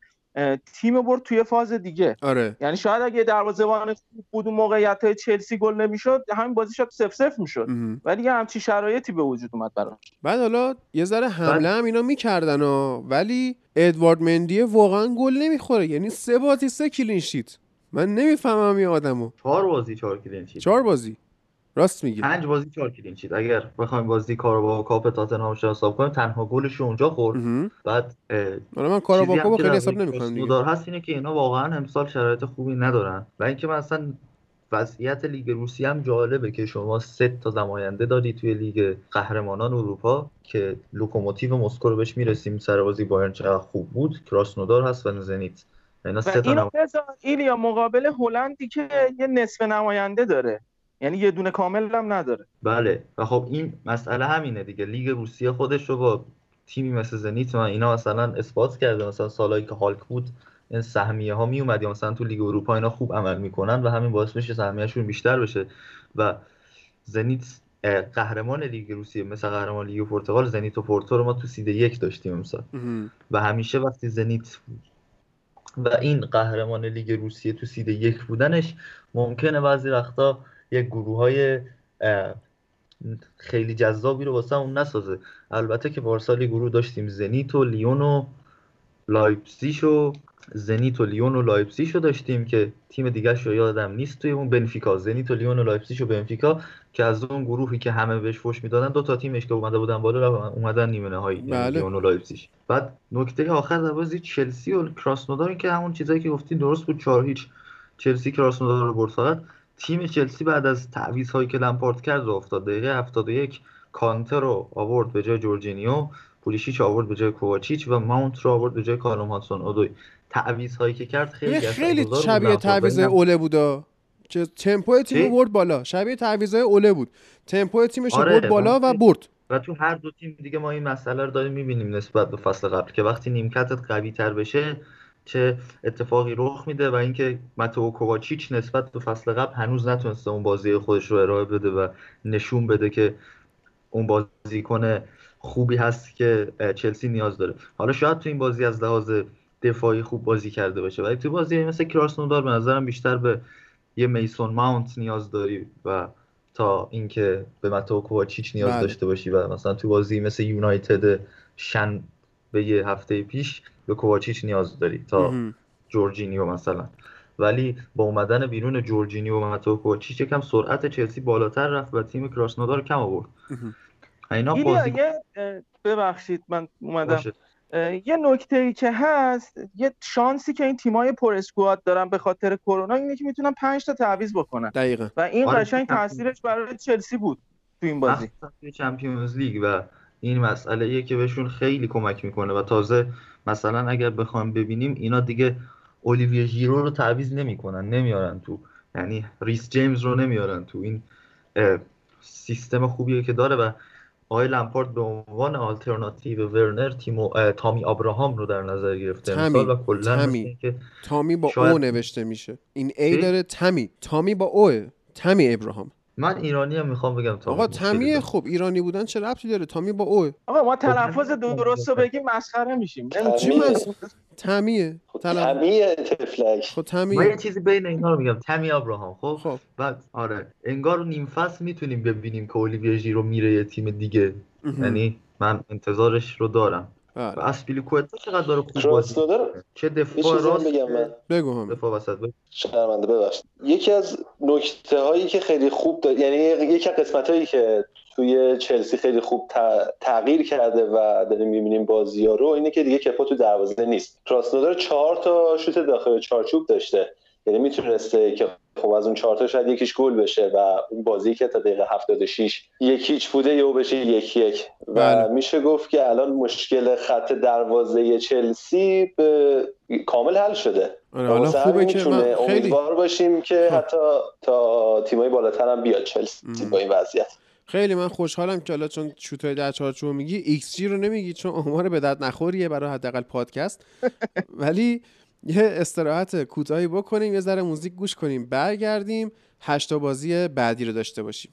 تیم برد توی فاز دیگه. آره. یعنی شاید اگه دروازه‌بان خوب بود و موقعیت های چلسی گل نمی‌شد همین بازی شاید 0 0 می‌شد. ولی یه همچی شرایطی به وجود اومد براش بعد حالا یه ذره حمله هم اینا می‌کردن ولی ادوارد مندی واقعا گل نمی‌خوره. یعنی سه بازی سه clean sheet. من نمی‌فهمم این آدمو. چهار بازی چهار clean sheet. چهار بازی. راست میگی؟ پنج بازی چهار clean sheet اگر بخوایم بازی کاراباو کاپ تاتنهام رو حساب کنیم تنها گلش اونجا خورد. بعد حالا من کاراباو خیلی حساب نمی‌کنم دیگه. هست اینه که اینا واقعا امسال شرایط خوبی ندارن. و اینکه مثلا وضعیت لیگ روسیه هم جالبه که شما سه تا نماینده داری توی لیگ قهرمانان اروپا که لوکوموتیو مسکو رو بهش می‌رسیم. سر بازی بایرن چقدر خوب بود. کراسنودار هست و زنیت. اینا سه تا نم... ایلیا مقابل هلندی که یه نصف نماینده داره. یعنی یه دونه کامل هم نداره. بله. و خب این مسئله همینه دیگه. لیگ روسیه خودش رو با تیمی مثل زنیت و اینا مثلا اثبات کرده. مثلا سالهایی که هالک بود این سهمیه ها می اومد یا مثلا تو لیگ اروپا اینا خوب عمل می‌کنن و همین باعث میشه سهمیهشون بیشتر بشه. و زنیت قهرمان لیگ روسیه مثل قهرمان لیگ پرتغال زنیت و پورتو رو ما تو سید یک داشتیم امسال. و همیشه وقتی زنیت و این قهرمان لیگ روسیه تو سید یک بودنش ممکنه بعضی وقتا یک گروه های خیلی جذابی رو واسه اون نسازه. البته که پارسال یه گروه داشتیم. زنیت و لیون و لایپزیش و زنیت و لیون و لایپزیش رو داشتیم که تیم دیگه رو یادم نیست توی اون بنفیکا. زنیت و لیون و لایپزیش و بنفیکا که از اون گروهی که همه بهش فوش می‌دادن دو تا تیمش که اومده بودن بالا اومدن نیمه نهایی. یعنی بله. لیون و لایپزیش بعد نکته آخر در بازی چلسی و کراسنودار که همون چیزایی که گفتی درست بود 4 هیچ. چلسی کراسنودار رو برد فقط. تیم چلسی بعد از تعویض هایی که لمپارد کرد رو افتاد. دقیقه 71 کانتر رو آورد به جای جورجینیو پولیشیچ آورد به جای کوواچیچ و ماونت رو آورد به جای کالوم هاتسون اودوی تعویض هایی که کرد خیلی خیلی شبیه تعویض اوله بودا. چه تمپو تیم برد بالا. شبیه تعویض های اوله بود. تمپو تیمش آره برد بالا و برد. و تو هر دو تیم دیگه ما این مسئله رو داریم می‌بینیم نسبت به فصل قبل که وقتی نیمکتت قوی تر بشه چه اتفاقی رخ میده و اینکه ماتو کوواچیچ نسبت به فصل قبل هنوز نتونسته اون بازی خودش رو ارائه بده و نشون بده که اون بازیکن خوبی هست که چلسی نیاز داره حالا شاید تو این بازی از لحاظ دفاعی خوب بازی کرده باشه ولی تو بازی مثل کراسنودار به نظرم بیشتر به یه میسون ماونت نیاز داری و تا اینکه به ماتو کوواچیچ نیاز بله. داشته باشی و مثلا تو بازی مثل یونایتد شن به یه هفته پیش به کوواچیچ نیاز داری تا جورجینیو مثلا. ولی با اومدن بیرون جورجینیو و ماتو کوواچیچ یکم سرعت چلسی بالاتر رفت و تیم کراسنودار کم آورد. اینا بازی... ببخشید من اومدم. یه نکته ای که هست یه شانسی که این تیمای پر اسکواد دارن به خاطر کرونا اینه که می‌تونن 5 تا تعویض بکنن. دقیقا و این آره قشنگ تاثیرش برای چلسی بود تو این بازی. چمپیونز لیگ و این مسئله ایه که بهشون خیلی کمک می‌کنه و تازه مثلا اگر بخوام ببینیم اینا دیگه اولیویه ژیرو رو تعویض نمی‌کنن نمیارن تو. یعنی ریس جیمز رو نمیارن تو. این سیستم خوبیه که داره و آقای لمپارد به عنوان آلترناتیو ورنر، تیمو تامی آبراهام رو در نظر گرفته. تامی. و کلا تامی. که تامی با شاید... او نوشته میشه. این A داره تامی. تامی با O ه. تامی ابراهام. من ایرانی هم می‌خوام بگم تامی آقا تامی خوب ایرانی بودن چه ربطی داره؟ تامی با اوه. آقا ما تلفظ درست رو بگیم مسخره میشیم. چی تمیه. تمیه تفلک خب تمی من یه چیزی بین اینا رو میگم. تمی ابراهام خب؟ خب. بعد آره انگار نیم فصل می‌تونیم ببینیم که اولیویر ژیرو میره یه تیم دیگه. یعنی من انتظارش رو دارم. و اسپیلیکوتا چقدر داره خوب بازی چه دفاع راست بگم من. بگو هم. دفاع وسط. شرمنده ببخشید. یکی از نکته هایی که خیلی خوب داره یعنی یکی از قسمت هایی که توی چلسی خیلی خوب تغییر کرده و داریم می‌بینیم بازی ها رو اینه که دیگه کپا تو دروازه نیست. کراسنودار چهار تا شوت داخل چارچوب داشته. یعنی می‌تونسته که خب از اون چهار تا شاید یکیش گل بشه و اون بازی که تا دقیقه 76 یک هیچ بوده یهو بشه یک یک. و بله. میشه گفت که الان مشکل خط دروازه چلسی به کامل حل شده. آره حالا خوبه که ما خیلی امیدوار باشیم که خب. حتی تا تیمای بالاتر هم بیاد چلسی با این وضعیت. خیلی من خوشحالم که حالا چون شوتای در چارچوب میگی ایکس جی رو نمیگی چون آمار به درد نخوریه برای حداقل پادکست. ولی یه استراحت کوتاهی بکنیم یه ذره موزیک گوش کنیم برگردیم هشت تا بازی بعدی رو داشته باشیم.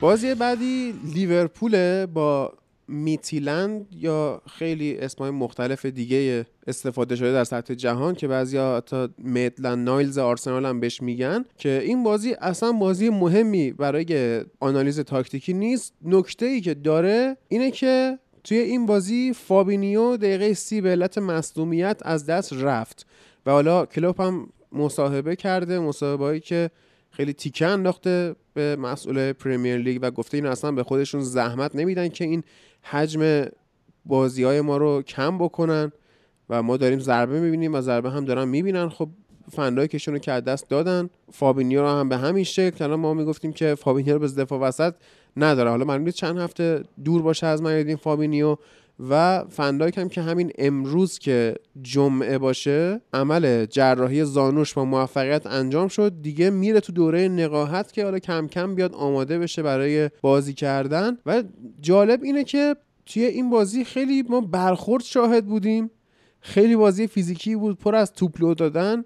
بازی بعدی لیورپول با میتیلند یا خیلی اسمای مختلف دیگه استفاده شده در سطح جهان که بعضیا تا میتلند نایلز آرسنال هم بهش میگن که این بازی اصلا بازی مهمی برای آنالیز تاکتیکی نیست. نکته ای که داره اینه که توی این بازی فابینیو دقیقه سی به علت مصدومیت از دست رفت و حالا کلوپ هم مصاحبه کرده مصاحبه که خیلی تیکه انداخته به مسئول پریمیر لیگ و گفته این اصلا به خودشون زحمت نمیدن که این حجم بازی های ما رو کم بکنن و ما داریم ضربه می‌بینیم و ضربه هم دارن می‌بینن. خب فندایکشون رو که از دست دادن فابینیو رو هم به همین شکل. الان ما می‌گفتیم که فابینیو رو به، دفاع وسط نداره. حالا معلومه چند هفته دور باشه از میادین فابینیو. و فندایک هم که همین امروز که جمعه باشه عمل جراحی زانوش با موفقیت انجام شد. دیگه میره تو دوره نقاهت که حالا کم کم بیاد آماده بشه برای بازی کردن. و جالب اینه که توی این بازی خیلی ما برخورد شاهد بودیم. خیلی بازی فیزیکی بود پر از توپ لو دادن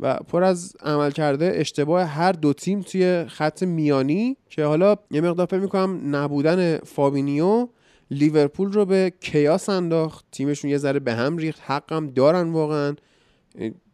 و پر از عملکرد اشتباه هر دو تیم توی خط میانی که حالا یه مقدار فکر می‌کنم نبودن فابینیو لیورپول رو به کیاس انداخت. تیمشون یه ذره به هم ریخت. حقم دارن واقعا.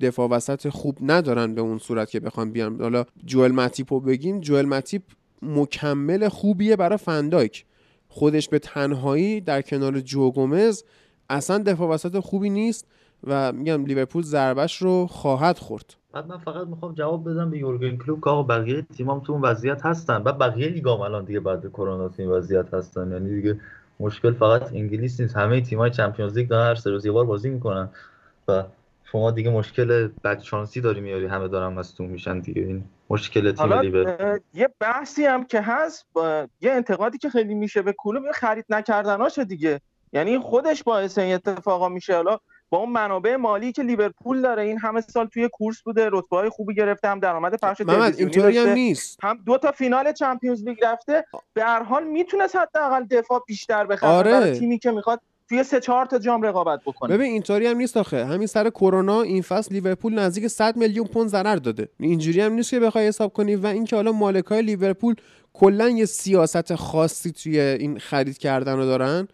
دفاع وسط خوب ندارن به اون صورت که بخوام بیان. حالا جوئل ماتیپ رو بگیم. جوئل ماتیپ مکمل خوبیه برای فندایک خودش به تنهایی در کنار جو گومز اصلا دفاع وسط خوبی نیست و میگم لیورپول ضربش رو خواهد خورد. بعد من فقط می‌خوام جواب بدم به یورگن کلوپ که آقا بقیه تیمام تو اون وضعیت هستن. بعد بقیه لیگام الان دیگه بعد کرونا تو این وضعیت هستن. یعنی دیگه مشکل فقط انگلیس نیست. همه تیم‌های چمپیونز لیگ دارن هر سه روز یه بار بازی می‌کنن و شما دیگه مشکل بد شانسی داری میاری. همه دارن مصدوم میشن دیگه. این مشکل تیم لیور یه بحثی هم که هست یه انتقادی که خیلی میشه به کلوپ خرید نکردناشه دیگه. یعنی خودش باعث این اتفاقا میشه. حالا با اون منابع مالی که لیورپول داره این همه سال توی کورس بوده رتبه های خوبی گرفته هم درآمد پخش تلویزیونی هم نیست. هم دو تا فینال چمپیونز لیگ رفته به هر حال می‌تونست حداقل دفاع بیشتر بخره. آره. تیمی که می‌خواد توی سه چهار تا جام رقابت بکنه. ببین اینطوری هم نیست آخه. همین سر کرونا این فصل لیورپول نزدیک 100 میلیون پوند ضرر داده. اینجوری هم نیست که بخوای حساب کنی. و اینکه حالا مالکای لیورپول کلا یه سیاست خاصی توی این خرید کردن رو دارن.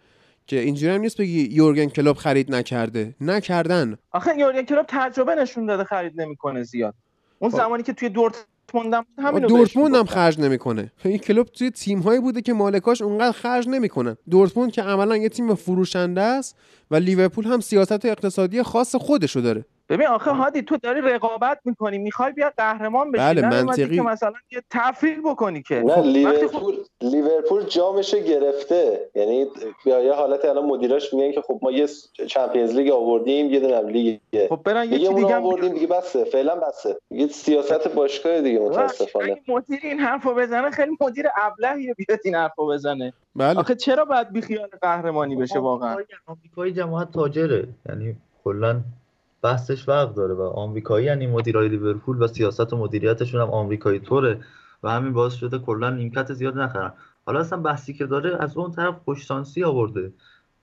که اینجوری هم نیست بگی یورگن کلوب خرید نکرده. نکردن. آخه یورگن کلوب تجربه نشون داده خرید نمی‌کنه زیاد. اون خب. زمانی که توی دورتموند هم دورتموند هم خرج نمی‌کنه. این کلوب توی تیم هایی بوده که مالکاش اونقدر خرج نمی‌کنن. دورتموند که عملا یه تیم فروشنده است و لیورپول هم سیاست اقتصادی خاص خودشو داره. ببین آخه هادی تو داری رقابت می‌کنی می‌خوای بیا قهرمان بشی. بله منطقی. که مثلا یه تفریح بکنی که. نه خب، لیورپول لیورپول جامش گرفته. یعنی یه حالت الان مدیراش میگن که خب ما یه چمپیونز لیگ آوردیم یه دونه لیگ. خب برن یه دیگه آوردیم دیگه بسه فعلا بسه. یه سیاست باشگاه دیگه متاسفانه. مدیر این حرفو بزنه خیلی مدیر ابلهیه بیاد این حرفو بزنه. بله. آخه چرا باید بی خیال قهرمانی بشه واقعا؟ آمریکایی جماعت تاجره. یعنی کلا بحثش فرق داره و آمریکایی یعنی مدیرای لیورپول و سیاست و مدیریتشون هم آمریکایی طوره و همین باعث شده کلا نیمکت زیاد نخرن. حالا اصلا بحثی که داره از اون طرف خوششانسی آورده.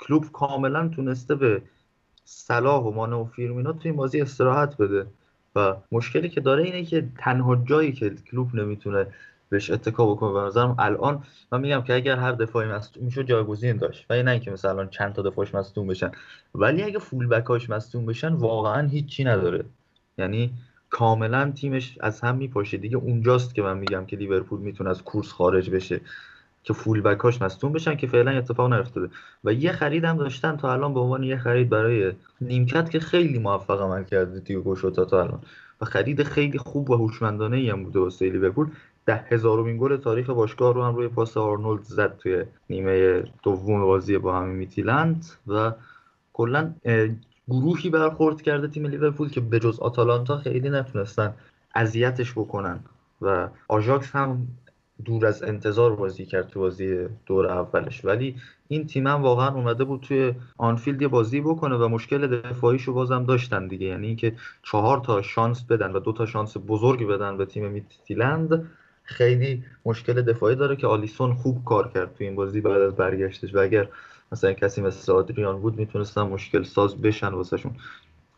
کلوب کاملا تونسته به صلاح و مانه و فیرمینا تو این بازی استراحت بده. و مشکلی که داره اینه که تنها جایی که کلوب نمی‌تونه بهش اتکا بکنه به نظرم الان من میگم که اگر هر دفاعی مصدوم می‌شد جایگزین داشت. و نه اینکه مثلا چند تا دفاعش مصدوم بشن. ولی اگه فول بکاش مصدوم بشن واقعا هیچی نداره. یعنی کاملا تیمش از هم میپاشه. دیگه اونجاست که من میگم که لیورپول می‌تونه از کورس خارج بشه که فول بکاش مصدوم بشن که فعلا اتفاق نیفتاده. و یه خرید هم داشتن تا الان به عنوان یه خرید برای نیمکت که خیلی موفق عمل کرده دیگو شوتا تا الان. و خرید خیلی خوب و هوشمندانه ای هم بوده واسه لیورپول. ده هزارمین گل تاریخ باشگاه رو هم روی پاس آرنولد زد توی نیمه دوم بازی با همین میتیلند و کلا گروهی برخورد کرده تیم لیورپول که به جز آتالانتا خیلی نتونستن اذیتش بکنن و آژاکس هم دور از انتظار بازی کرد تو بازی دور اولش. ولی این تیم هم واقعا اومده بود توی آنفیلد یه بازی بکنه و مشکل دفاعیشو بازم داشتن دیگه. یعنی اینکه چهار تا شانس بدن و دو تا شانس بزرگ بدن به تیم میتیلند خیلی مشکل دفاعی داره که آلیسون خوب کار کرد تو این بازی بعد از برگشتش. و اگر مثلا کسی مثل آدریان بود می‌تونستن مشکل ساز بشن واسهشون.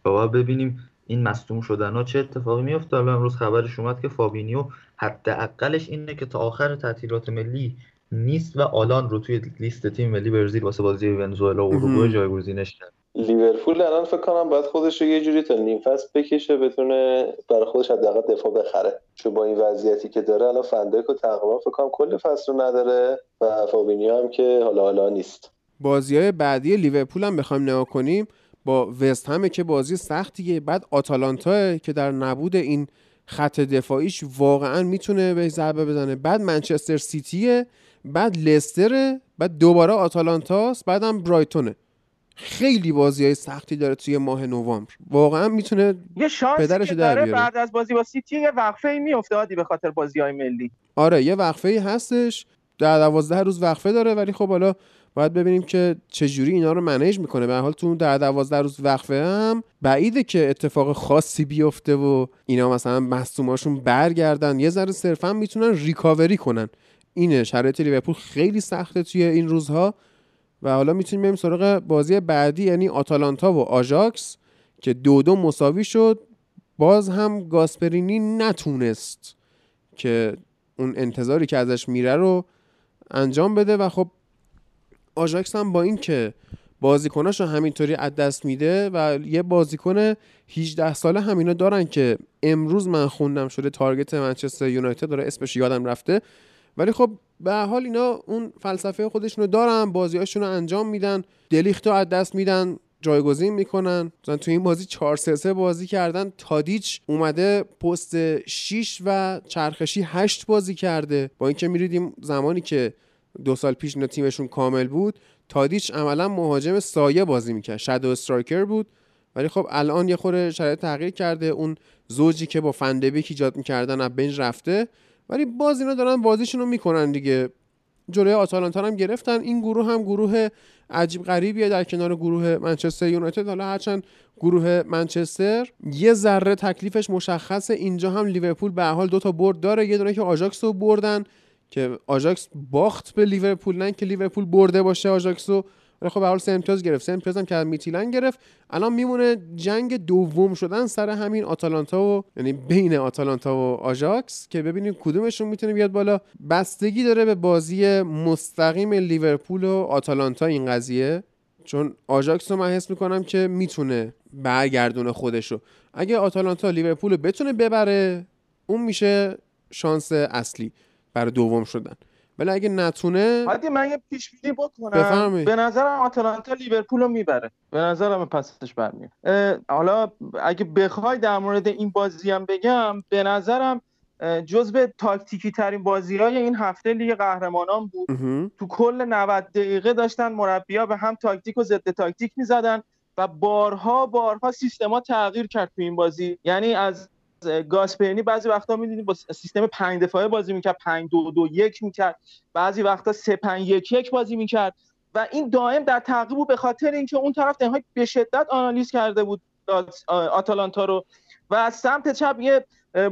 و ببینیم این مصدوم شدن ها چه اتفاقی میفته حالا امروز خبرش اومد که فابینیو حداقلش اینه که تا آخر تعطیلات ملی نیست و آلان رو توی لیست تیم ملی برزیل واسه بازی ونزوئلا و اروگوئه جایگزینش کرد. لیورپول الان فکر کنم باید خودش رو یه جوری تا نیم فصل بکشه بتونه برای خودش حداقل دفاع بخره. چون با این وضعیتی که داره الان فندایک رو تقریبا فکر کنم کل فصل رو نداره و فابینیو هم که حالا حالا نیست. بازی های بعدی لیورپول هم بخوایم نگاه کنیم. با وست همه که بازی سختیه. بعد آتالانتا که در نبود این خط دفاعیش واقعا می‌تونه به ضربه بزنه. بعد منچستر سیتیه بعد لستره بعد دوباره آتالانتاست بعدم برایتونه. خیلی بازی های سختی داره توی ماه نوامبر. واقعا می‌تونه یه شانسی پدرش که داره بعد از بازی با سیتی یه وقفه ای میفته به خاطر بازی های ملی. آره یه وقفه ای هستش. در دوازده روز وقفه داره ولی خب حالا باید ببینیم که چجوری اینا رو منیج می‌کنه. به حال تو در دوازده روز وقفه هم بعیده که اتفاق خاصی بیفته و اینا مثلا مصوماشون برگردن. یه ذره صرفا می‌تونن ریکاوری کنن. اینه شرایط لیورپول خیلی سخته توی این روزها. و حالا می‌تونیم بریم سراغ بازی بعدی یعنی آتالانتا و آژاکس که دو دو مساوی شد. باز هم گاسپرینی نتونست که اون انتظاری که ازش میره رو انجام بده و خب آژاکس هم با اینکه بازیکناش رو همینطوری از دست میده و یه بازیکن 18 ساله همینا دارن که امروز من خوندم شده تارگت منچستر یونایتد داره اسمش یادم رفته. ولی خب به حال اینا اون فلسفه خودشونو دارن بازیاشون رو انجام میدن دلیخت رو از دست میدن جایگزین می‌کنن. مثلا تو این بازی 4 3 بازی کردن تادیچ اومده پست 6 و چرخشی 8 بازی کرده. با اینکه میریدیم زمانی که دو سال پیش اینا تیمشون کامل بود تادیچ عملا مهاجم سایه بازی می‌کرد. شادو استرایکر بود. ولی خب الان یه خورده شرایط تغییر کرده. اون زوجی که با فندبیک ایجاد می‌کردن از بنج رفته. ولی باز اینا دارن بازیشون رو می‌کنن دیگه. جلوی آتالانتا هم گرفتن. این گروه هم گروه عجیب غریبیه در کنار گروه منچستر یونایتد. حالا هرچند گروه منچستر یه ذره تکلیفش مشخصه. اینجا هم لیورپول به حال دو تا برد داره. یه دونه که آژاکس رو بردن که آژاکس باخت به لیورپول. نه که لیورپول برده باشه آژاکس رو ولی خب به حال سه امتیاز گرفت. سه امتیاز هم که میتیلن گرفت. الان میمونه جنگ دوم شدن سر همین آتالانتا و یعنی بین آتالانتا و آژاکس که ببینیم کدومشون می‌تونه بیاد بالا. بستگی داره به بازی مستقیم لیورپول و آتالانتا این قضیه. چون آژاکس رو من حس می‌کنم که می‌تونه برگردونه خودشو. اگه آتالانتا لیورپول رو بتونه ببره اون میشه شانس اصلی برای دوم شدن. ولی اگه نتونه حالا من یه پیش بینی بکنم به نظرم آتلانتا لیورپول رو می‌بره. به نظرم پسش برمیاد. حالا اگه بخوای در مورد این بازی هم بگم به نظرم جزء تاکتیکی ترین بازی های این هفته لیگ قهرمانان بود. تو کل 90 دقیقه داشتن مربیا به هم تاکتیک و ضد تاکتیک می‌زدن و بارها بارها سیستما تغییر کرد تو این بازی. یعنی از گاسپرینی بعضی وقتا می‌دیدیم با سیستم 5 دفاعه بازی می‌کرد 5 2 2 1 می‌کرد. بعضی وقتا 3 5 1 1 بازی می‌کرد. و این دائم در تغییر بود به خاطر اینکه اون طرف تن هاخ به شدت آنالیز کرده بود آتالانتا رو. و از سمت چپ یه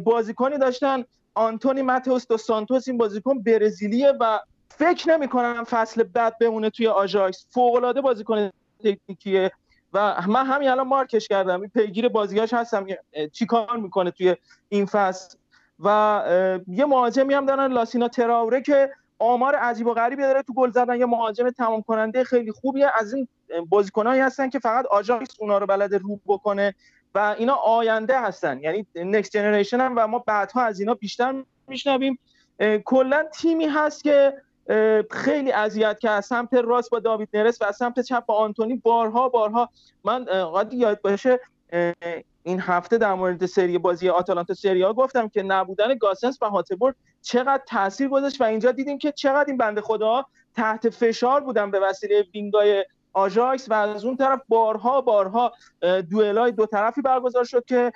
بازیکنی داشتن آنتونی ماتئوس دو سانتوس. این بازیکن برزیلیه و فکر نمی کنم فصل بعد بمونه توی آژاکس. فوق العاده بازیکن تکنیکیه. و من همین الان مارکش کردم. پیگیر بازیاش هستم. چی کار می‌کنه توی این فصل؟ و یه مهاجمی هم دارن لاسینا تراوره که آمار عجیب و غریبی داره تو گل زدن. یه مهاجم تمام کننده خیلی خوبیه. از این بازیکنایی هستن که فقط آژاکس اونا رو بلد رو بکنه و اینا آینده هستن. یعنی نکست جنریشن هم و ما بعدها از اینا بیشتر میشنویم. کلا تیمی هست که خیلی اذیت که از سمت راست با داوید نرس و از سمت چپ با آنتونی. بارها بارها من قاعد یاد باشه این هفته در مورد سری بازی آتالانتا سری ها گفتم که نبودن گاسنس و هاتبورد چقدر تاثیر گذاشت و اینجا دیدیم که چقدر این بنده خدا تحت فشار بودن به وسیله wing ای آژاکس و از اون طرف بارها بارها دوئلای دو طرفی برگزار شد که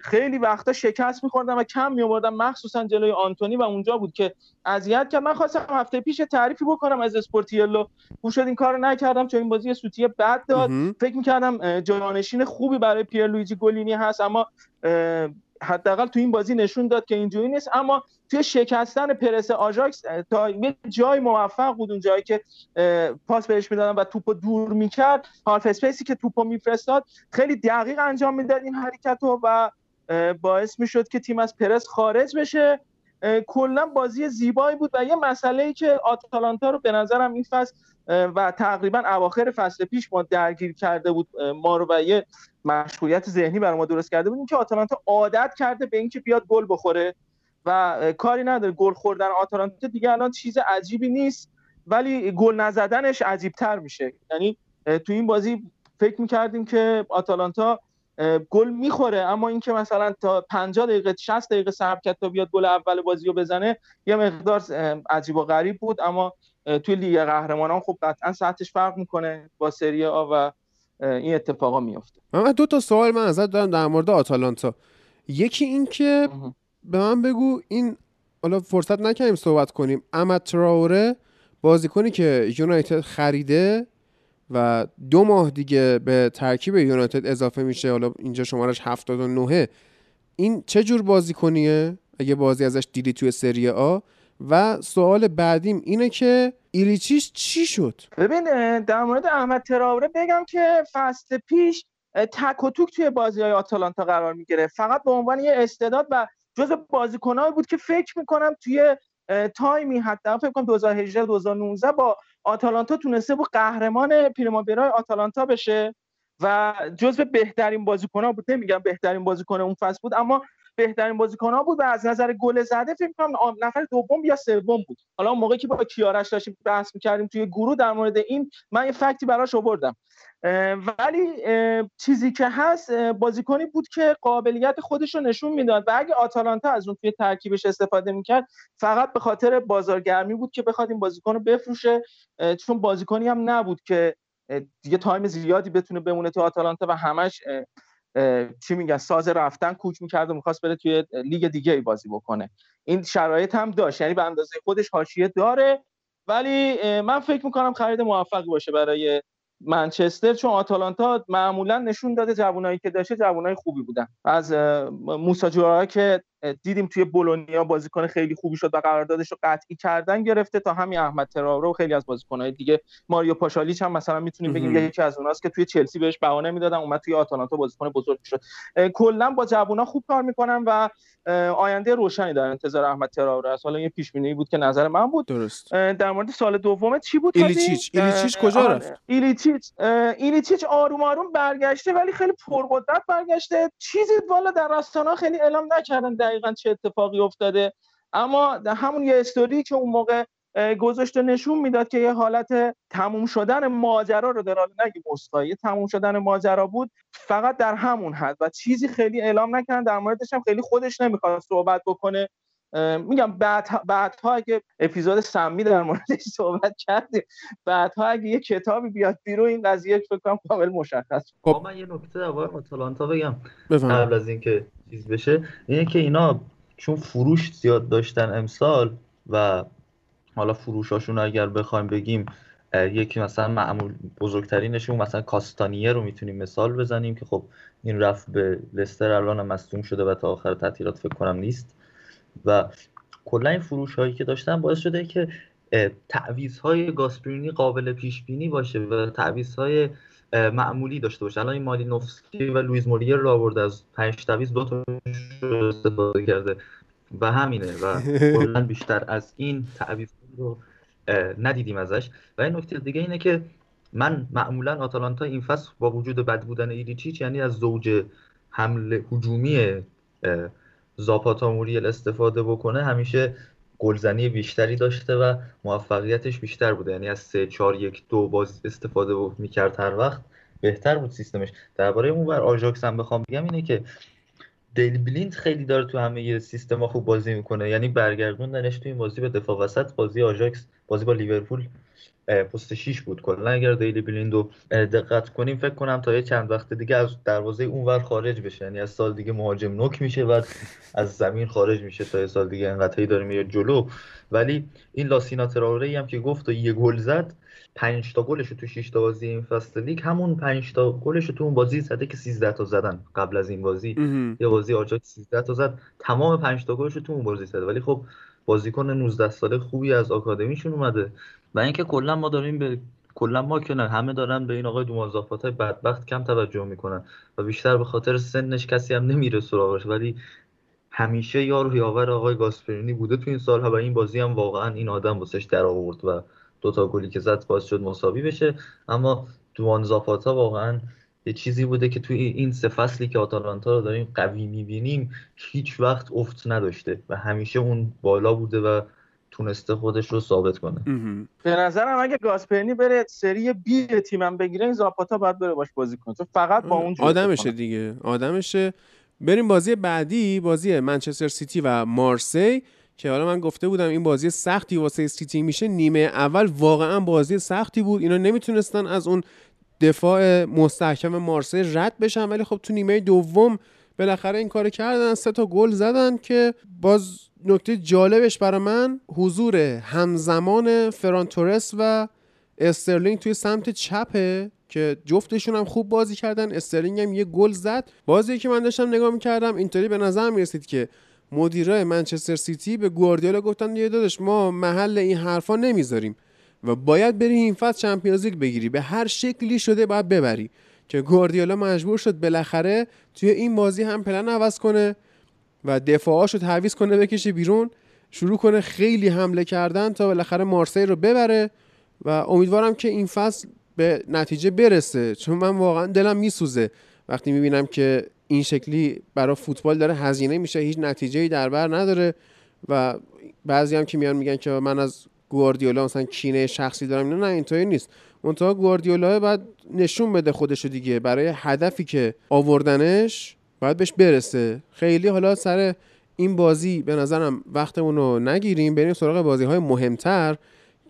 خیلی وقتا شکست میخوردن و کم میآوردن. مخصوصا جلوی آنتونی و اونجا بود که اذیت کرد. من خواستم هفته پیش تعریفی بکنم از اسپورتیلو. خوب شد این کارو نکردم. چون این بازی سوتی بد داد. فکر می‌کردم جانشین خوبی برای پیر لویجی گلینی هست. اما حداقل تو این بازی نشون داد که اینجوری نیست. اما توی شکستن پرس آژاکس تا یه جای موفق بود اون جایی که پاس بهش می‌دادن و توپو دور می‌کرد half space ی که توپو میفرستاد خیلی دقیق انجام می‌داد این حرکت رو و باعث می‌شد که تیم از پرس خارج بشه. کلا بازی زیبایی بود و یه مسئله ای که آتالانتا رو به نظرم این فصل و تقریبا اواخر فصل پیش ما درگیر کرده بود ما رو و یه مشغولیت ذهنی برای ما درست کرده بود که آتالانتا عادت کرده به اینکه بیاد گل بخوره. و کاری نداره. گل خوردن آتالانتا دیگه الان چیز عجیبی نیست ولی گل نزدنش عجیب تر میشه. یعنی تو این بازی فکر می‌کردیم که آتالانتا گل می‌خوره اما اینکه مثلا تا 50 دقیقه 60 دقیقه صبر کرد تا بیاد گل اول بازی رو بزنه یه مقدار عجیب و غریب بود. اما توی لیگ قهرمانان خب قطعا ساعتش فرق می‌کنه با سری آ و این اتفاقا میفته من دو تا سوال من ازت دارم در مورد آتالانتا. یکی این که به من بگو این حالا فرصت نکنیم صحبت کنیم. اما تراوره بازیکنی که یونایتد خریده و دو ماه دیگه به ترکیب یونایتد اضافه میشه حالا اینجا شمارش 79 این چه جور بازیکنیه؟ اگه بازی ازش دیدی توی سری آ؟ و سوال بعدیم اینه که ایلیچیش چی شد؟ ببین در مورد احمد تراوره بگم که فصل پیش تک و توک توی بازی های آتالانتا قرار می‌گیره فقط به عنوان یه استعداد و جز بازیکنایی بود که فکر می‌کنم توی تایمی حتی فکر کنم 2018 2019 با آتالانتا تونسته بود قهرمان پریماویرا آتالانتا بشه و جزو بهترین بازیکن‌ها بود. نمیگم بهترین بازیکن اون فصل بود اما بهترین بازیکن‌ها بود و از نظر گل زده فکر کنم نفر دوم یا سوم بود. حالا موقعی که با کیارش داشتیم بحث می‌کردیم توی گروه در مورد این من یه فکتی براش آوردم. ولی چیزی که هست بازیکنی بود که قابلیت خودش رو نشون می‌داد و اگه آتالانتا از اون توی ترکیبش استفاده می‌کرد فقط به خاطر بازارگرمی بود که بخواد این بازیکن رو بفروشه. چون بازیکنی هم نبود که دیگه time زیادی بتونه بمونه تو آتالانتا و همش چی میگن ساز رفتن کوک می‌کرد و می‌خواست بره توی لیگ دیگه ای بازی بکنه. این شرایط هم داشت یعنی به اندازه خودش حاشیه داره. ولی من فکر می‌کنم خرید موفق باشه برای منچستر چون آتالانتا معمولا نشون داده جوانایی که داشته جوانای خوبی بودن. از موسا که دیدیم توی بولونیا بازیکن خیلی خوبی شد و قراردادش رو قطعی کردن گرفته تا همین احمد تراوره و خیلی از بازیکن‌های دیگه. ماریو پاشالیچ هم مثلا می‌تونیم بگیم یکی از اوناست که توی چلسی بهش بهانه می‌دادن اومد توی آتالانتا بازیکن بزرگ شد. کلا با جوونا خوب کار می‌کنن و آینده روشنی در انتظار احمد تراوره است. حالا یه پیش بینی بود که نظر من بود. درست. در مورد سال دوم چی بود ایلیچیچ. ایلیچیچ کجا رفت؟ ایلیچیچ ایلیچیچ آروم آروم برگشته ولی خیلی پرقدرت برگشته. چیزی والا در رستانا خیلی اعلام نکردن دقیقا چه اتفاقی افتاده. اما همون یه استوری که اون موقع گذاشته نشون می‌داد که یه حالت تموم شدن ماجرا رو در حال نگیم اسقایی تموم شدن ماجرا بود فقط در همون حد و چیزی خیلی اعلام نکردن. در موردش هم خیلی خودش نمی‌خواد صحبت بکنه. میگم بعد بعدها اگه اپیزود سمی در موردش صحبت کردیم بعدها اگه یه کتابی بیاد بیرون این قضیه فکر کنم کامل مشخص خب. من یه نکته اول آتالانتا بگم. قبل از اینکه چیز بشه اینه که اینا چون فروش زیاد داشتن امسال و حالا فروشاشون اگر بخوایم بگیم یکی مثلا معمول بزرگترینشون مثلا کاستانیه رو می‌تونیم مثال بزنیم که خب این رفت به لستر الان مصدوم شده و تا آخر تعطیلات فکر کنم نیست. و کلا این فروش هایی که داشتن باعث شده که تعویض های گاسپرینی قابل پیش بینی باشه و تعویض های معمولی داشته باشه. الان این مالینوفسکی و لویز موریر رو آورده از پنج تعویض دو تا استفاده کرده. و همینه و کلا بیشتر از این تعویض رو ندیدیم ازش. و این نکته دیگه اینه که من معمولا آتالانتا این فصل با وجود بد بودن ایلیچیچ یعنی از زوج حمله هجومی زاپاتا موریل استفاده بکنه همیشه گلزنی بیشتری داشته و موفقیتش بیشتر بوده. یعنی از 3 4 1 2 باز استفاده می‌کرد هر وقت بهتر بود سیستمش. درباره اون بر آژاکس هم بخوام بگم اینه که دیلی بلیند خیلی داره تو همه سیستما خوب بازی می‌کنه. یعنی برگردوندنش تو این بازی به دفاع وسط بازی آژاکس بازی با لیورپول پست 6 بود. کلا اگر دیلی بلیندو دقت کنیم فکر کنم تا یه چند وقت دیگه از دروازه اونور خارج بشه. یعنی از سال دیگه مهاجم نوک میشه و از زمین خارج میشه تا یه سال دیگه انقدر داره میره جلو. ولی این لاسینا تراوره هم که گفت و یه گل زد 5 تا گلش تو 6 تا بازی این فصل لیگ همون 5 تا گلش تو اون بازی زده که 13 تا زدن قبل از این بازی. یه بازی آجاکس 13 تا زد تمام 5 تا گلش تو اون بازی زده ولی خب بازیکن 19 ساله خوبی از آکادمیشون اومده. و اینکه کلا ما داریم به کلا ما که نه همه دارن به این آقای دومازافات های بدبخت کم توجه می‌کنن و بیشتر به خاطر سنش کسی هم نمیره سراغش. ولی همیشه یار و یاور آقای گاسپرینی بوده تو این سال و این بازی هم واقعا این آدم واسش در آورد و دوتا گلی که زد باز شد مساوی بشه. اما دوان زاپاتا واقعا یه چیزی بوده که توی این سه فصلی که آتالانتا رو داریم قوی می‌بینیم هیچ وقت افت نداشته و همیشه اون بالا بوده و تونسته خودش رو ثابت کنه. به نظرم اگه گاسپرینی بره سری بی تیمم بگیره این زاپاتا باید بره باش بازی کنه. تو فقط با اون آدمشه دیگه. آدمشه. بریم بازی بعدی بازی منچستر سیتی و مارسی که حالا من گفته بودم این بازی سختی واسه سیتی میشه. نیمه اول واقعا بازی سختی بود. اینا نمی‌تونستن از اون دفاع مستحکم مارسی رد بشن ولی خب تو نیمه دوم بالاخره این کار کردن سه تا گل زدن که باز نکته جالبش برای من حضور همزمان فرانتورس و استرلینگ توی سمت چپه که جفتشون هم خوب بازی کردن. استرلینگ هم یه گل زد. بازی که من داشتم نگاه می‌کردم اینطوری به نظر می‌رسید که مدیرای منچستر سیتی به گواردیولا گفتن یه داداش ما محل این حرفا نمی‌ذاریم و باید بری این فصل Champions League بگیری. به هر شکلی شده باید ببری. که گواردیولا مجبور شد بالاخره توی این بازی هم پلن عوض کنه و دفاعاشو تعویض کنه بکشه بیرون. شروع کنه خیلی حمله کردن تا بالاخره مارسی رو ببره و امیدوارم که این فصل به نتیجه برسه. چون من واقعا دلم میسوزه. وقتی می‌بینم که این شکلی برای فوتبال داره هزینه میشه هیچ نتیجه در بر نداره و بعضی هم که میان میگن که من از گواردیولا مثلا کینه شخصی دارم نه اینطوری نیست. منتها گواردیولا بعد نشون بده خودشو دیگه. برای هدفی که آوردنش باید بهش برسه. خیلی حالا سر این بازی به نظرم وقتمون رو نگیریم. بریم سراغ بازی های مهمتر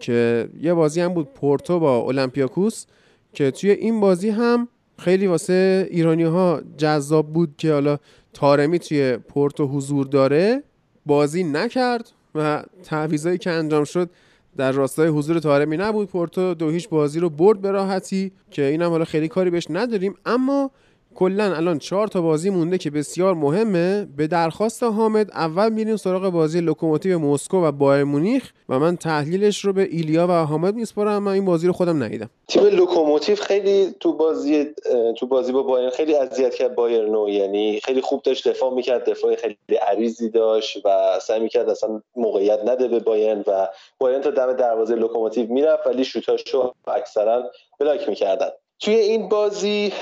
که یه بازی هم بود پورتو با اولمپیاکوس که توی این بازی هم خیلی واسه ایرانی ها جذاب بود که حالا تارمی توی پورتو حضور داره. بازی نکرد و تعویضایی که انجام شد در راستای حضور تارمی نبود پورتو دو هیچ بازی رو برد به راحتی که اینم حالا خیلی کاری بهش نداریم. اما کلا الان چهار تا بازی مونده که بسیار مهمه. به درخواست حامد اول میریم سراغ بازی لوکوموتیو مسکو و بایرن مونیخ و من تحلیلش رو به ایلیا و حامد میسپارم. من این بازی رو خودم ندیدم. تیم لوکوموتیو خیلی تو بازی تو بازی با بایرن خیلی اذیت کرد نو یعنی خیلی خوب داشت دفاع می‌کرد دفاع خیلی عریضی داشت و سعی می‌کرد اصلا موقعیت نده به بایرن و بایرن تا دم دروازه لوکوموتیو می‌رفت ولی شوتاشو اکثرا بلاک می‌کردن. توی این بازی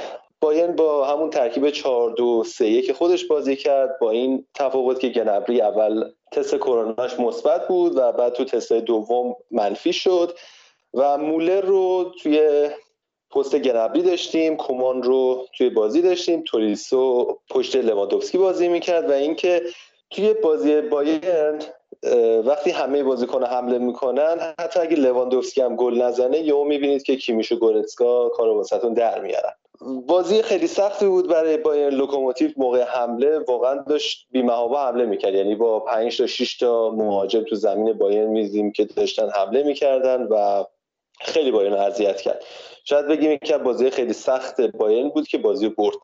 بایرن با همون ترکیب 4 2 3 که خودش بازی کرد با این تفاوت که گنبری اول تست کروناش مثبت بود و بعد تو تست دوم منفی شد و مولر رو توی پست گنبری داشتیم کومان رو توی بازی داشتیم توریسو پشت لواندوفسکی بازی می‌کرد و اینکه توی بازی بایرن وقتی همه بازیکن حمله می‌کنن حتی اگه لواندوفسکی هم گل نزنه یهو می‌بینید که کیمیش و گورتسکا کارو واسهتون در میارن بازی خیلی سختی بود برای بایرن لوکوموتیو. موقع حمله واقعا داشت بی‌محابا حمله می‌کرد. یعنی با 5 تا 6 تا مهاجم تو زمین بایرن میزیم که داشتن حمله می‌کردن و خیلی بایرن اذیت کرد. شاید بگیم که بازی خیلی سخت بایرن بود که بازی برد.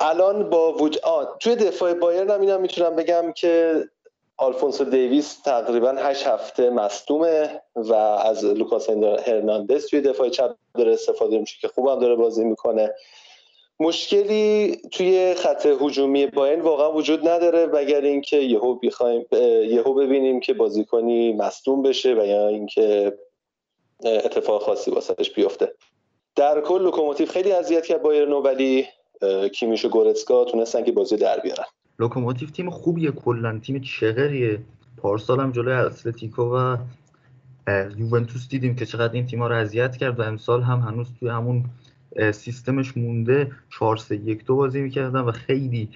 الان با وجود توی دفاع بایرن هم اینم می‌تونم بگم که آلفونسو دیویس تقریبا هشت هفته مصدومه و از لوکاس هرناندز توی دفاع چپ داره استفاده میشه که خوبم داره بازی می‌کنه. مشکلی توی خط هجومی بایرن واقعا وجود نداره مگر اینکه یهو بخوایم یهو ببینیم که بازیکنی مصدوم بشه و یا اینکه اتفاق خاصی واسش بیفته. در کل لوکوموتیو خیلی اذیت کرد بایرنو ولی کیمیش و گورتسکا تونستن که بازی در بیارن. لوکوموتیو تیم خوبیه کلا. تیم چغریه. پارسال هم جلوی اتلتیکو و یوونتوس دیدیم که چقدر این تیم‌ها رو اذیت کرد و امسال هم هنوز توی همون سیستمش مونده. 4 3 1 2 بازی می‌کردن و خیلی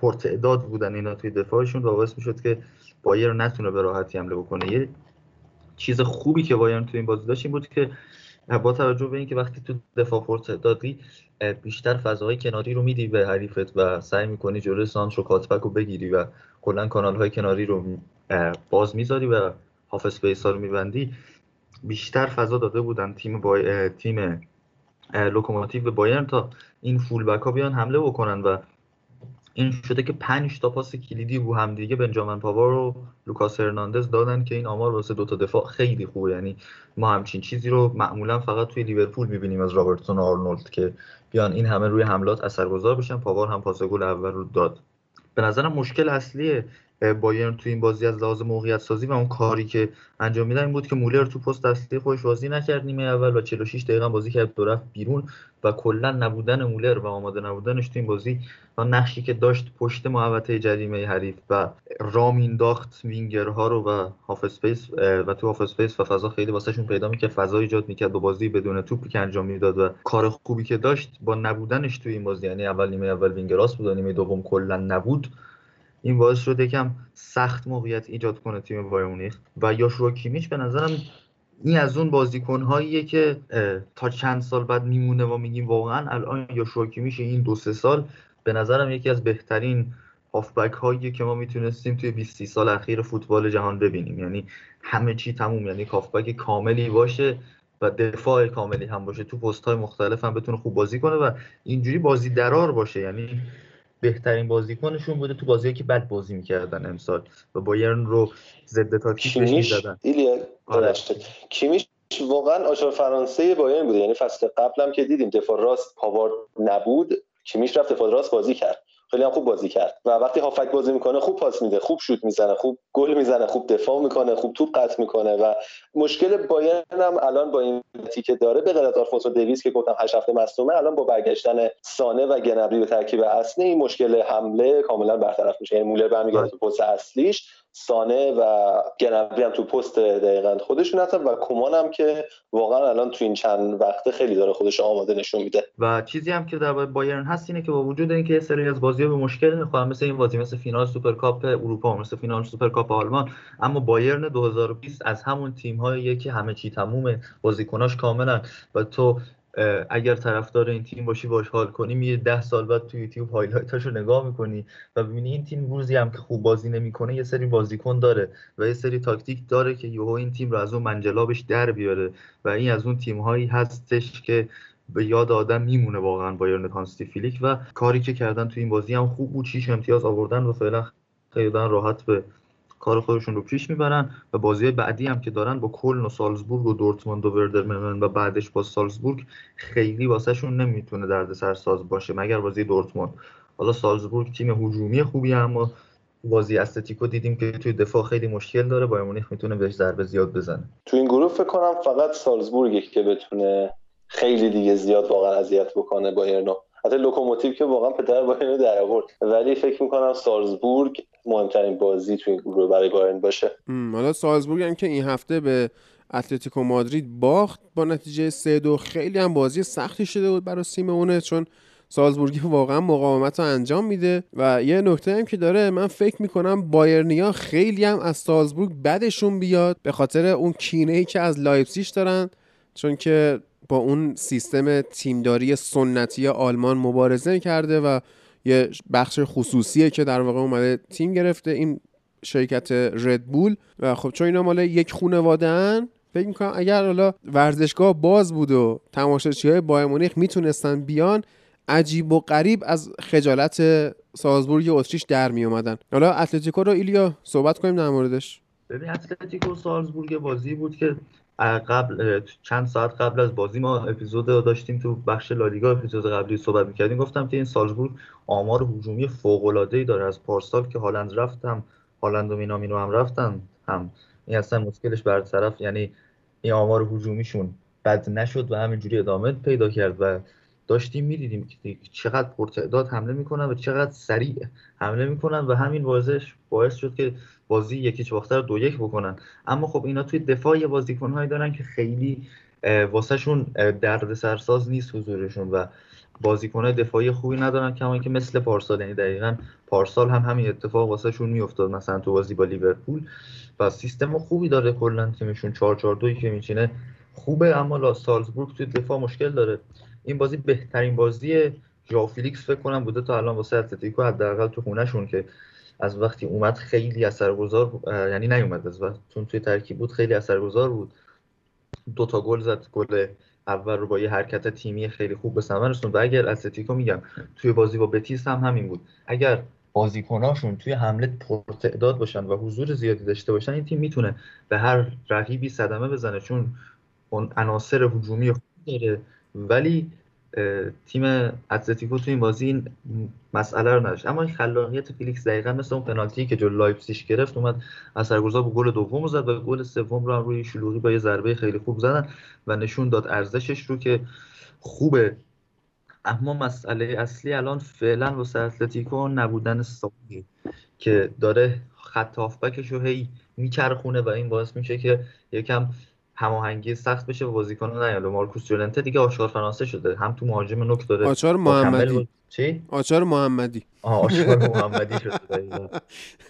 پرتعداد بودن اینا توی دفاعشون. و باعث می‌شد که بایر نتونه به راحتی حمله بکنه. یه چیز خوبی که بایرن توی این بازی داشت این بود که با توجه به اینکه وقتی تو دفاع پرتعدادی بیشتر فضاهای کناری رو میدی به حریفت و سعی می‌کنی جلوی سانتر و کاتبک رو بگیری و کلا کانال های کناری رو باز می‌ذاری و half space ها رو میبندی. بیشتر فضا داده بودن تیم با... تیم لوکوموتیو به بایرن تا این full back ها بیان حمله بکنن و این شده که پنج تا پاس کلیدی رو هم دیگه بنجامین پاوار و لوکاس هرناندز دادن که این آمار واسه دو تا دفاع خیلی خوبه. یعنی ما همچین چیزی رو معمولا فقط توی لیورپول می‌بینیم از رابرتسون آرنولد که بیان این همه روی حملات اثرگذار بشن. پاوار هم پاس گل اول رو داد. به نظرم مشکل اصلی بایرن تو این بازی از لحاظ موقعیت سازی و اون کاری که انجام میدن این بود که مولر تو پست اصلی خودش بازی نکرد نیمه اول و 46 دقیقه بازی کرد و رفت بیرون و کلا نبودن مولر و آماده نبودنش تو این بازی و نقشی که داشت پشت محوطه جریمه حریف و رام انداخت وینگرها رو و half space و تو half space و فضا خیلی واسهشون پیدا می‌کرد فضا ایجاد می‌کرد با بازی بدون توپی که انجام می‌داد و کار خوبی که داشت با نبودنش تو این بازی یعنی اول نیمه اول وینگراس بود نیمه دوم کلا نبود. این باعث شده یکم سخت موقعیت ایجاد کنه تیم بایر و یاشوا کیمیچ به نظرم این از اون بازیکن که تا چند سال بعد میمونه و میگیم واقعا الان یاشوا کیمیچ این دو سه سال به نظرم یکی از بهترین هافبک هایی که ما می‌تونستیم توی 20 سال اخیر فوتبال جهان ببینیم. یعنی همه چی تموم یعنی هافبک کاملی باشه و دفاع کاملی هم باشه. تو پست های مختلف هم بتونه خوب بازی کنه و اینجوری بازی درار باشه. یعنی بهترین بازیکنشون بوده تو بازی که بد بازی می‌کردن امسال و بایرن رو ضد تاکتیکش می‌زدن آره. کیمیش واقعا آشار فرانسه بایرن بوده. یعنی فصل قبلم که دیدیم دفاع راست پاوار نبود. کیمیش رفت دفاع راست بازی کرد. خیلی هم خوب بازی کرد. و وقتی هافک بازی می‌کنه خوب پاس میده خوب شوت می‌زنه خوب گل می‌زنه خوب دفاع می‌کنه خوب توپ قطع می‌کنه و مشکل بایرن هم الان با این که داره به غیر از دیویس که گفتم 8 هفته مصدومه الان با برگشتن سانه و گنابری به ترکیب اصلی این مشکل حمله کاملا برطرف میشه. یعنی مولر برمیگرده تو پست اصلیش. سانه و گنابری هم تو پست دقیقا خودشون هستن و کومان هم که واقعا الان تو این چند وقته خیلی داره خودش آماده نشون میده. و چیزی هم که در بایرن هست اینه که با وجود اینکه سری از بازی‌ها به مشکل می‌خورن مثل این بازی مثل فینال سوپرکاپ اروپا مثل فینال سوپرکاپ آلمان اما بایرن 2020 از همون تیم‌هایی که همه چی تمومه بازیکناش کاملا و تو اگر طرفدار این تیم باشی باش حال کنی. یه ده سال بعد تو یوتیوب highlight اشو نگاه می‌کنی و ببینی این تیم روزی هم که خوب بازی نمی‌کنه یه سری بازیکن داره و یه سری تاکتیک داره که یهو این تیم رو از اون منجلابش در بیاره و این از اون تیم هایی هستش که به یاد آدم میمونه واقعا بایرن هانسی فلیک و کاری که کردن تو این بازی هم خوب بود. شیش امتیاز آوردن و فعلا خیلی راحت به کار خودشون رو پیش می‌برن و بازی بعدی هم که دارن با کلن و سالزبورگ و دورتموند و وردر و بعدش با سالزبورگ خیلی واسهشون نمی‌تونه دردسر ساز باشه مگر بازی دورتموند. حالا سالزبورگ تیم هجومی خوبی اما بازی استتیکو دیدیم که توی دفاع خیلی مشکل داره بایر مونیخ می‌تونه بهش ضربه زیاد بزنه. تو این گروه فکر کنم فقط سالزبورگی که بتونه خیلی دیگه زیاد واقعا اذیت بکنه بایرنو. حتی لوکوموتیو که واقعا پدر بایرن در آورد. ولی فکر می‌کنم سالزبورگ مهمترین بازی تو این گروه برای بایرن باشه. حالا سالزبورگ هم که این هفته به اتلتیکو مادرید باخت با نتیجه 3 دو خیلی هم بازی سختی شده بود برای سیمئونه چون سالزبورگی واقعا مقاومت رو انجام میده. و یه نکته هم که داره من فکر می‌کنم بایرنیا خیلی هم از سالزبورگ بدشون بیاد به خاطر اون کینه ای که از لایپزیش دارن چون که با اون سیستم تیمداری سنتی آلمان مبارزه کرده و یه بخش خصوصیه که در واقع اومده تیم گرفته این شرکت ردبول و خب چون اینا مال یک خانواده ان فکر می‌کنم اگر حالا ورزشگاه باز بود و تماشاچی های بایر مونیخ می‌تونستن بیان عجیب و غریب از خجالت سالزبورگ اتریش در می اومدن حالا اتلتیکو رو ایلیا صحبت کنیم در موردش. ببین اتلتیکو سالزبورگ بازی بود که قبل چند ساعت قبل از بازی ما اپیزود داشتیم تو بخش لالیگا اپیزود قبلی صحبت می‌کردیم. گفتم که این سالزبورگ آمار هجومی فوق داره. از پارسال که هالند رفتم هالند و مینامینو هم رفتن هم. این اصلا مشکلش برطرف یعنی این آمار هجومیشون بد نشد و همینجوری ادامه پیدا کرد و داشتیم می‌دیدیم که چقدر پرتعداد حمله می‌کنن و چقدر سریع حمله می‌کنن و همین بازش باعث شد که بازی یکی باختر دو یک بکنن. اما خب اینا توی دفاع یه بازیکنهایی دارن که خیلی واسهشون درد سرساز نیست حضورشون و بازیکنهای دفاعی خوبی ندارن کما اینکه مثل پارسال یعنی دقیقا پارسال هم همین اتفاق واسهشون میافتاد مثلا تو بازی با لیورپول. و سیستم خوبی داره کلا تیمشون 4 4 2 که میچینه. خوبه اما سالزبورگ توی دفاع مشکل داره. این بازی بهترین بازی ژاو فیلیکس فکر کنم بوده تا الان واسه اتلتیکو حداقل تو خونهشون که از وقتی اومد خیلی اثرگذار یعنی نیومد از وقت چون توی ترکیب بود خیلی اثرگذار بود. دو تا گل زد گل اول رو با یه حرکت تیمی خیلی خوب به ثمر رسوند. و اگر اتلتیکو میگم توی بازی با بتیس هم همین بود. اگر بازیکناشون توی حمله پرتعداد باشن و حضور زیادی داشته باشن این تیم می‌تونه به هر رقیبی صدمه بزنه چون اون عناصر هجومی خوب داره. ولی تیم اتلتیکو تو این بازی این مسئله رو نداشت. اما این خلاقیت فیلیکس دقیقا مثل اون پنالتی که جلو لایپزیگ گرفت اومد اثرگذار با گل دوم زد و گل سوم رو هم روی شلوغی با یه ضربه خیلی خوب زدن و نشون داد ارزشش رو که خوبه. اما مسئله اصلی الان فعلا واسه اتلتیکو نبودن ساقی که داره خط هافبکش رو هی میچرخونه و این باعث میشه که یکم هماهنگی سخت بشه و بازیکن نیاد مارکوس جولنته دیگه آشار فرانسه شده. هم تو مهاجم نوک داره. آچار محمدی. چی؟ آچار محمدی. آه آچار محمدی شده.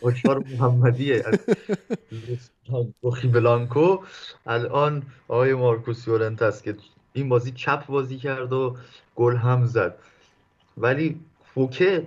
آچار محمدیه. بخی بلانکو. الان آقای مارکوس یورنت است که این بازی چپ بازی کرد و گل هم زد. ولی فوکه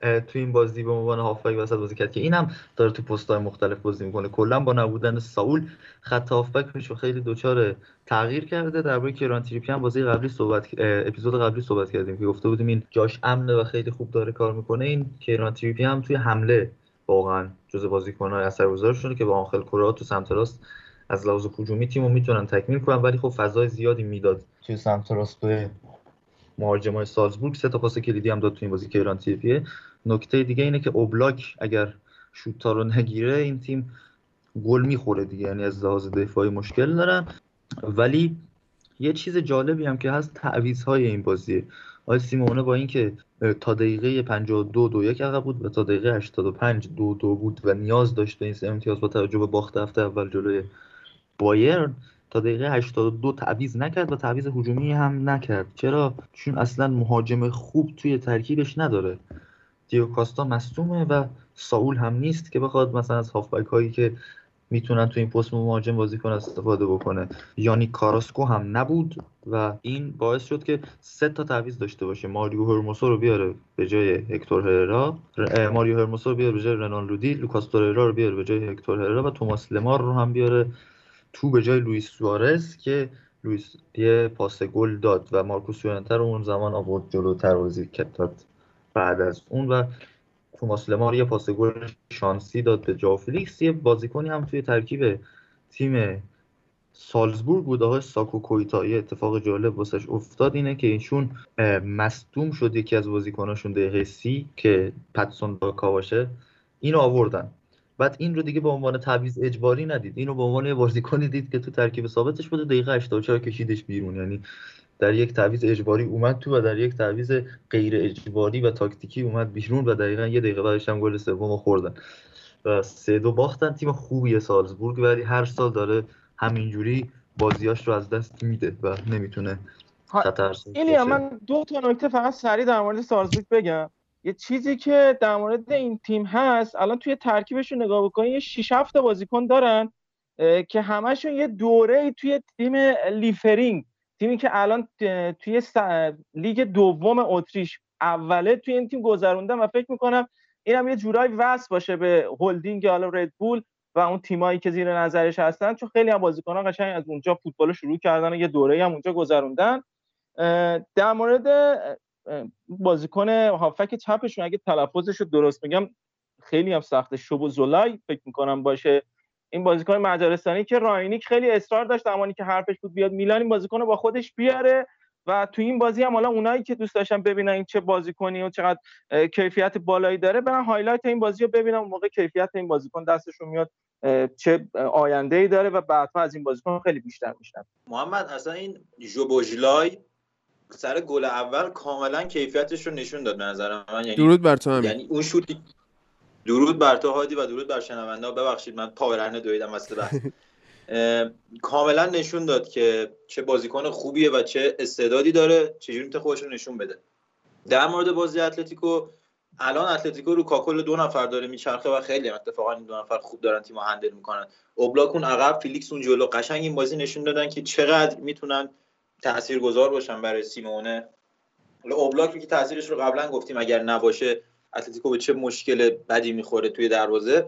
تو این بازی به عنوان هافبک وسط بازی کرد که اینم داره تو پست‌های مختلف بازی می‌کنه. کلا با نبودن ساول خط هافبک رو خیلی دوچار تغییر کرده. درباره کیران تریپی هم بازی قبلی صحبت اپیزود قبلی صحبت کردیم که گفته بودیم این جاش امنه و خیلی خوب داره کار می‌کنه. این کیران تریپی هم توی حمله واقعا جزء بازیکن‌های اثرگذارشونه که با آنخل کورا تو سمت راست از لحاظ هجومی تیمو می‌تونن تکمیل کنن ولی خب فضای زیادی می‌داد توی سمت راست به مهاجمای سالزبورگ. سه تا پاس کلیدی هم داد تو این بازی کیران تریپیه. نکته دیگه اینه که اوبلاک اگر شوتا رو نگیره این تیم گل می‌خوره دیگه. یعنی از لحاظ دفاعی مشکل دارن ولی یه چیز جالبی هم که هست تعویض های این بازیه آقای سیمونه با اینکه تا دقیقه 52 دو یک عقب بود و تا دقیقه 85 دو دو بود و نیاز داشت به این امتیاز با توجه به باخت هفته اول جلوی بایرن تا دقیقه 82 تعویض نکرد و تعویض هجومی هم نکرد. چرا؟ چون اصلا مهاجم خوب توی ترکیبش نداره. دیو کاستا مصدومه و ساول هم نیست که بخواد مثلا از هافبک هایی که می‌تونن تو این پست مهاجم بازی کنه استفاده بکنه. یعنی کاراسکو هم نبود و این باعث شد که سه تا تعویض داشته باشه. ماریو هرموسو رو بیاره به جای هکتور هررا. ماریو هرموسو رو بیاره به جای رنان لودی لوکاس توررا رو بیاره به جای هکتور هررا و توماس لمار رو هم بیاره تو به جای لوئیس سوارز که لوئیس یه پاس گل داد و مارکوس یورنته رو اون زمان آورد جلوتر بازی کرد. بعد از اون و توماس لمار یه پاس گل شانسی داد به جاو فلیکس. یه بازیکنی هم توی ترکیب تیم سالزبورگ بود آقای سکو کویتا یه اتفاق جالب واسش افتاد اینه که ایشون مصدوم شد یکی از بازیکناشون دقیقه سی که پتسون داکا باشه. اینو آوردن. بعد این رو دیگه به عنوان تعویض اجباری ندید. اینو به عنوان یه بازیکنی دید که تو ترکیب ثابتش بوده. دقیقه 84 کشیدش بیرون. یعنی در یک تعویض اجباری اومد تو و در یک تعویض غیر اجباری و تاکتیکی اومد بیرون و دقیقا یه دقیقه بعدش هم گل سوم خوردن. و سه دو باختن. تیم خوبیه سالزبورگ ولی هر سال داره همینجوری بازیاش رو از دست میده و نمی‌تونه خطر ایلیا من دو تا نکته فقط سریع در مورد سالزبورگ بگم. یه چیزی که در مورد این تیم هست الان توی ترکیبشون نگاه بکنید یه 6 7 بازیکن دارن که همشون یه دوره توی تیم لیفرینگ تیمی که الان توی لیگ دوم اتریش اوله توی این تیم گذروندن و فکر می‌کنم این هم یه جورایی وصل باشه به هلدینگ حالا ردبول و اون تیمایی که زیر نظرش هستن چون خیلی هم بازیکنان قشنگ از اونجا فوتبال شروع کردن و یه دوره هم اونجا گذروندن. در مورد بازیکن هافبک چپشون اگه تلفظش رو درست میگم خیلی هم سخته. سوبوسلای فکر می‌کنم باشه. این بازیکن مجارستانی که رانگنیک خیلی اصرار داشت زمانی که حرفش بود بیاد میلان این بازیکن رو با خودش بیاره و تو این بازی هم حالا اونایی که دوست داشتن ببینن این چه بازیکنی و چقدر کیفیت بالایی داره برن highlight این بازی رو ببینن موقع کیفیت این بازیکن دستشون میاد چه آینده ای داره و بعدها از این بازیکن خیلی بیشتر میشن محمد اصلا این جوبوجلای سر گل اول کاملا کیفیتش رو نشون داد به نظر من. یعنی درود بر تو یعنی اون شوتی درود بر تو هادی و درود بر شنونده. ببخشید من پاورنه دویدم واسه بحث کاملا نشون داد که چه بازیکن خوبیه و چه استعدادی داره چجوری می‌تونه خودش رو نشون بده. در مورد بازی اتلتیکو الان اتلتیکو رو کاکل دو نفر داره میچرخه و خیلی هم اتفاقا این دو نفر خوب دارن تیم هندل می‌کنن. اوبلاک اون عقب فیلیکس اون جلو. قشنگ این بازی نشون دادن که چقدر می‌تونن تاثیرگذار باشن برای سیمئونه. اوبلاک که تاثیرش رو قبلا گفتیم اگر نباشه اتلتیکو به چه مشکل بدی می‌خوره توی دروازه.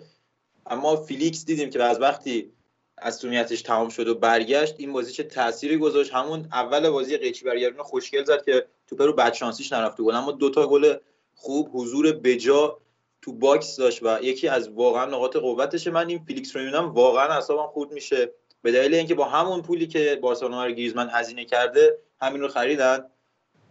اما فیلیکس دیدیم که از وقتی مصدومیتش تمام شد و برگشت این بازی چه تأثیری گذاشت. همون اول بازی قیچی برگردون خوشگل زد که توپ رو بد شانسیش نرفته گل. اما دوتا گل خوب حضور بجا تو box داشت و یکی از واقعا نقاط قوتشه من این فیلیکس رو می‌بینم واقعا اعصابم خورد میشه. به دلیل اینکه با همون پولی که بارسلونا رو گریزمن هزینه کرده همین رو خریدن.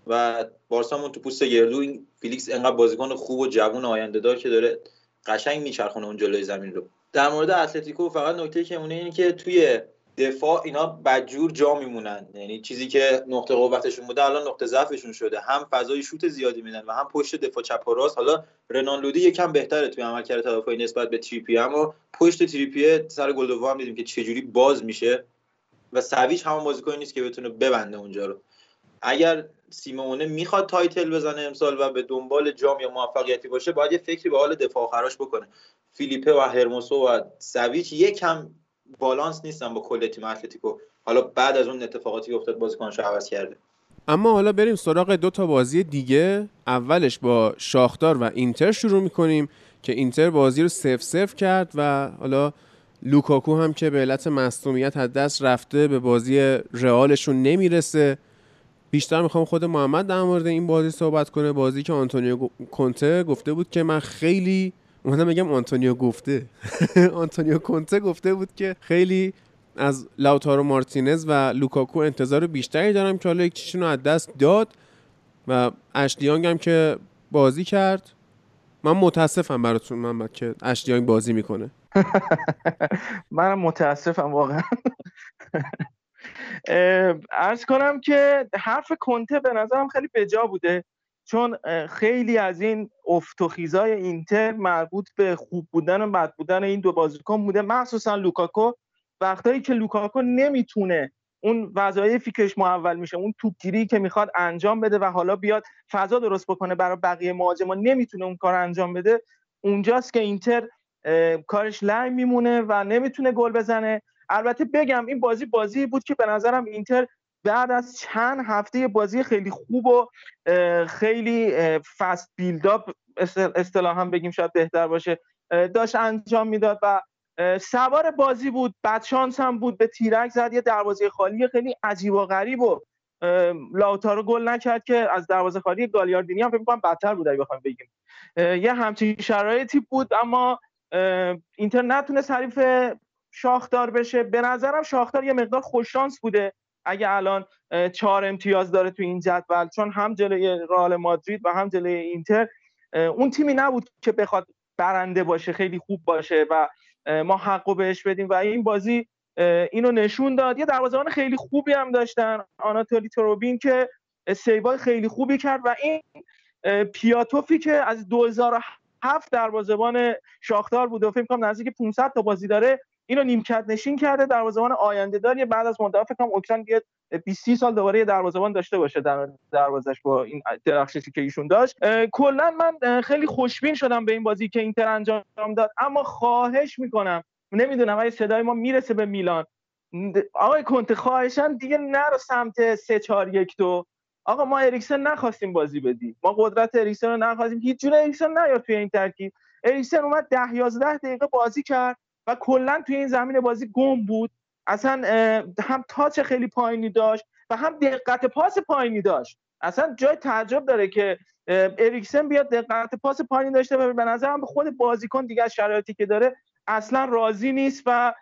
و بارسامون تو پوست گردو این فیلیکس انقدر بازیکن خوب و جوون آینده دار که داره قشنگ میچرخونه اون جلوی زمین رو. در مورد اتلتیکو فقط نکته که اونه اینه که توی دفاع اینا بدجور جا میمونن. یعنی چیزی که نقطه قوتشون بوده الان نقطه ضعفشون شده. هم فضای شوت زیادی میدن و هم پشت دفاع چپ و راست. حالا رنان لودی یکم بهتره توی عملکرد تدافعی نسبت به تریپیر. اما پشت تریپیر سر گل هم دیدیم که چجوری باز میشه. و ساویچ همون بازیکنی نیست که بتونه ببنده اونجا رو. اگر سیمئونه می‌خواد title بزنه امسال و به دنبال جام یا موفقیتی باشه باید یه فکری به حال دفاع خراش بکنه. فیلیپه و هرموسو و ساویچ یکم بالانس نیستن با کل تیم اتلتیکو. حالا بعد از اون اتفاقاتی که افتاد بازیکنش عوض کرده. اما حالا بریم سراغ دو تا بازی دیگه. اولش با شاختار و اینتر شروع می‌کنیم که اینتر بازی رو صفر صفر کرد و حالا لوکاکو هم که به علت مصدومیت از دست رفته به بازی رئالشون نمی‌رسه. بیشتر می‌خوام خود محمد در مورد این بازی صحبت کنه. بازی که آنتونیو کنته گفته بود که من خیلی اومدم میگم آنتونیو گفته. آنتونیو کنته گفته بود که خیلی از لاوتارو مارتینز و لوکاکو انتظار بیشتری دارم که حالا یکی رو از دست داد و اشلی یانگ هم که بازی کرد. من متاسفم براتون محمد که اشلی یانگ بازی می‌کنه. منم متاسفم واقعا. عرض کنم که حرف کنته به نظرم خیلی بجا بوده چون خیلی از این افت و خیزای اینتر مربوط به خوب بودن و بد بودن این دو بازیکن بوده. مخصوصا لوکاکو. وقتایی که لوکاکو نمی‌تونه اون وظایفی که محول میشه اون توپگیری که می‌خواد انجام بده و حالا بیاد فضا درست بکنه برای بقیه مهاجما نمی‌تونه اون کار انجام بده. اونجاست که اینتر کارش لای میمونه و نمی‌تونه گل بزنه. البته بگم این بازی بازی بود که به نظرم اینتر بعد از چند هفته بازی خیلی خوب و خیلی فست بیلداپ اصطلاحا بگیم شاید بهتر باشه داشت انجام می‌داد و سوار بازی بود. بعد شانس هم بود. به تیرک زد. یه دروازه خالی خیلی عجیب و غریب و لاوتارو گل نکرد که از دروازه خالی گالیاردینی هم فکر کنم بدتر بود اگه بخوایم بگیم. یه همچین شرایطی بود اما اینتر نتونست حریف شاختار بشه. به نظرم شاختار یه مقدار خوششانس بوده اگه الان چهار امتیاز داره تو این جدول چون هم جلوی رئال مادرید و هم جلوی اینتر اون تیمی نبود که بخواد برنده باشه خیلی خوب باشه و ما حقو بهش بدیم و این بازی اینو نشون داد. یه دروازه‌بان خیلی خوبی هم داشتن آناتولی تروبین که سیوای خیلی خوبی کرد و این پیاتوفی که از 2007 دروازه‌بان شاختار بود و فکر کنم نزدیک 500 تا بازی داره اینو نیمکت نشین کرده دروازه‌بان آینده داری بعد از مدت فکر کنم اوکراین یه 20 سال دوباره یه دروازه‌بان داشته باشه در دروازش با این درخششی که ایشون داشت. کلا من خیلی خوشبین شدم به این بازی که اینتر انجام داد. اما خواهش می‌کنم نمی‌دونم اگه صدای ما می‌رسه به میلان. آقای کنت خواهشان دیگه نرو سمت 3 4 1 2 آقا ما اریکسن نخواستیم بازی بدی ما قدرت اریکسن رو نخواستیم. هیچ جور اریکسن نیار توی این ترکیب. اریکسن اومد 10 11 دقیقه بازی کرد. و کلا توی این زمین بازی گم بود. اصلا هم تاچ خیلی پایینی داشت و هم دقت پاس پایینی داشت. اصلا جای تعجب داره که اریکسن بیاد دقت پاس پایینی داشته و به نظرم خود بازیکن دیگه از شرایطی که داره اصلا راضی نیست و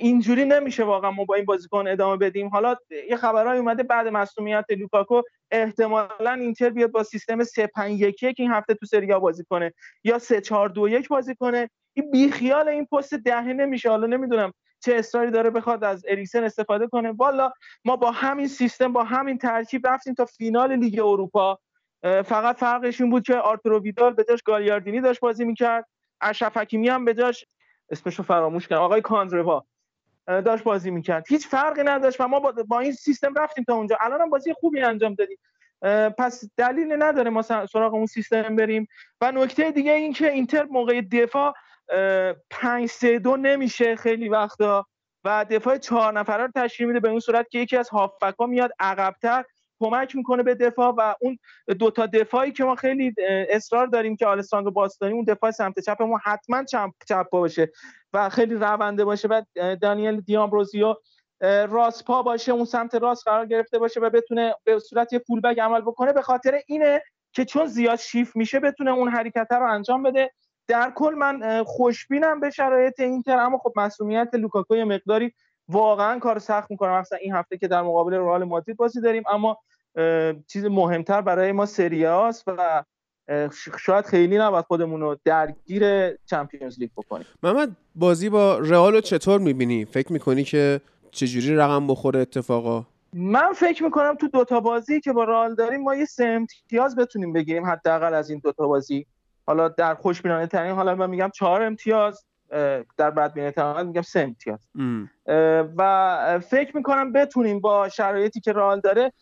اینجوری نمیشه واقعا ما با این بازیکن ادامه بدیم. حالا یه خبرهای اومده بعد مسئولیت لوکاکو. احتمالا اینتر بیاد با سیستم 3 5 1 1 این هفته تو سری بازی کنه. یا 3 4 2 1 بازی کنه. این بیخیال این پست دهه نمیشه. حالا نمی‌دونم چه اصراری داره بخواد از اریکسن استفاده کنه. والا ما با همین سیستم با همین ترکیب رفتیم تا فینال لیگ اروپا. فقط فرقش این بود که آرتورو ویدال به جاش گالیاردینی داشت بازی می‌کرد. اشرف حکیمی هم به جاش اسمشو فراموش کردم. آقای کاندروا داشت بازی می‌کرد. هیچ فرقی نداشت و ما با, این سیستم رفتیم تا اونجا. الان هم بازی خوبی انجام دادیم. پس دلیلی نداره ما سراغ اون سیستم بریم. و نکته دیگه این که اینتر موقع دفاع پنج سه دو نمیشه خیلی وقتا. و دفاع چهار نفره رو تشکیل میده به اون صورت که یکی از هافبک ها میاد عقبتر. کمک می‌کنه به دفاع و اون دوتا دفاعی که ما خیلی اصرار داریم که آلساندرو باستانی اون دفاع سمت چپ ما حتما چپ چپ باشه و خیلی رونده باشه و دانیل دیامبروزیو راست پا باشه اون سمت راست قرار گرفته باشه و بتونه به صورت یه فول عمل بکنه. به خاطر اینه که چون زیاد شیف میشه بتونه اون حرکت رو انجام بده. در کل من خوشبینم به شرایط اینتر اما خب مسئولیت لوکاکو یه مقداری واقعا کار سخت می‌کنه. مثلا این هفته که در مقابل رئال مادرید بازی داریم. اما چیز مهمتر برای ما سری است و شاید خیلی نباید خودمون رو درگیر چمپیونز لیگ بکنیم. محمد بازی با رئال رو چطور می‌بینی؟ فکر می‌کنی که چجوری رقم بخوره اتفاقا؟ من فکر می‌کنم تو دوتا بازی که با رئال داریم ما یه سه امتیاز بتونیم بگیریم حداقل از این دوتا بازی. حالا در خوشبینانه ترین حالا من میگم چهار امتیاز. در بدبینانه ترین میگم سه امتیاز. و فکر می‌کنم بتونیم با شرایطی که رئال داره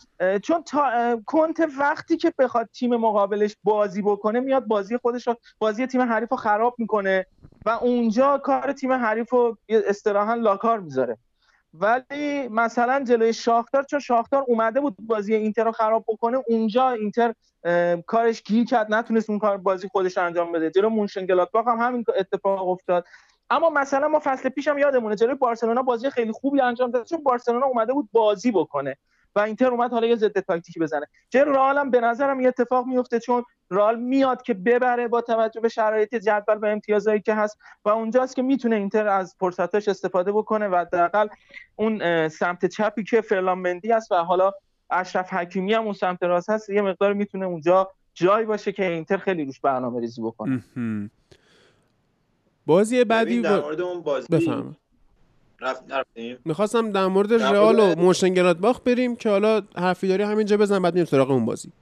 چون تا کنت وقتی که بخواد تیم مقابلش بازی بکنه میاد بازی خودش رو بازی تیم حریف رو خراب می‌کنه و اونجا کار تیم حریف رو استراحا لاکار می‌ذاره. ولی مثلا جلوی شاختار چون شاختار اومده بود بازی اینتر رو خراب بکنه اونجا اینتر کارش گیر کرد نتونست اون کار بازی خودش انجام بده. جلو مونشنگلادباخ هم همین اتفاق افتاد. اما مثلا ما فصل پیشم یادمونه جلوی بارسلونا بازی خیلی خوبی انجام داد چون بارسلونا اومده بود بازی بکنه. و اینتر اومد حالا یه ضد تاکتیکی بزنه. چه رئال هم به نظرم یه اتفاق میفته چون رئال میاد که ببره با توجه به شرایط جدول و امتیازهایی که هست و اونجاست که می‌تونه اینتر از فرصتاش استفاده بکنه و حداقل اون سمت چپی که فرلان مندی است و حالا اشرف حکیمی هم اون سمت راست هست یه مقدار می‌تونه اونجا جایی باشه که اینتر خیلی روش برنامه ریزی بکنه بازی بعدی در مورد اون بازی بفهم رفتیم می‌خواستم در مورد رئال و مونشن‌گلادباخ بریم که حالا حرفی داری همینجا بزن بعد میریم سراغ اون بازی.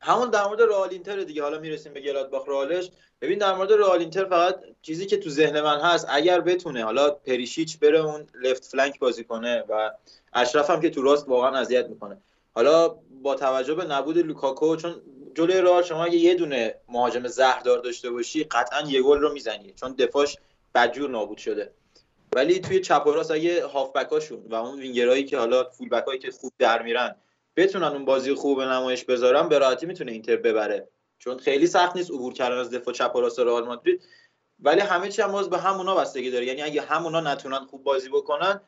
همون در مورد رئال اینتر دیگه. حالا می‌رسیم به گلادباخ. رئالش ببین در مورد رئال اینتر فقط چیزی که تو ذهن من هست اگر بتونه حالا پریشیچ بره اون left flank بازی کنه و اشرف هم که تو راست واقعا اذیت می‌کنه. حالا با توجه به نبود لوکاکو چون جلوی رئال شما اگه یه دونه مهاجم زهردار داشته باشی قطعا یه گل رو می‌زنی. چون دفاعش بدجور نابود شده. ولی توی چپ و راست اگه هافبکاشون و اون وینگرایی که حالا فول بکایی که خوب در میرن بتونن اون بازی خوب به نمایش بذارن به راحتی می‌تونه اینتر ببره. چون خیلی سخت نیست عبور کردن از دفاع چپ و راست رئال مادرید. ولی همه چی هم باز به همونا بستگی داره. یعنی اگه همونا نتونن خوب بازی بکنن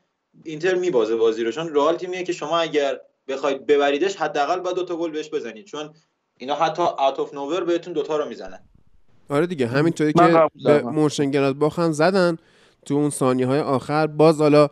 اینتر میبازه بازی رو. چون رئال تیمیه که شما اگر بخواید ببریدش حداقل باید دو تا گل بهش بزنید. چون اینا حتی اوت اف نوور بهتون دوتا رو می‌زنن. آره دیگه همینطوری که به مونشنگلادباخ هم زدن. تو اون ثانیه های آخر. باز حالا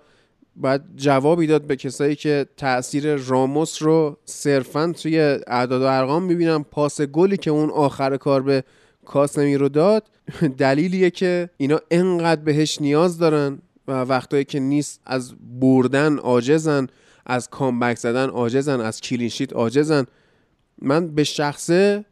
باید جوابی داد به کسایی که تاثیر راموس رو صرفا توی اعداد و ارقام می‌بینم. پاس گلی که اون آخر کار به کاسمی رو داد دلیلیه که اینا انقدر بهش نیاز دارن و وقتایی که نیست از بردن عاجزن از کامبک زدن عاجزن از کلینشیت عاجزن. من به شخصه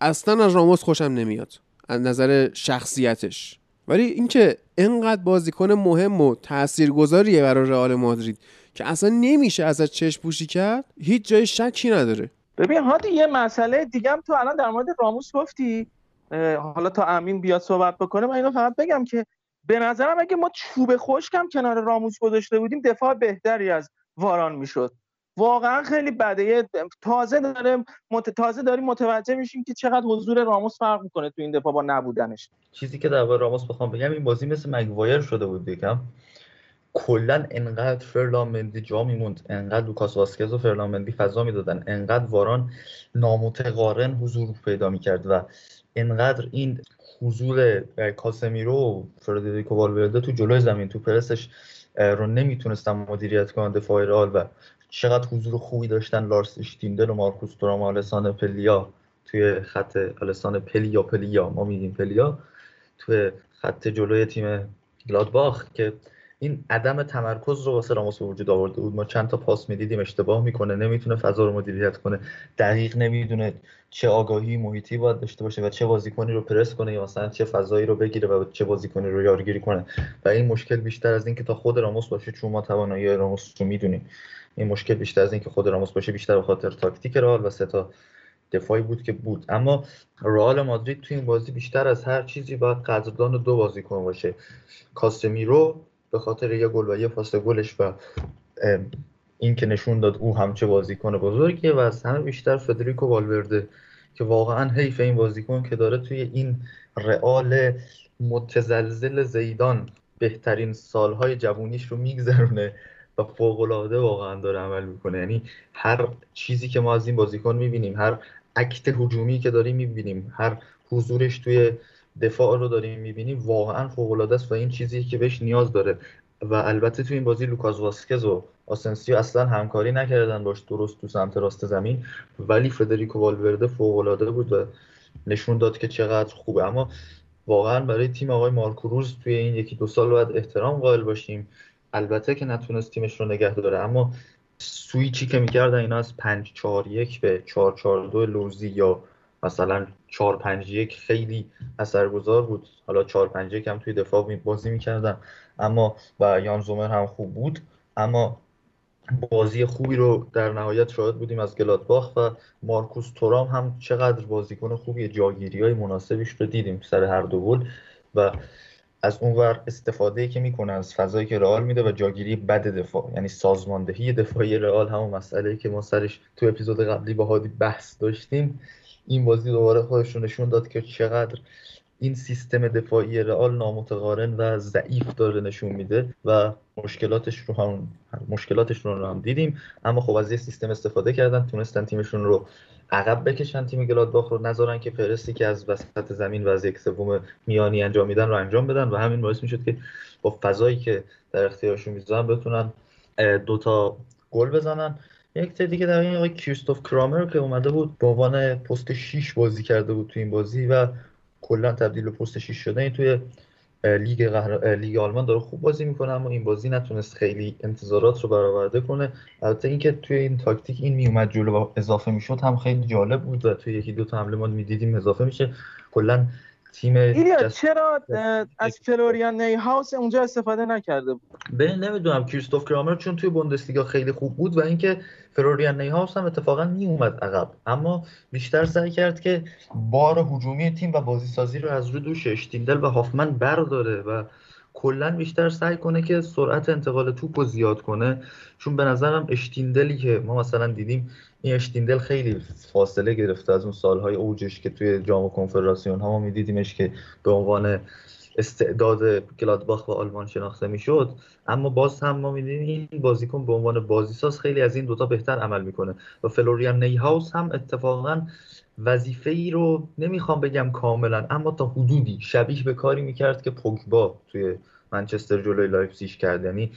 اصلا از راموس خوشم نمیاد از نظر شخصیتش. ولی اینکه انقدر بازیکن مهم و تاثیرگذاریه برای رئال مادرید که اصلا نمیشه ازش چشم پوشی کرد هیچ جای شکی نداره. ببین هادی یه مسئله دیگه تو الان در مورد راموس گفتی. حالا تا امین بیاد صحبت بکنه من اینو فقط بگم که به نظرم اگه ما چوب خشکم کنار راموس گذاشته بودیم دفاع بهتری از واران می‌شد. واقعا خیلی بده. تازه داره مت... تازه داریم متوجه میشیم که چقدر حضور راموس فرق می‌کنه تو این دفاع با نبودنش. چیزی که در راموس بخوام بگم این بازی مثل مگوایر شده بود یکم. کلا انقدر فرلامندی جا میموند انقدر لوکاس واسکز و فرلامندی فضا می‌دادن انقدر واران نامتقارن حضور پیدا می‌کرد و انقدر این حضور کاسمیرو و فردریکو والورده تو جلوی زمین تو پرسش رو نمی‌تونستن مدیریت کنن دفاع رئال و چقدر حضور خوبی داشتن لارس اشتیندل و مارکوس تورام و پلیا. توی خط آلسان پلیا پلیا ما میگیم پلیا. توی خط جلوی تیم گلادباخ که این عدم تمرکز رو واسه راموس به وجود آورده بود. ما چند تا پاس می‌دیدیم اشتباه می‌کنه نمی‌تونه فضا رو مدیریت کنه. دقیق نمی‌دونه چه آگاهی محیطی باید داشته باشه و چه بازیکنی رو پرس کنه یا مثلا چه فضایی رو بگیره و چه بازیکنی رو یارگیری کنه. و این مشکل بیشتر از اینکه تا خود راموس باشه چون ما توانایی راموس رو می‌دونیم. این مشکل بیشتر از اینکه خود راموس باشه بیشتر به خاطر تاکتیک رئال و سه تا دفاعی بود که بود. اما رئال مادرید تو این بازی بیشتر از هر چیزی باید قدردان دو بازیکن باشه. کاسمیرو به خاطر یه گل و یه پاس گلش و این که نشون داد او همچه بازیکن بزرگیه و از همه بیشتر فدریکو والورده که واقعا حیف این بازیکن که داره توی این رئال متزلزل زیدان بهترین سالهای جوونیش رو میگذرونه. و فوقالعاده واقعا داره عمل می‌کنه. یعنی هر چیزی که ما از این بازیکن می‌بینیم هر اکت هجومی که داریم می‌بینیم هر حضورش توی دفاع رو داریم می‌بینیم واقعا فوق العاده است و این چیزی که بهش نیاز داره. و البته تو این بازی لوکاس واسکز و آسنسیو اصلا همکاری نکردن باش درست تو سمت راست زمین ولی فدریکو والورده فوق العاده بود و نشون داد که چقدر خوبه. اما واقعا برای تیم آقای مارکو رزه توی این یکی دو سال باید احترام قائل باشیم. البته که نتونست تیمش رو نگه داره اما سویچی که می‌کردن اینا از 5 4 1 به 4 4 2 لوزی یا مثلا 4 5 1 خیلی اثرگذار بود. حالا 4 5 1 هم توی دفاع بازی می‌کردن اما و یان زومر هم خوب بود. اما بازی خوبی رو در نهایت شاهد بودیم از گلادباخ و مارکوس تورام هم چقدر بازیکن خوبی جاگیری های مناسبیش رو دیدیم سر هر دو گل. و از اونور استفاده که می‌کنه از فضایی که رئال میده و جاگیری بد دفاع یعنی سازماندهی دفاعی رئال همون مسئله که ما سرش تو اپیزود قبلی با هادی بحث داشتیم این بازی دوباره خودش رو نشون داد که چقدر این سیستم دفاعی رئال نامتقارن و ضعیف داره نشون میده و مشکلاتش رو هم مشکلاتش رو هم دیدیم. اما خب از یه سیستم استفاده کردن تونستن تیمشون رو عقب بکشن. تیم گلادباخ رو نذارن که پرسی که از وسط زمین و از یک سوم میانی انجام میدن رو انجام بدن و همین باعث می‌شد که با فضایی که در اختیارشون می‌ذارن بتونن دوتا گل بزنن. یک تا دیگه در این آقای کریستوف کرامر که اومده بود به عنوان پست 6 بازی کرده بود تو این بازی و کلا تبدیل به پست 6 شده این توی لیگ. لیگ آلمان داره خوب بازی می‌کنه اما این بازی نتونست خیلی انتظارات رو برآورده کنه البته اینکه توی این تاکتیک این میومد جلو و اضافه می‌شد هم خیلی جالب بود و توی یکی دو تا حمله ما می‌دیدیم اضافه میشه کلا تیم ایلیا چرا از فلوریان نیهاوس اونجا استفاده نکرده بود؟ به نمی‌دونم. کریستوف کرامر چون توی بوندسلیگا خیلی خوب بود و اینکه فلوریان هاوس هم اتفاقا می اومد عقب. اما بیشتر سعی کرد که بار هجومی تیم و بازی سازی رو از رو دوش اشتیندل و هافمن برداره و کلا بیشتر سعی کنه که سرعت انتقال توپ رو زیاد کنه. چون به نظرم اشتیندلی که ما مثلا دیدیم این اشتیندل خیلی فاصله گرفته از اون سالهای اوجش که توی جام کنفدراسیون ها ما میدیدیمش که به عنوان استعداد گلادباخ و آلمان شناخته می‌شد. اما باز هم ما می‌دیدیم این بازیکن به عنوان بازیساز خیلی از این دوتا بهتر عمل می‌کنه. و فلوریان نیهاوس هم اتفاقا وظیفه ای رو نمی‌خوام بگم کاملا اما تا حدودی شبیه به کاری می‌کرد که پوگبا توی منچستر جلوی لایپزیگ کرد. یعنی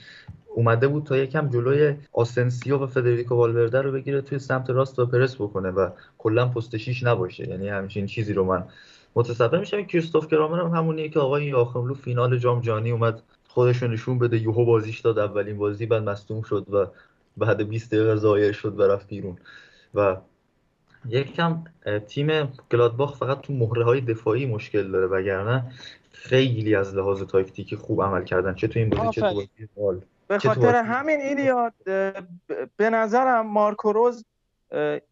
اومده بود تا یکم جلوی آسنسیو و فدریکو والورده رو بگیره توی سمت راست و پرس بکنه و کلا پست شیش نباشه. یعنی همچین چیزی رو من متصور میشم. کریستوف کرامر هم همونیه که آقای یاخملو فینال جام جهانی اومد خودش رو نشون بده یوهو بازیش داد اولین بازی بعد مصدوم شد و بعد 20 دقیقه ضایع شد و رفت بیرون. و یکم تیم گلادباخ فقط تو مهره های دفاعی مشکل داره وگرنه خیلی از لحاظ تاکتیکی خوب عمل کردن. چه تو این بازی چه تو بازی به خاطر همین ایلیاد به نظرم مارکو روز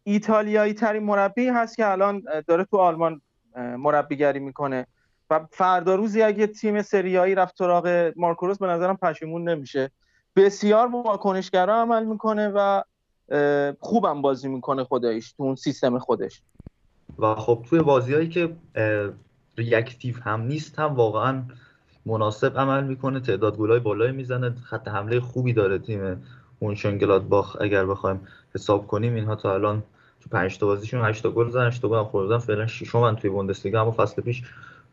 ایتالیایی ترین مربی هست که الان داره تو آلمان مربیگری می‌کنه. و فردا روزی اگه تیم سریایی رفت سراغ مارکوروس به نظرم پشیمون نمیشه. بسیار واکنشگرا عمل می‌کنه و خوبم بازی می‌کنه خودش تو اون سیستم خودش. و خب توی بازیهایی که ریاکتیو هم نیست هم واقعا مناسب عمل می‌کنه تعداد گلای بالایی می‌زنه خط حمله خوبی داره تیم گلادباخ اگر بخوایم حساب کنیم اینها تا الان تو 5 تا بازیشون 8 تا گل زدن 8 تا گل خوردن. فعلا ششمن توی بوندسلیگا اما فصل پیش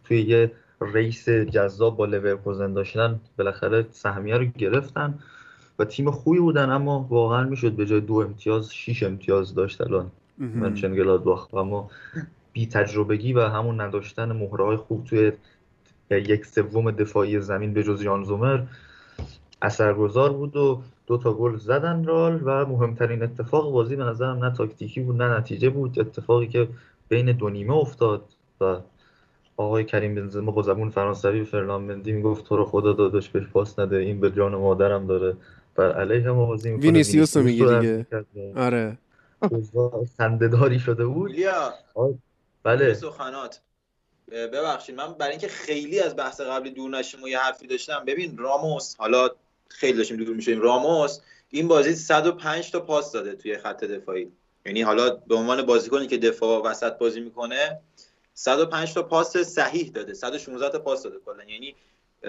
توی یه race جذاب با لورکوزن داشتن بالاخره سهمیه رو گرفتن و تیم خوبی بودن اما واقعا می‌شد به جای دو امتیاز 6 امتیاز داشت الان مونشن‌گلادباخ اما بی تجربگی و همون نداشتن مهره های خوب توی یک سوم دفاعی زمین به جز یان زومر اثرگذار بود و دو تا گل زدن رال و مهمترین اتفاق بازی به نظرم نه تاکتیکی بود نه نتیجه بود. اتفاقی که بین دو نیمه افتاد و آقای کریم بنزما با زبون فرانسوی فرلان مندی می‌گفت تو رو خدا داداش بهش پاس نده این به جان مادرم داره. بر علیه ما بازی می‌کنه. وینیسیوس رو میگی دیگه. آره. خنده‌داری شده بود. بله سخنات. ببخشید من برای اینکه خیلی از بحث قبلی دور نشیم و یه حرفی داشتم ببین راموس حالا خیلی داشتیم دور میشیم راموس این بازی 105 تا پاس داده توی خط دفاعی. یعنی حالا به عنوان بازیکنی که دفاع وسط بازی می‌کنه 105 تا پاس صحیح داده 116 تا پاس داده کلا. یعنی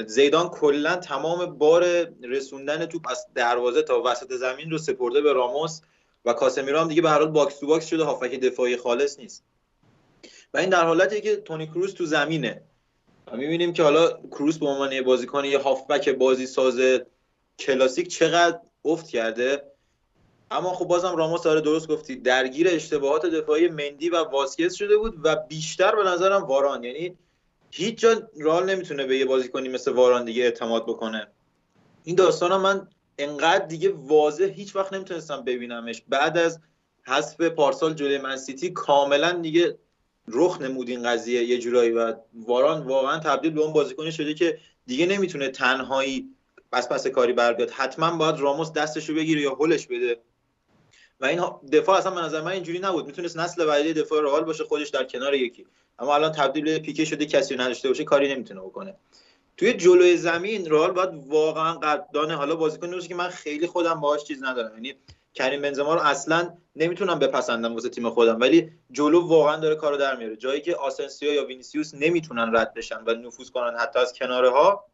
زیدان کلا تمام بار رسوندن توپ از دروازه تا وسط زمین رو سپرده به راموس و کاسمیرو هم دیگه به هر حال box to box شده هافبک دفاعی خالص نیست. و این در حالتی که تونی کروس تو زمینه. و می‌بینیم که حالا کروس به عنوان بازیکن یه هافبک بازی ساز کلاسیک چقدر افت کرده. اما خب بازم راموس داره درست گفتی درگیر اشتباهات دفاعی مندی و واسکز شده بود و بیشتر به نظرم واران. یعنی هیچ جا رال نمی‌تونه به یه بازیکنی مثل واران دیگه اعتماد بکنه. این داستان من انقدر دیگه واضح هیچ وقت نمی‌تونستم ببینمش. بعد از حذف پارسال جلوی منسیتی کاملا دیگه رخ نمود این قضیه یه جورایی و واران واقعا تبدیل به اون بازیکنی شده که دیگه نمی‌تونه تنهایی پس پس کاری بر بیاد حتما باید راموس دستشو بگیره یا هلش بده. و این دفاع اصلا به نظر من اینجوری نبود. می‌تونست نسل بعدی دفاع رئال باشه خودش در کنار یکی. اما الان تبدیل به پیکه شده کسی نداشته باشه کاری نمی‌تونه بکنه. توی جلوی زمین رئال باید واقعا قدردان حالا بازیکن باشه که من خیلی خودم باهاش چیز ندارم. یعنی کریم بنزما رو اصلا نمی‌تونم بپسندم واسه تیم خودم. ولی جلو واقعا داره کارو در میاره. جایی که آسنسیو یا وینیسیوس نمی‌تونن رد بشن و نفوذ کنن حتی از کناره ها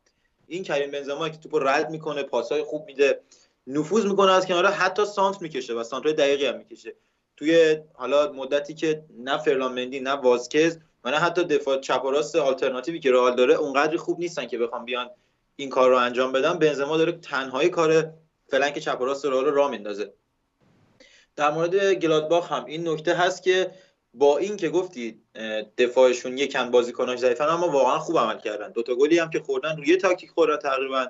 این کریم بنزما که توپو رد می‌کنه پاسای خوب میده نفوذ می‌کنه از کناره حتی سانتر می‌کشه و سانترهای دقیقی هم می‌کشه. توی حالا مدتی که نه فرلان مندی نه واسکز و نه حتی دفاع چپ و راست آلترناتیوی که رئال داره اونقدری خوب نیستن که بخوام بیان این کار رو انجام بدن بنزما داره تنهایی کار flank چپ و راست رئال رو راه میندازه. در مورد گلادباخ هم این نکته هست که با این که گفتی دفاعشون یکم بازیکناش ضعیفن اما واقعا خوب عمل کردن. دوتا گلی هم که خوردن روی تاکتیک خوردن تقریبا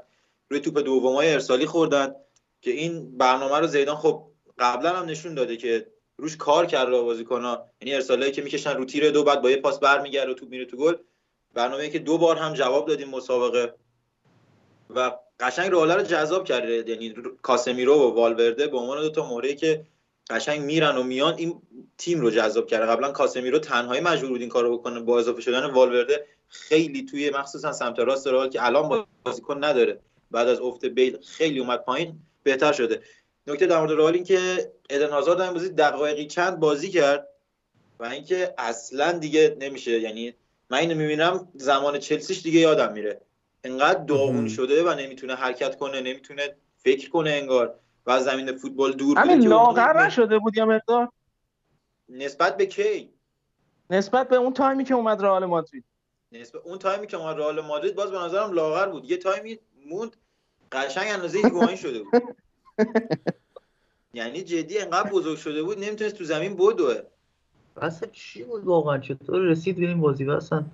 روی توپ دومای ارسالی خوردن که این برنامه رو زیدان خب قبلا هم نشون داده که روش کار کرده بازیکن‌ها. یعنی ارسالایی که می‌کشن رو تیر دو بعد با یه پاس برمیگرده توپ میره تو گل. برنامه‌ای که دو بار هم جواب دادیم مسابقه. و قشنگ رو جذاب کرده. یعنی کاسمیرو و والورده به عنوان دو تا مهره که قشنگ میرن و میان این تیم رو جذاب کرده. قبلا کاسمیرو تنهایی مجبور بود این کارو بکنه. با اضافه شدن والورده خیلی توی مخصوصا سمت راست رئال که الان بازیکن نداره. بعد از افت بیل خیلی اومد پایین بهتر شده. نکته در مورد رئال این که ادن هازارد این بازی دقایقی چند بازی کرد و اینکه اصلا دیگه نمیشه. یعنی من اینو می‌بینم زمان چلسیش دیگه یادم میره. انقدر داغون شده و نمی‌تونه حرکت کنه نمی‌تونه فکر کنه انگار. و از زمین فوتبال دور همین لاغر نشده بود یا مقدار؟ نسبت به کی؟ نسبت به اون تایمی که اومد رئال مادرید. نسبت اون تایمی که اومد رئال مادرید باز به نظرم لاغر بود. یه تایمی موند قشنگ اندازه هیگواین شده بود. یعنی جدی انقدر بزرگ شده بود نمی‌تونست تو زمین بدوه. اصلا چی بود واقعا؟ چطور رسید به این بازی اصلا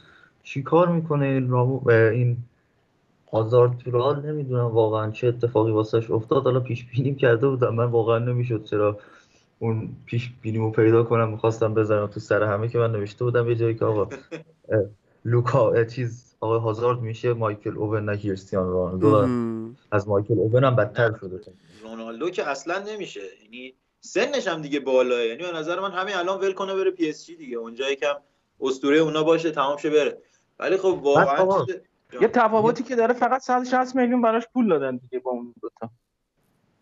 چی کار می‌کنه رامو این هازارد تو نمی‌دونم واقعا چه اتفاقی واسش افتاد. حالا پیش بینی کرده بودم. من واقعا نمی‌شد چرا اون پیش بینیمو پیدا کنم. می‌خواستم بزنم تو سر همه که من نوشته بودم. یه جایی که آقا لوکا چیز آقای هازارد میشه مایکل اوون نه کریستیانو رونالدو. از مایکل اوون هم بدتر شده. رونالدو که اصلا نمیشه. یعنی سنش هم دیگه بالاه یعنی به نظر من همین الان ول کنه بره پی اس جی دیگه. اونجا یکم اسطوره اونا باشه تمام شه بره. ولی خب واقعا یه تفاوتی که داره فقط 160 میلیون براش پول دادن دیگه با اون دوتا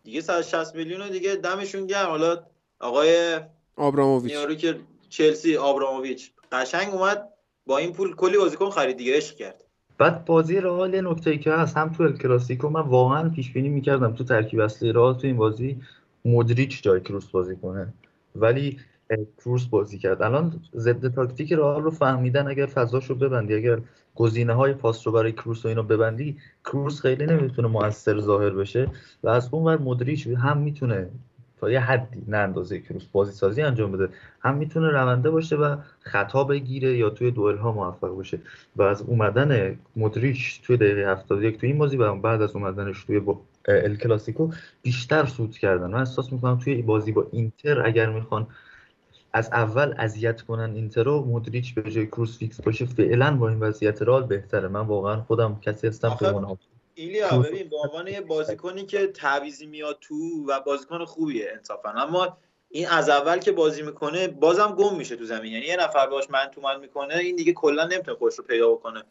دیگه 160 میلیون دیگه دمشون گرم. حالا آقای آبراموویچ. یارو که چلسی آبراموویچ. قشنگ اومد با این پول کلی بازیکن خرید دیگه عشق کرد. بعد بازی رئال نکته که هست هم تو کلاسیکو من واقعا پیش بینی می‌کردم تو ترکیب اصلی رئال تو این بازی مودریچ جای کروس بازی کنه. ولی کروس بازی کرد. الان ضد تاکتیک رئال رو فهمیدن اگر فضاش رو ببندی اگر گزینه های پاس رو برای کروس و اینو ببندی کروس خیلی نمی‌تونه موثر ظاهر بشه و از اون ور مدریچ هم می‌تونه تا یه حدی نه اندازه کروس بازی سازی انجام بده هم می‌تونه رونده باشه و خطا بگیره یا توی دوئل ها موفق باشه. و از اومدن مدریچ توی دقیقه 71 توی این بازی و بعد از اومدنش توی ال کلاسیکو بیشتر سود کردن. من احساس می‌کنم توی بازی با اینتر اگر می‌خوان از اول اذیت کنن اینتر رو مودریچ به جای کروس فیکس باشه فعلا با این وضعیت رئال بهتره. من واقعا خودم کسی هستم که اونها ایلیا ببین به عنوان یه بازیکنی که تعویضی میاد تو و بازیکن خوبیه انصافا. اما این از اول که بازی می‌کنه بازم گم میشه تو زمین. یعنی یه نفر باش man to man می‌کنه این دیگه کلا نمی‌تونه خودش رو پیدا بکنه.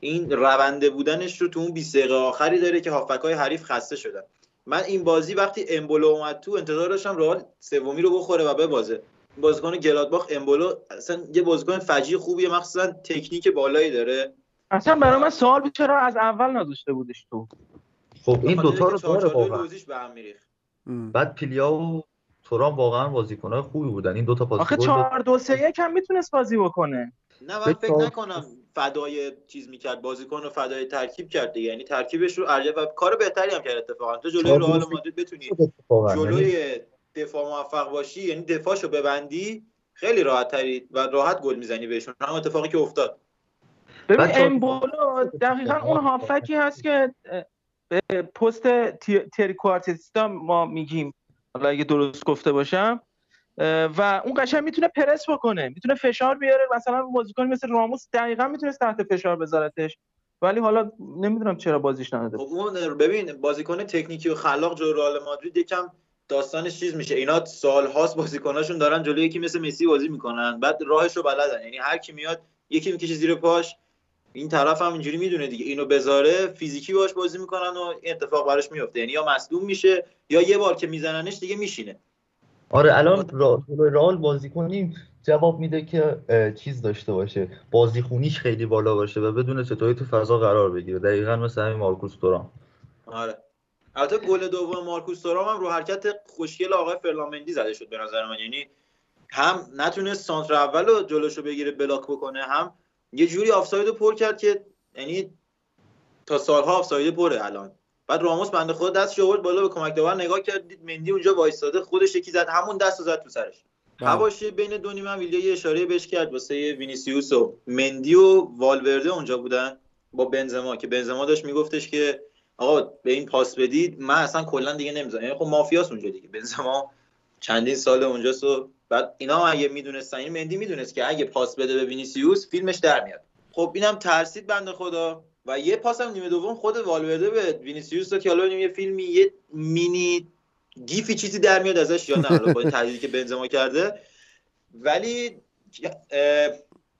این رونده بودنش رو تو اون 20 دقیقه آخری داره که هافکای حریف خسته شدن. من این بازی وقتی امبولو اومد تو انتظار داشتم رئال سومی رو بخوره و ببازه. بازیکن گلادباخ امبولو اصلا یه بازیکن فجی خوبیه مخصوصا تکنیک بالایی داره. اصلا برای من سوال بود چرا از اول نذاشته بودش تو؟ خب این دوتا رو داره واقعا. به هم بعد پیلیا و تورام واقعا بازیکن‌های خوبی بودن. این دوتا پاس آخه 4 2 3 1 هم می‌تونست بازی بکنه. نه من فکر نکنم فدای چیز می‌کرد بازیکن رو فدای ترکیب کرد دیگه. یعنی ترکیبش رو ارجه و کار بهتری هم کرد اتفاقا. تو جلوی رئال مادرید بتونی جلوی دفاع موفق باشی یعنی دفاعشو ببندی خیلی راحت تری و راحت گل می‌زنی بهشون. هم اتفاقی که افتاد. ببین امبولو دقیقا اون هافکی هست که به پست تری کوارتیستا ما میگیم. حالا اگه درست گفته باشم. و اون قشنگ می‌تونه پرس بکنه می‌تونه فشار بیاره. مثلا بازیکن مثل راموس دقیقا می‌تونه تحت فشار بذارتش. ولی حالا نمی‌دونم چرا بازیش نداده خب اون ببین بازیکن تکنیکی و خلاق جو رئال مادرید یکم داستانش چیز میشه. اینا سالهاست بازیکناشون دارن جلوی یکی مثل مسی بازی می‌کنن. بعد راهش رو بلدن. یعنی هر کی میاد یکی می‌کشه زیر پاش. این طرف هم اینجوری می‌دونه دیگه. اینو بذاره فیزیکی باش بازی می‌کنن و این اتفاق براش میفته یعنی یا مصدوم میشه یا یه بار که میزننش دیگه میشینه. آره الان رئال بازی کنیم جواب میده که چیز داشته باشه. بازی خونیش خیلی بالا باشه و بدون چطوری تو فضا قرار بگیره. دقیقا مثل همین مارکوس تورام آره. البته گل دوم مارکوس تورام هم رو حرکت خوشگل آقای فرلامندی زده شد به نظر من. یعنی هم نتونست سانتر اول رو جلوشو بگیره بلاک بکنه هم یه جوری آفساید رو پر کرد که یعنی تا سالها آفساید پره الان. بعد راموس بنده خدا دست آورد بالا به کمک داور نگاه کرد دید مندی اونجا وایستاده خودش یکی زد همون دست رو زد تو سرش. بله. حواشی بین دو نیمه ایلیا یه اشاره بهش کرد واسه وینیسیوس و مندی و والورده اونجا بودن با بنزما که بنزما داشت میگفتش که آقا به این پاس بدید من اصلا کلا دیگه نمی‌ذارم. یعنی خب مافیاس اونجا دیگه. بنزما چندین سال اونجاست و بعد اینا اگه می‌دونستن این مندی می‌دونست که اگه پاس بده به وینیسیوس فیلمش در میاد. خب اینم ترسید بنده خدا. و یه پاس هم نیمه دوم خود والورده به وینیسیوس داد که حالا یه فیلمی یه mini gif ی چیزی در میاد ازش یا نه. با تحلیلی که بنزما کرده. ولی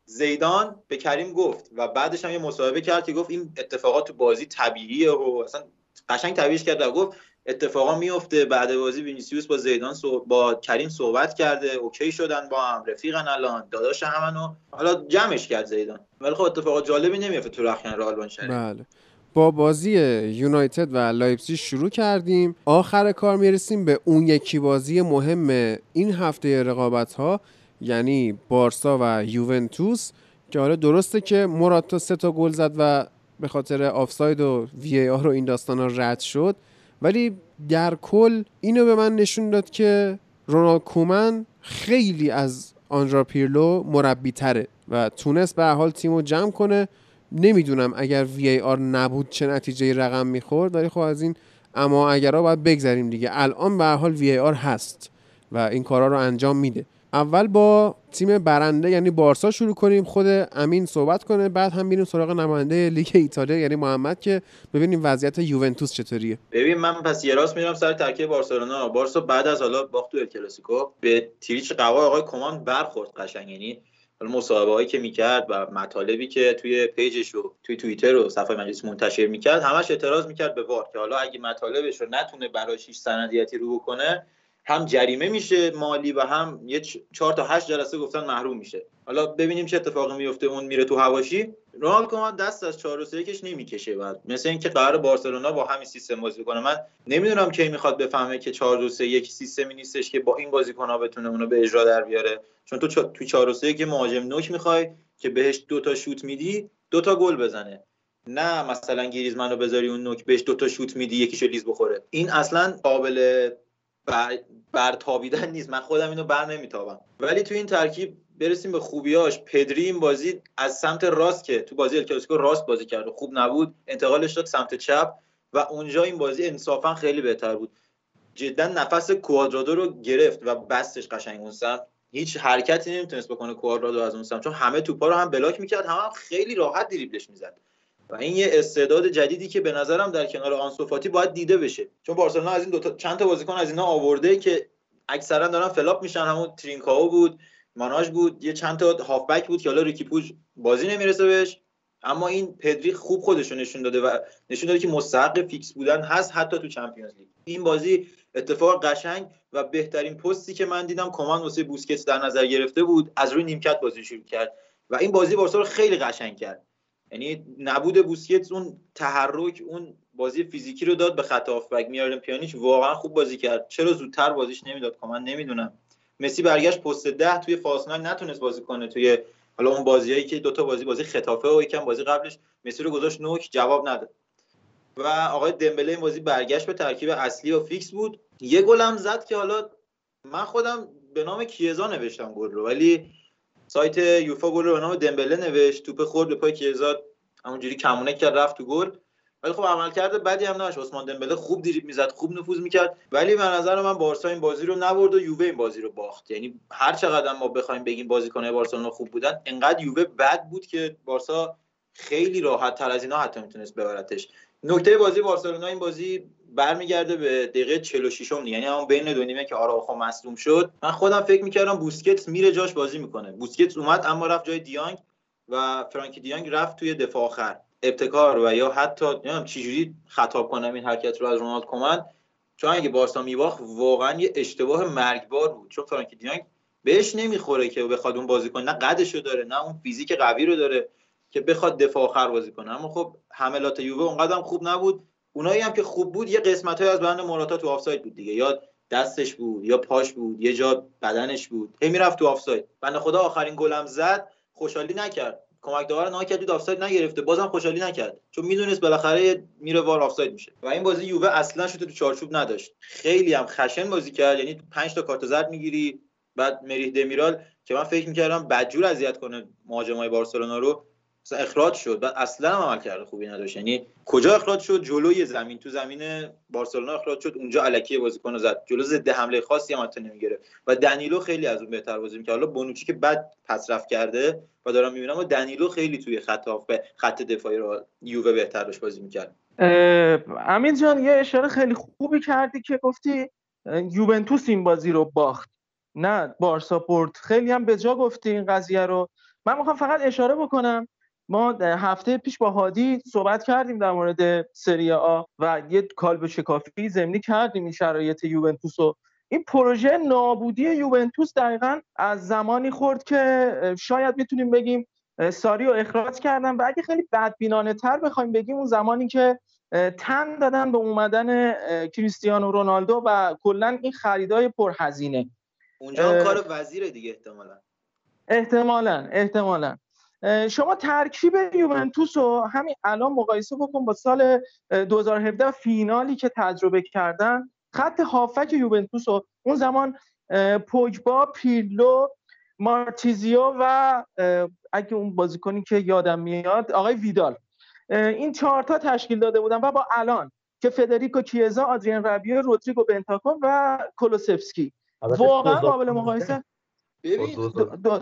زیدان به کریم گفت و بعدش هم یه مصاحبه کرد که گفت این اتفاقات تو بازی طبیعیه و اصلا قشنگ طبیعیش کرد و گفت اتفاقا میفته. بعد بازی وینیسیوس با زیدان با کریم صحبت کرده. OK شدن با هم رفیقن الان داداش همنو حالا جمعش کرد زیدان. ولی خب اتفاقات جالبی نمیفته تو رختکن رئال بله. با بازی یونایتد و لایپزیگ شروع کردیم. آخر کار می‌رسیم به اون یکی بازی مهم این هفته رقابت ها یعنی بارسا و یوونتوس که حالا درسته که موراتا سه تا گل زد و به خاطر آفساید و VAR و این داستان ها رد شد. ولی در کل اینو به من نشون داد که رونالد کومن خیلی از آندرا پیرلو مربی تره و تونست به حال تیمو جمع کنه. نمی‌دونم اگر وی ای آر نبود چه نتیجه رقم می‌خورد ولی خب از این اما اگرها باید بگذریم دیگه. الان به حال وی ای آر هست و این کارا رو انجام میده. اول با تیم برنده یعنی بارسا شروع کنیم خود امین صحبت کنه بعد هم میریم سراغ نماینده لیگ ایتالیا یعنی محمد که ببینیم وضعیت یوونتوس چطوریه. ببین من پس یه راست میرم سر ترکیب بارسلونا. بارسا بعد از حالا باخت تو کلاسیکو به تریچ قوا آقای کمان برخورد قشنگ. یعنی مصاحبه هایی که می‌کرد و مطالبی که توی پیجش و توی توییتر و صفحه مجلس منتشر می‌کرد همش اعتراض می‌کرد به وار که حالا اگه مطالبش رو نتونه براش هیچ سندیتی رو بکنه هم جریمه میشه مالی و هم یه چهار تا هشت جلسه گفتن محروم میشه. حالا ببینیم چه اتفاقی میفته اون میره تو هواشی. رونالد کومان دست از 4 3 1 نمی‌کشه بعد. مثل اینکه قرار بارسلونا با همین سیستم بازی کنه. من نمی‌دونم کی می‌خواد بفهمه که 4 2 3 1 سیستمی نیستش که با این بازیکن‌ها بتونه اونو به اجرا در بیاره. چون تو تو 4 3 1 مهاجم نوک می‌خوای که بهش دو تا شوت میدی دو تا گل بزنه. نه مثلا گریزمن رو بذاری اون نوک بهش دو تا شوت میدی یکیشو لیز بخوره. این اصلا قابل برتابیدن نیست. من خودم اینو بر نمیتابم. ولی تو این ترکیب برسیم به خوبیاش. پدری این بازی از سمت راست که تو بازی الکلاسیکو راست بازی کرد و خوب نبود انتقالش داد سمت چپ و اونجا این بازی انصافا خیلی بهتر بود. جدا نفس کوادرادو رو گرفت و بستش قشنگ اون سمت. هیچ حرکتی نمی‌تونست بکنه کوادرادو از اون سمت چون همه توپا رو هم block می‌کرد هم, هم خیلی راحت دریبلش می‌زد. و این یه استعداد جدیدی که به نظرم در کنار آنسو فاتی باید دیده بشه. چون بارسلونا از این دو تا چند تا بازیکن از اینا آورده که اکثرا دارن flop میشن. همون ترینکاو بود ماناژ بود یه چند تا هافبک بود که حالا ریکی پوج بازی نمی‌رسه بهش. اما این پدری خوب خودش نشون داده و نشون داده که مستحق فیکس بودن هست حتی تو Champions League. این بازی اتفاق قشنگ و بهترین پستی که من دیدم کمان واسه بوسکتس در نظر گرفته بود از روی نیمکت بازی شروع کرد. و این بازی بارسا رو خیلی قشنگ کرد. یعنی نبود بوسکتس اون تحرک اون بازی فیزیکی رو داد به خط هافبک. میارن پیانیچ واقعا خوب بازی کرد. چرا زودتر بازیش نمی‌داد؟ کمان نمی‌دونم. مسی برگشت پست ده توی فاصله نتونست بازی کنه. توی حالا اون بازیایی که دوتا بازی بازی خطافه و یکم بازی قبلش مسی رو گذاشت نوک جواب نداد. و آقای دمبله این بازی برگشت به ترکیب اصلی و فیکس بود. یه گلم زد که حالا من خودم به نام کیزا نوشتم گل رو. ولی سایت یوفا گل رو به نام دمبله نوشت توپ خورد به پای کیزا همونجوری کمونه کرد رفت تو گل. ولی خب عمل کرده بدی هم نداشت. عثمان دمبله خوب دریبل می‌زد خوب نفوذ می‌کرد. ولی به نظر من بارسا این بازی رو نبرد و یووه این بازی رو باخت. یعنی هر چقدر ما بخوایم بگیم بازیکن‌های بارسلونا خوب بودن انقدر یووه بد بود که بارسا خیلی راحت تر از اینا حتی می‌تونست ببرتش نکته بازی بارسلونا این بازی برمیگرده به دقیقه 46 م یعنی همون بین دو نیمه که آراخو مصدوم شد. من خودم فکر می‌کردم بوسکتس میره جاش بازی می‌کنه. بوسکتس اومد اما رفت جای دیانگ و فرانکی دیانگ رفت توی دفاع آخر. ابتکار و یا حتی نمی‌دونم چجوری خطاب کنم این حرکت رو از رونالد کومن. چون اگه بارسا میباخت واقعا یه اشتباه مرگبار بود. چون فرانکی دیانگ بهش نمی‌خوره که بخواد اون بازی کنه. نه قدشو داره نه اون فیزیک قوی رو داره که بخواد دفاع آخر بازی کنه. اما خب حملات یووه اونقدر خوب نبود. اونایی هم که خوب بود یه قسمت های از بند موراتا تو آفساید بود دیگه. یا دستش بود یا پاش بود یه جا بدنش بود. هی می‌رفت تو آفساید. بنده خدا آخرین گلم زد خوشحالی نکرد. کمک داور ناکرد دید آفساید نگرفته. بازم خوشحالی نکرد. چون می‌دونست بالاخره میره وار آفساید میشه. و این بازی یووه اصلا شده تو چارچوب نداشت. خیلی هم خشن بازی کرد. یعنی 5 تا کارت زرد می‌گیری. بعد مریح دمیرال که من فکر می‌کردم بدجور اذیت کنه مهاجمای بارسلونا رو. مثلا اخراج شد بعد اصلا هم عمل کرده خوبی نداشت. یعنی کجا اخراج شد؟ جلوی زمین. تو زمین بارسلونا اخراج شد اونجا الکی بازیکن زد. جلو ضد حمله خاصی هم حتی نمی‌گرفت و دنیلو خیلی از اون بهتر بازی می‌کرد. حالا بونوچی که بعد پس رفت کرده و دارم می‌بینم و دنیلو خیلی توی خط به خط دفاعی رو یووه بهتر داشت بازی می‌کرد. امین جان یه اشاره خیلی خوبی کردی که گفتی یوونتوس این بازی رو باخت. نه بارسا برد. خیلی هم به جا گفتی این قضیه رو. من می‌خوام فقط اشاره بکنم. ما هفته پیش با هادی صحبت کردیم در مورد سری آ و یه کالب شکافی زمینی کردیم این شرایط یوونتوس و این پروژه نابودی یوونتوس دقیقا از زمانی خورد که شاید می‌تونیم بگیم ساری رو اخراج کردن و اگه خیلی بدبینانه تر بخوایم بگیم اون زمانی که تن دادن به اومدن کریستیانو رونالدو و کلا این خریدای پرهزینه. اونجا کار وزیر دیگه احتمالا. احتمالا احتمالا. شما ترکیب یوونتوس رو همین الان مقایسه بکن با سال 2017 فینالی که تجربه کردن. خط هافک یوونتوس رو اون زمان پوگبا پیرلو مارتیزیو و اگه اون بازیکنی که یادم میاد آقای ویدال. این چهارتا تشکیل داده بودن و با الان که فدریکو کیزا آدریان ربیو رودریگو بنتاکون و کولوسفسکی. واقعا قابل مقایسه ببین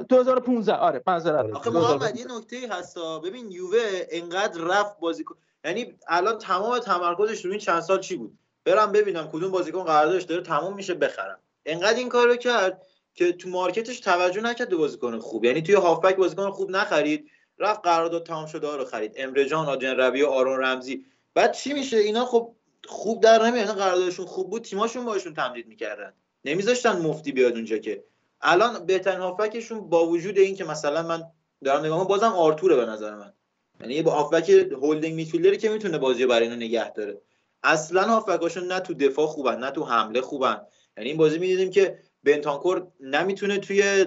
2015 آره معذرت آخه محمد یه نکته هستا ببین یووه انقدر رفت بازیکن. یعنی الان تمام تمرکزش رو این چند سال چی بود؟ برم ببینم کدوم بازیکن قراردادش داره تموم میشه بخرم. انقدر این کارو کرد که تو مارکتش توجه نکرد به بازیکن خوب. یعنی توی هافبک بازیکن خوب نخرید. رفت قرارداد تمام شده رو خرید. امرجان آجن ربی و آرون رمزی. بعد چی میشه؟ اینا خب خوب در نمیاد. قراردادشون خوب بود تیماشون باشون تمدید می‌کردن. نمیذاشتن مفتی بیاد اونجا که الان بهترین هافکشون با وجود این که مثلا من دارم نگاه بازم آرتوره به نظر من. یعنی با هافبک هولدینگ میتفیلدری که می‌تونه بازی برای اینو نگه داره. اصلا هافبکاشون نه تو دفاع خوبن نه تو حمله خوبن. یعنی این بازی می‌دیدیم که بنتانکور نمی‌تونه توی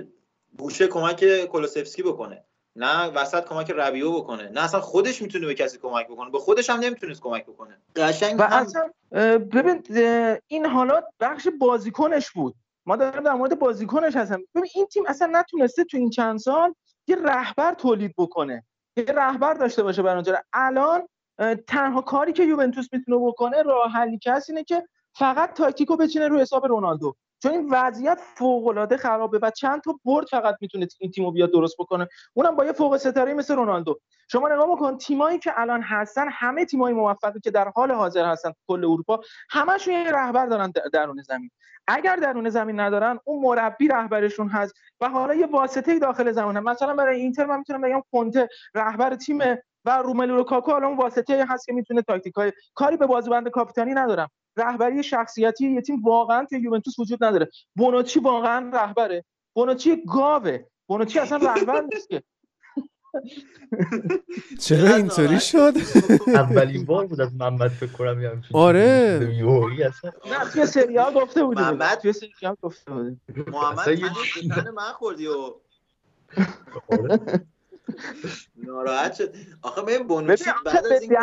گوشه کمک کولوسفسکی بکنه. نه وسط کمک ربیو بکنه. نه اصلا خودش می‌تونه به کسی کمک بکنه. به خودش هم نمی‌تونست کمک بکنه. قشنگ و اصلا ببین این حالات بخش بازیکنش بود. ما داریم در مورد بازیکنش هستم ببین این تیم اصلا نتونسته تو این چند سال یه رهبر تولید بکنه. یه رهبر داشته باشه برای اونجا. الان تنها کاری که یوونتوس می‌تونه بکنه راه حلی کسی اینه که فقط تاکتیکو بچینه رو حساب رونالدو. چون این وضعیت فوق العاده خرابه و چند تا برد فقط می‌تونه این تیمو بیاد درست بکنه. اونم با یه فوق ستاره مثل رونالدو. شما نگاه بکن تیمایی که الان هستن همه تیمای موفقی که در حال حاضر هستن کل اروپا همشون یه رهبر دارن درون زمین. اگر درون زمین ندارن اون مربی رهبرشون هست و حالا یه واسطه داخل زمین هم. مثلا برای اینتر من می‌تونم بگم کنته رهبر تیم و روملو لوکاکو الان واسطه هست که می‌تونه تاکتیکای کاری به بازیبند کاپیتانی ندارم. رهبری شخصیتی یه تیم واقعا توی یوونتوس وجود نداره. بونوچی واقعا رهبره. بونوچی گاوه. بونوچی اصلا رهبر نیست که. چرا اینطوری شد؟ اولین بار بود از محمد فکر کنم آره. نه توی سریا گفته بودی. محمد توی سریا گفته بودی. محمد من خوردی و آره. ناراحت شد. آخه ببین بونوچی بعد از این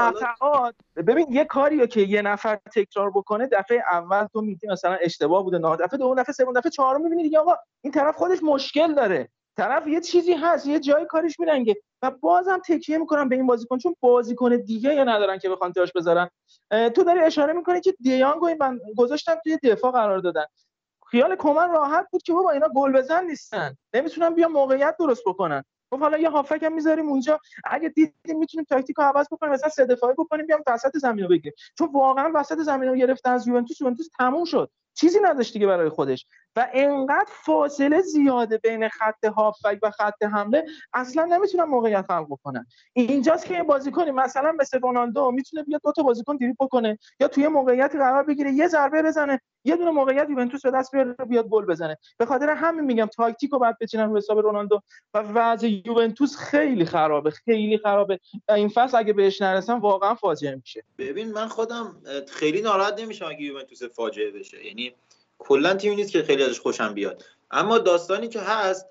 ببین یه کاریو که یه نفر تکرار بکنه دفعه اول تو میگی مثلا اشتباه بوده نه دفعه دوم دفعه سوم دفعه چهارم می‌بینی دیگه آقا این طرف خودش مشکل داره. طرف یه چیزی هست یه جای کارش میرنگه و بازم تکیه می‌کنم به این بازیکن چون بازیکن دیگه یا ندارن که بخوان جاش بذارن. تو داری اشاره می‌کنی که دیانگو این من گذاشتم توی دفاع قرار دادن. خیال کمن راحت بود که بابا اینا گل بزن نیستن. نمی‌تونن بیا موقعیت درست بکنن. خب حالا یه هافک هم می‌ذاریم اونجا. اگه دیدیم می‌تونیم تاکتیک رو عوض بکنیم مثلا سه دفاعی بکنیم بیام وسط زمین رو بگیریم. چون واقعا وسط زمین رو گرفتن از یوونتوس یوونتوس تموم شد. چیزی نداشت دیگه برای خودش. و انقدر فاصله زیاده بین خط هافک و خط حمله اصلا نمی‌تونن موقعیت خلق بکنن. اینجاست که بازیکنی مثلا مثل رونالدو می‌تونه بیاد دو تا بازیکن دریبل بکنه یا توی موقعیتی قرار بگیره یه ضربه بزنه یه دونه موقعیت یوونتوس به دست بیاره بیاد گل بزنه. به خاطر همین میگم تاکتیکو بعد بچینن رو حساب رونالدو. و وضع یوونتوس خیلی خرابه خیلی خرابه. این فصل اگه بهش نرسن واقعا فاجعه میشه. ببین من خودم خیلی ناراحت نمیشم اگه یوونتوس فاجعه بشه. یعنی کلا تیمی نیست که خیلی ازش خوشم بیاد. اما داستانی که هست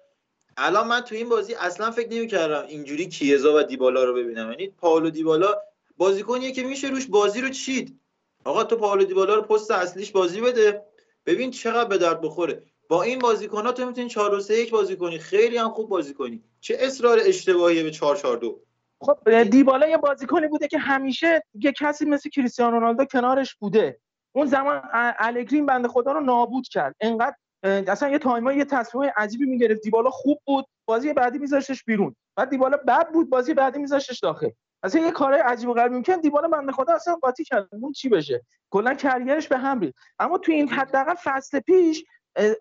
الان من تو این بازی اصلا فکر نمی‌کردم اینجوری کیزا و دیبالا رو ببینم. یعنی پاولو دیبالا بازیکنیه که میشه روش بازی رو چید. آقا تو پاولو دیبالا رو پست اصلیش بازی بده. ببین چقدر به درد بخوره. با این بازیکن ها تو می‌تونی 4 2 3 1 بازی کنی. خیلی هم خوب بازی کنی. چه اصرار اشتباهی به 4 4 2 خب دیبالا یه بازیکنی بوده که همیشه یه کسی مثل کریستیانو رونالدو کنارش بوده. اون زمان الگرین بنده خدا رو نابود کرد. انقدر اصلا یه تایما یه تصمیم عجیبی می‌گرفت. دیبالا خوب بود بازی بعدی میذاشتش بیرون. بعد دیبالا بد بود بازی بعدی میذاشتش داخل. اصلا یه کارهای عجیب و غریبی می‌کنه دیبالا بنده خدا اصلا قاطی کرد. اون چی بشه؟ کلا کریرش به هم ریخت. اما تو این حداقل فصل پیش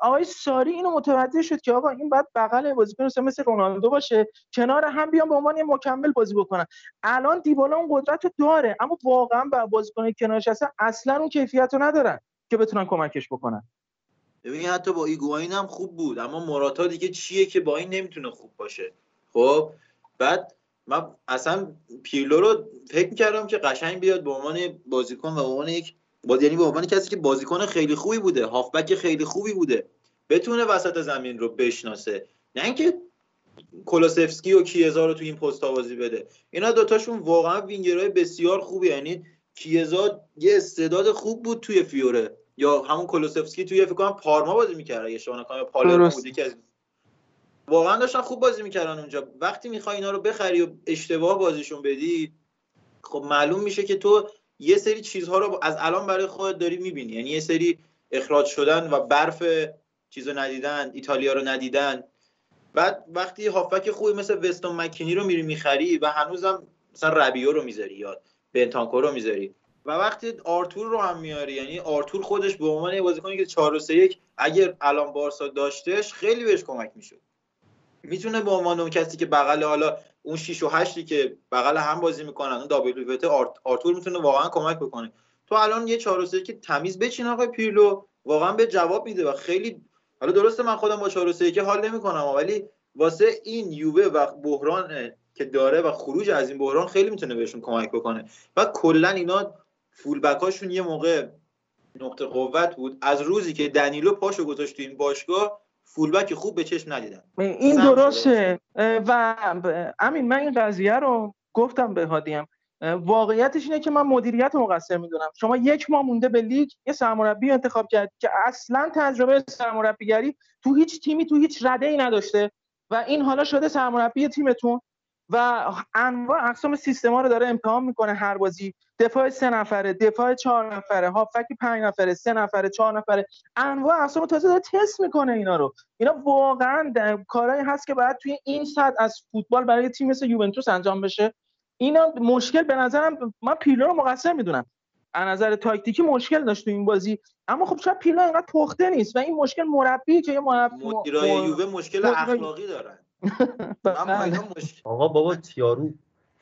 آقای ساری اینو متوجه شد که آقا این بعد بغل بازیکن مثل رونالدو باشه. کنار هم بیان به عنوان یه مکمل بازی بکنن. الان دیبالا اون قدرت رو داره اما واقعا با بازیکن کنارش هستن اصلا اون کیفیت رو ندارن که بتونن کمکش بکنن. ببین حتی با ایگواین هم خوب بود اما موراتا دیگه چیه که با این نمی‌تونه خوب باشه. خب بعد من اصلا پیرلو رو فکر کردم که قشنگ بیاد به عنوان بازیکن و به عنوان یک باز یعنی به عنوان کسی که بازیکن خیلی خوبی بوده هافبک خیلی خوبی بوده بتونه وسط زمین رو بشناسه. نه اینکه کولوسفسکی و کیزا رو تو این پست بازی بده. اینا دوتاشون واقعا وینگرهای بسیار خوبی یعنی کیزا یه استعداد خوب بود توی فیوره. یا همون کولوسفسکی توی فکر کنم پارما بازی می‌کرد. اگه اشتباه نکنم پالرمو بودی که واقعا داشتن خوب بازی می‌کردن اونجا. وقتی می‌خوای اینا رو بخری و اشتباه بازیشون بدی خب معلوم میشه که تو یه سری چیزها رو از الان برای خودت داری می‌بینی. یعنی یه سری اخراج شدن و برف چیزو ندیدن ایتالیا رو ندیدن. بعد وقتی هافک خوبی مثل وستون مکینی رو میری می‌خری و هنوزم مثلا ربیو رو می‌ذاری یا بنتانکو رو می‌ذاری. و وقتی آرتور رو هم میاری یعنی آرتور خودش به عنوان یه بازیکنی که 4 و 3 1 اگر الان بارسا داشتهش خیلی بهش کمک می‌شد. می‌تونه به عنوان اون کسی که بغل حالا اون 6 و 8 که بغل هم بازی می‌کنن اون دابل آرت، آرتور می‌تونه واقعا کمک بکنه. تو الان یه 4 که تمیز بچین آقای پیرلو واقعا به جواب میده و خیلی حالا درسته من خودم با 4 که حال نمی‌کنم ولی واسه این یووه و بحران که داره و خروج از این بحران خیلی می‌تونه بهشون کمک بکنه. و کلا اینا فول یه موقع نقطه قوت بود. از روزی که دنیلو پاشو گذاشت تو این باشگاه فولبک خوب به چشم ندیدن این درسته. و امین من این قضیه رو گفتم به هادیم. واقعیتش اینه که من مدیریت مقصر می‌دونم. شما یک ماه مونده به لیگ یه سرمربی انتخاب کرد که اصلا تجربه سرمربیگری تو هیچ تیمی تو هیچ رده ای نداشته. و این حالا شده سرمربی تیمتون. و انواع اقسام سیستما رو داره امتحان می‌کنه هر بازی. دفاع سه نفره دفاع چهار نفره هافک پنج نفره سه نفره چهار نفره. انواع اقسام تازه داره تست می‌کنه اینا رو. اینا واقعا کارهایی هست که باید توی این سطح از فوتبال برای تیم مثل یوونتوس انجام بشه. اینا مشکل به نظرم من پیلو رو مقصر می‌دونم. از نظر تاکتیکی مشکل داشت تو این بازی. اما خب شاید پیلو اینقدر پخته نیست و این مشکل مربی که یه مربی مدیرای یووه مشکل اخلاقی دارن. آقا بابا تیارو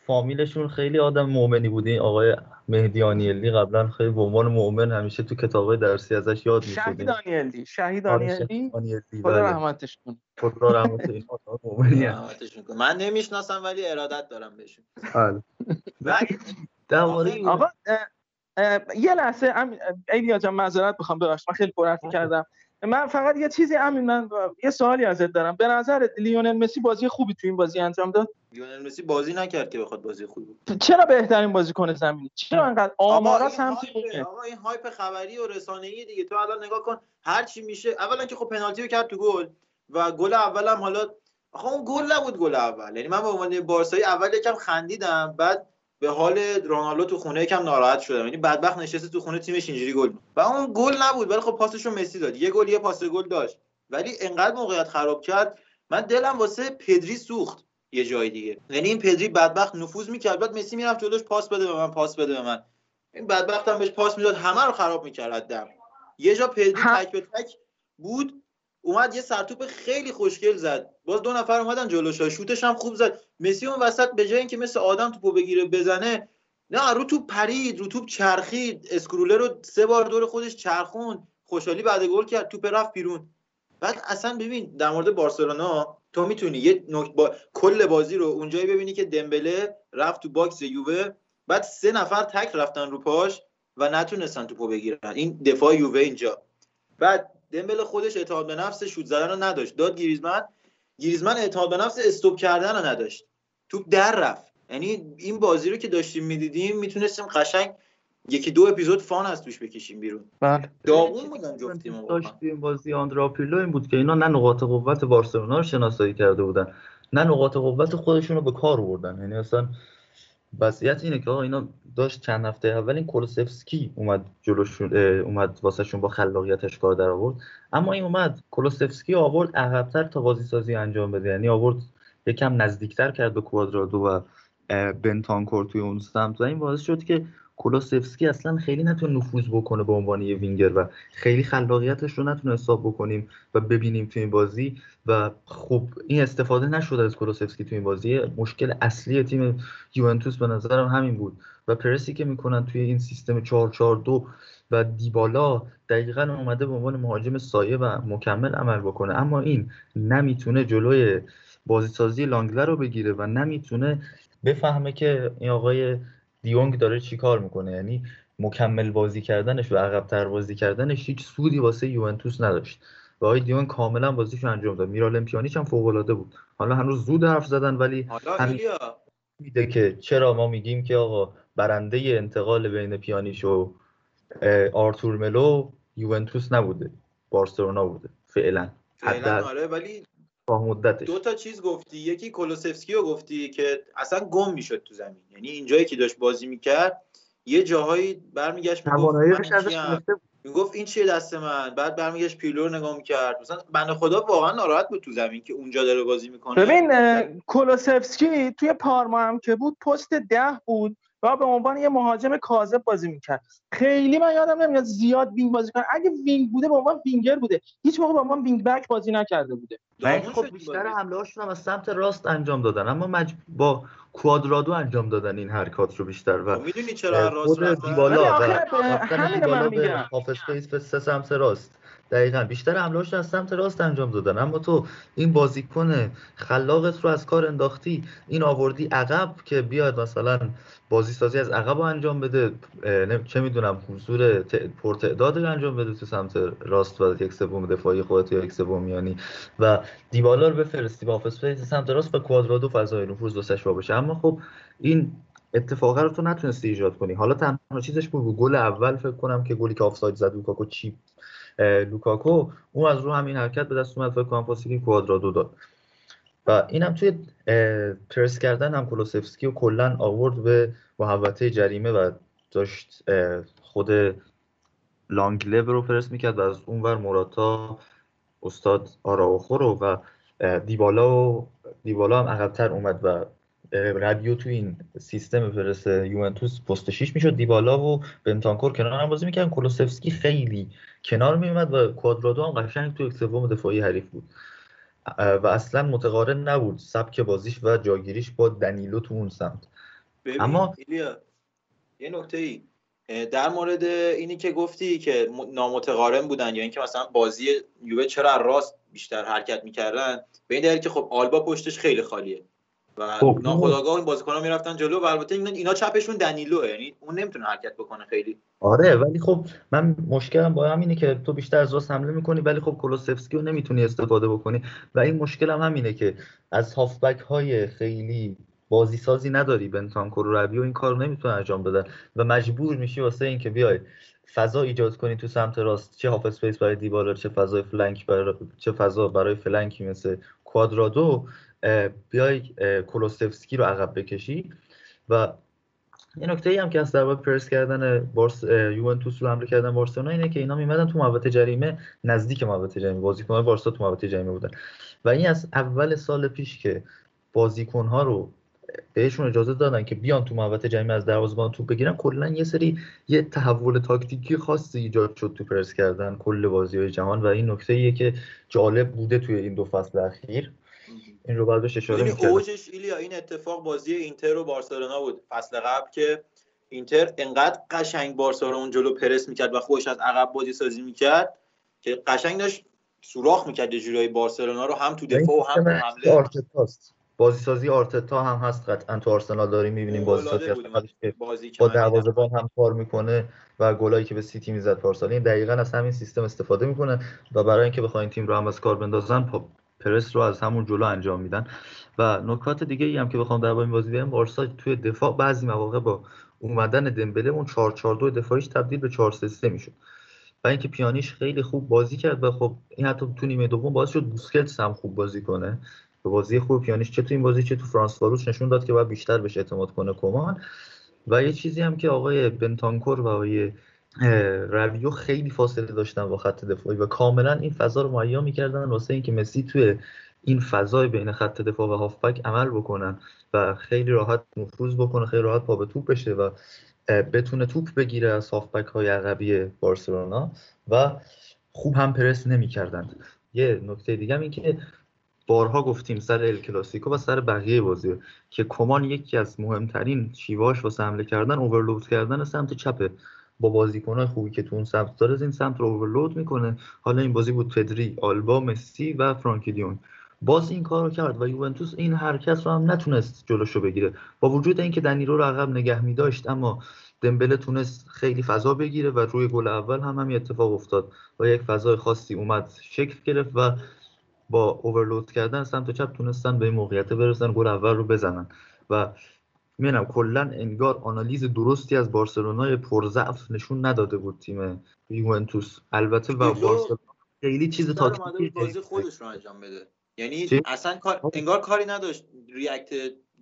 فامیلشون خیلی آدم مؤمنی بوده آقای مهدی آنیلی قبلا خیلی به عنوان مؤمن همیشه تو کتابای درسی ازش یاد میشه شهید آنیلی. شهید آنیلی. خدا بله. رحمتش کنه خدا رحمتش کنه. من نمی‌شناسم ولی ارادت دارم بهشون. بله. آقا یه لحظه ایلیا جان معذرت می‌خوام ببخشید من خیلی پرحرفی. کردم. من فقط یه چیزی همین من یه سوالی ازت دارم. به نظر لیونل مسی بازی خوبی تو این بازی انجام داد؟ لیونل مسی بازی نکرد که بخواد بازی خوبی بود چرا بهترین بازیکن زمینی؟ چرا انقدر آمارا سمت آقا این hype خبری و رسانه‌ای دیگه. تو الان نگاه کن هر چی میشه اولا که خب پنالتی رو کرد تو گل و گل اولم حالا آخه اون گل نبود گل اول. یعنی من به عنوان بارسایی اول یکم خندیدم بعد به حال رونالدو تو خونه یکم ناراحت شدم. یعنی بدبخت نشسته تو خونه تیمش اینجوری گل و اون گل نبود ولی خب پاسش رو مسی داد. یه گل یه پاس گل داشت. ولی انقدر موقعیت خراب کرد من دلم واسه پدری سوخت یه جای دیگه. یعنی این پدری بدبخت نفوذ می‌کرد بعد مسی می‌رفت جلوش پاس بده به من پاس بده به من. این بدبخت هم بهش پاس می‌داد همه رو خراب می‌کرد دم یه جا پدری تک به تک بود. اومد یه سرتوپ خیلی خوشگل زد. باز دو نفر اومدن جلوش شوتش هم خوب زد. مسی اون وسط به جای اینکه مثل آدم توپو بگیره بزنه نه رو توپ پرید رو توپ چرخید. اسکروله رو سه بار دور خودش چرخون خوشحالی بعد گل کرد توپ رفت بیرون. بعد اصلا ببین در مورد بارسلونا تو می‌تونی یه با... کل بازی رو اونجایی ببینی که دمبله رفت تو box یووه. بعد سه نفر تک رفتن رو پاش و نتونستن توپو بگیرن. این دفاع یووه اینجا. بعد دمبله خودش اعتماد به نفس شوت زدن رو نداشت. داد گریزمن گریزمن اعتماد به نفس stop کردن رو نداشت. توپ در رفت. یعنی این بازی رو که داشتیم می‌دیدیم می‌تونستیم قشنگ یکی دو episode fun از توش بکشیم بیرون. بله. داغون بودن جفتیم داشتیم بازی آندرا پیرلو این بود که اینا نه نقاط قوت بارسلونا رو شناسایی کرده بودن. نه نقاط قوت خودشون رو به کار بردن. یعنی اصلا وضعیت اینه که آقا اینا داشت چند هفته اول این کولوسفسکی اومد جلوشون اومد واسهشون با خلاقیتش کار در آورد. اما این اومد کولوسفسکی آورد عقبتر تا بازی سازی انجام بده. یعنی آورد یکم نزدیکتر کرد به کوادرادو و بنتانکور توی اون سمت. و این باعث شد که کولوسفسکی اصلا خیلی نتونه نفوذ بکنه به عنوان یه وینگر و خیلی خلاقیتش رو نتونه حساب بکنیم و ببینیم تو این بازی و خب این استفاده نشده از کولوسفسکی تو این بازی. مشکل اصلی تیم یوونتوس به نظرم همین بود و پرسی که می‌کنن توی این سیستم 442 و دیبالا دقیقا اومده به عنوان مهاجم سایه و مکمل عمل بکنه. اما این نمی‌تونه جلوی بازیسازی لانگلر رو بگیره و نمی‌تونه بفهمه که این آقای دیونگ داره چیکار می‌کنه؟ یعنی مکمل بازی کردنش و عقبتر بازی کردنش هیچ سودی واسه یوونتوس نداشت. و آقای دیونگ کاملا بازیشو انجام داد. میرال امپیانیچ هم فوق العاده بود. حالا هنوز زود حرف زدن ولی همین میده که چرا ما میگیم که آقا برنده انتقال بین پیانیش و آرتور ملو یوونتوس نبوده. بارسلونا بوده. فعلا. فعلا آره ولی مدتش. دو تا چیز گفتی. یکی کولوسفسکی رو گفتی که اصلا گم می‌شد تو زمین. یعنی اینجایی که داشت بازی می‌کرد یه جاهایی برمیگشت می‌گفت این چیه دست من؟ بعد برمیگشت پیلو رو نگاه می‌کرد. مثلا بنده خدا واقعا ناراحت بود تو زمین که اونجا داره بازی می‌کنه. ببین کولوسفسکی توی پارما هم که بود پست ده بود. و به عنوان یه مهاجم کاذب بازی می‌کرد. خیلی من یادم نمیاد زیاد wing بازی کنه. اگه wing بوده به عنوان وینگر بوده. هیچ موقع به عنوان wing back بازی نکرده بوده. خب بیشتر حمله هاشون هم از سمت راست انجام دادن. اما مج... با کوادرادو انجام دادن این حرکات رو بیشتر و خب می‌دونی چرا راست دیبالا و به half space به سه سمت راست. دقیقا. بیشتر حملهاش از سمت راست انجام دادن. اما تو این بازیکن خلاقت رو از کار انداختی این آوردی عقب که بیاد مثلا بازی سازی از عقب انجام بده. چه می‌دونم حضور پرتعداد انجام بده تو سمت راست و یک سوم دفاعی خودت یا یک سوم میانی و دیبالا رو بفرستی با half space سمت راست و کوادرادو فضای نفوذ واسش باشه اما خب این اتفاقه رو تو نتونستی ایجاد کنی. حالا تنها چیزش بود گل اول فکر کنم که گلی که آفساید زد لوکاکو chip لوکاکو اون از رو همین حرکت به دست اومد کنم پاسی کوادرادو داد. و اینم توی پرس کردن هم کلوسفسکی و کلا آورد به محوطه جریمه و داشت خود لانگلو رو پرس می‌کرد و از اونور موراتا استاد آراوخو رو و دیبالا و دیبالا هم عقبتر اومد و ربیو تو این سیستم پرس یوونتوس پست 6 می‌شد. دیبالا و بنتانکور کنار هم بازی می‌کردن. کلوسفسکی خیلی کنار میومد و کوادرادو هم قشنگ تو سوم دفاعی حریف بود. و اصلا متقارن نبود سبک بازیش و جاگیریش با دنیلو تو اون سمت. اما یه نکته ای. در مورد اینی که گفتی که نامتقارن بودن یا اینکه مثلا بازی یووه چرا راست بیشتر حرکت می‌کردن به این دلیل که خب آلبا پشتش خیلی خالیه. و خب ناخداگاه این بازیکن‌ها می‌رفتن جلو و البته اینا چپشون دنیلو یعنی اون نمی‌تونه حرکت بکنه خیلی. آره ولی خب من مشکلم با همینه که تو بیشتر از راست حمله می‌کنی ولی خب کلوسفسکی رو نمی‌تونی استفاده بکنی. و این مشکلم هم همینه که از هافبک های خیلی بازی سازی نداری بنتانکور و ربیو این کار نمی‌تونه انجام بدن. و مجبور میشی واسه اینکه بیای فضا ایجاد کنی تو سمت راست. چه half space برای دیبالا چه فضای flank برای چه فضا برای flank ی مثل کوادرادو. بیای کولوسفسکی رو عقب بکشی. و یه نکته ای هم که از در پرس کردن بارس یوونتوس رو حمله کردن بارسلونا اینه که اینا میومدن تو محوطه جریمه نزدیک محوطه جریمه بازیکن‌های بارسا تو محوطه جریمه بودن. و این از اول سال پیش که بازیکن‌ها رو بهشون اجازه دادن که بیان تو محوطه جریمه از دروازه‌بان توپ بگیرن کلا یه سری یه تحول تاکتیکی خاصی ایجاد شد تو پرس کردن کل بازی‌های جهان. و این نکته ایه که جالب بوده توی این دو فصل اخیر. این رو باید بهش اشاره اوجش ایلیا این اتفاق بازی اینتر و بارسلونا بود. فصل قبل که اینتر انقدر قشنگ بارسلونا اون جلو پرس می‌کرد و خوش از عقب بازی سازی می‌کرد که قشنگ داشت سوراخ می‌کرد جورایی بارسلونا رو هم تو دفاع و هم تو حمله. بازی سازی آرتتا هم هست قطعا تو آرسنال داریم می‌بینیم بازی سازی که با دروازه‌بان هم کار می‌کنه و گلایی که به سیتی می‌زد پارسال این دقیقا از همین سیستم استفاده می‌کنه و برای اینکه بخواین تیم رو هم از کار بندازن پرس رو از همون جلو انجام میدن. و نکات دیگه ای هم که بخوام در این بازی بیارم بارسا توی دفاع بعضی مواقع با اومدن دمبله اون 4 4 2 دفاعیش تبدیل به 4 3 3 می‌شد. و اینکه پیانیش خیلی خوب بازی کرد و خب این حتی تو نیمه دوم باعث شد بوسکلتس هم خوب بازی کنه. به بازی خوب پیانیش چه تو این بازی چه تو فرانس فاروش نشون داد که باید بیشتر بهش اعتماد کنه کمان. و یه چیزی هم که آقای بنتانکور و آقای رویو خیلی فاصله داشتن با خط دفاعی و کاملا این فضا رو مهیا می‌کردن واسه اینکه مسی توی این فضای بین خط دفاع و هافبک عمل بکنن و خیلی راحت نفوذ بکنه خیلی راحت پا به توپ بشه و بتونه توپ بگیره از هافبک های عقبی بارسلونا و خوب هم پرس نمی‌کردند. یه نکته دیگه این که بارها گفتیم سر ال کلاسیکو و سر بقیه بازی که کمان یکی از مهمترین شیواش واسه حمله کردن اوورلود کردن سمت چپه با بازیکنهای خوبی که تو اون سمت داره این سمت رو اوورلود می‌کنه. حالا این بازی بود پدری آلبا مسی و فرانکی باز این کار رو کرد و یوونتوس این حرکت رو هم نتونست جلوشو بگیره. با وجود اینکه دنیرو رو عقب نگه می داشت اما دمبله تونست خیلی فضا بگیره و روی گل اول هم همین اتفاق افتاد. و یک فضای خاصی اومد شکل گرفت و با اوورلود کردن سمت چپ تونستن به این موقعیت برسن گل اول رو بزنن. و می‌دونم کلا انگار آنالیز درستی از بارسلونای پرضعف نشون نداده بود تیم یوونتوس. البته و بارسلونا خیلی چیز تاکتیکی بازی خودش رو انجام بده. یعنی اصلا کار انگار کاری نداشت ریاکت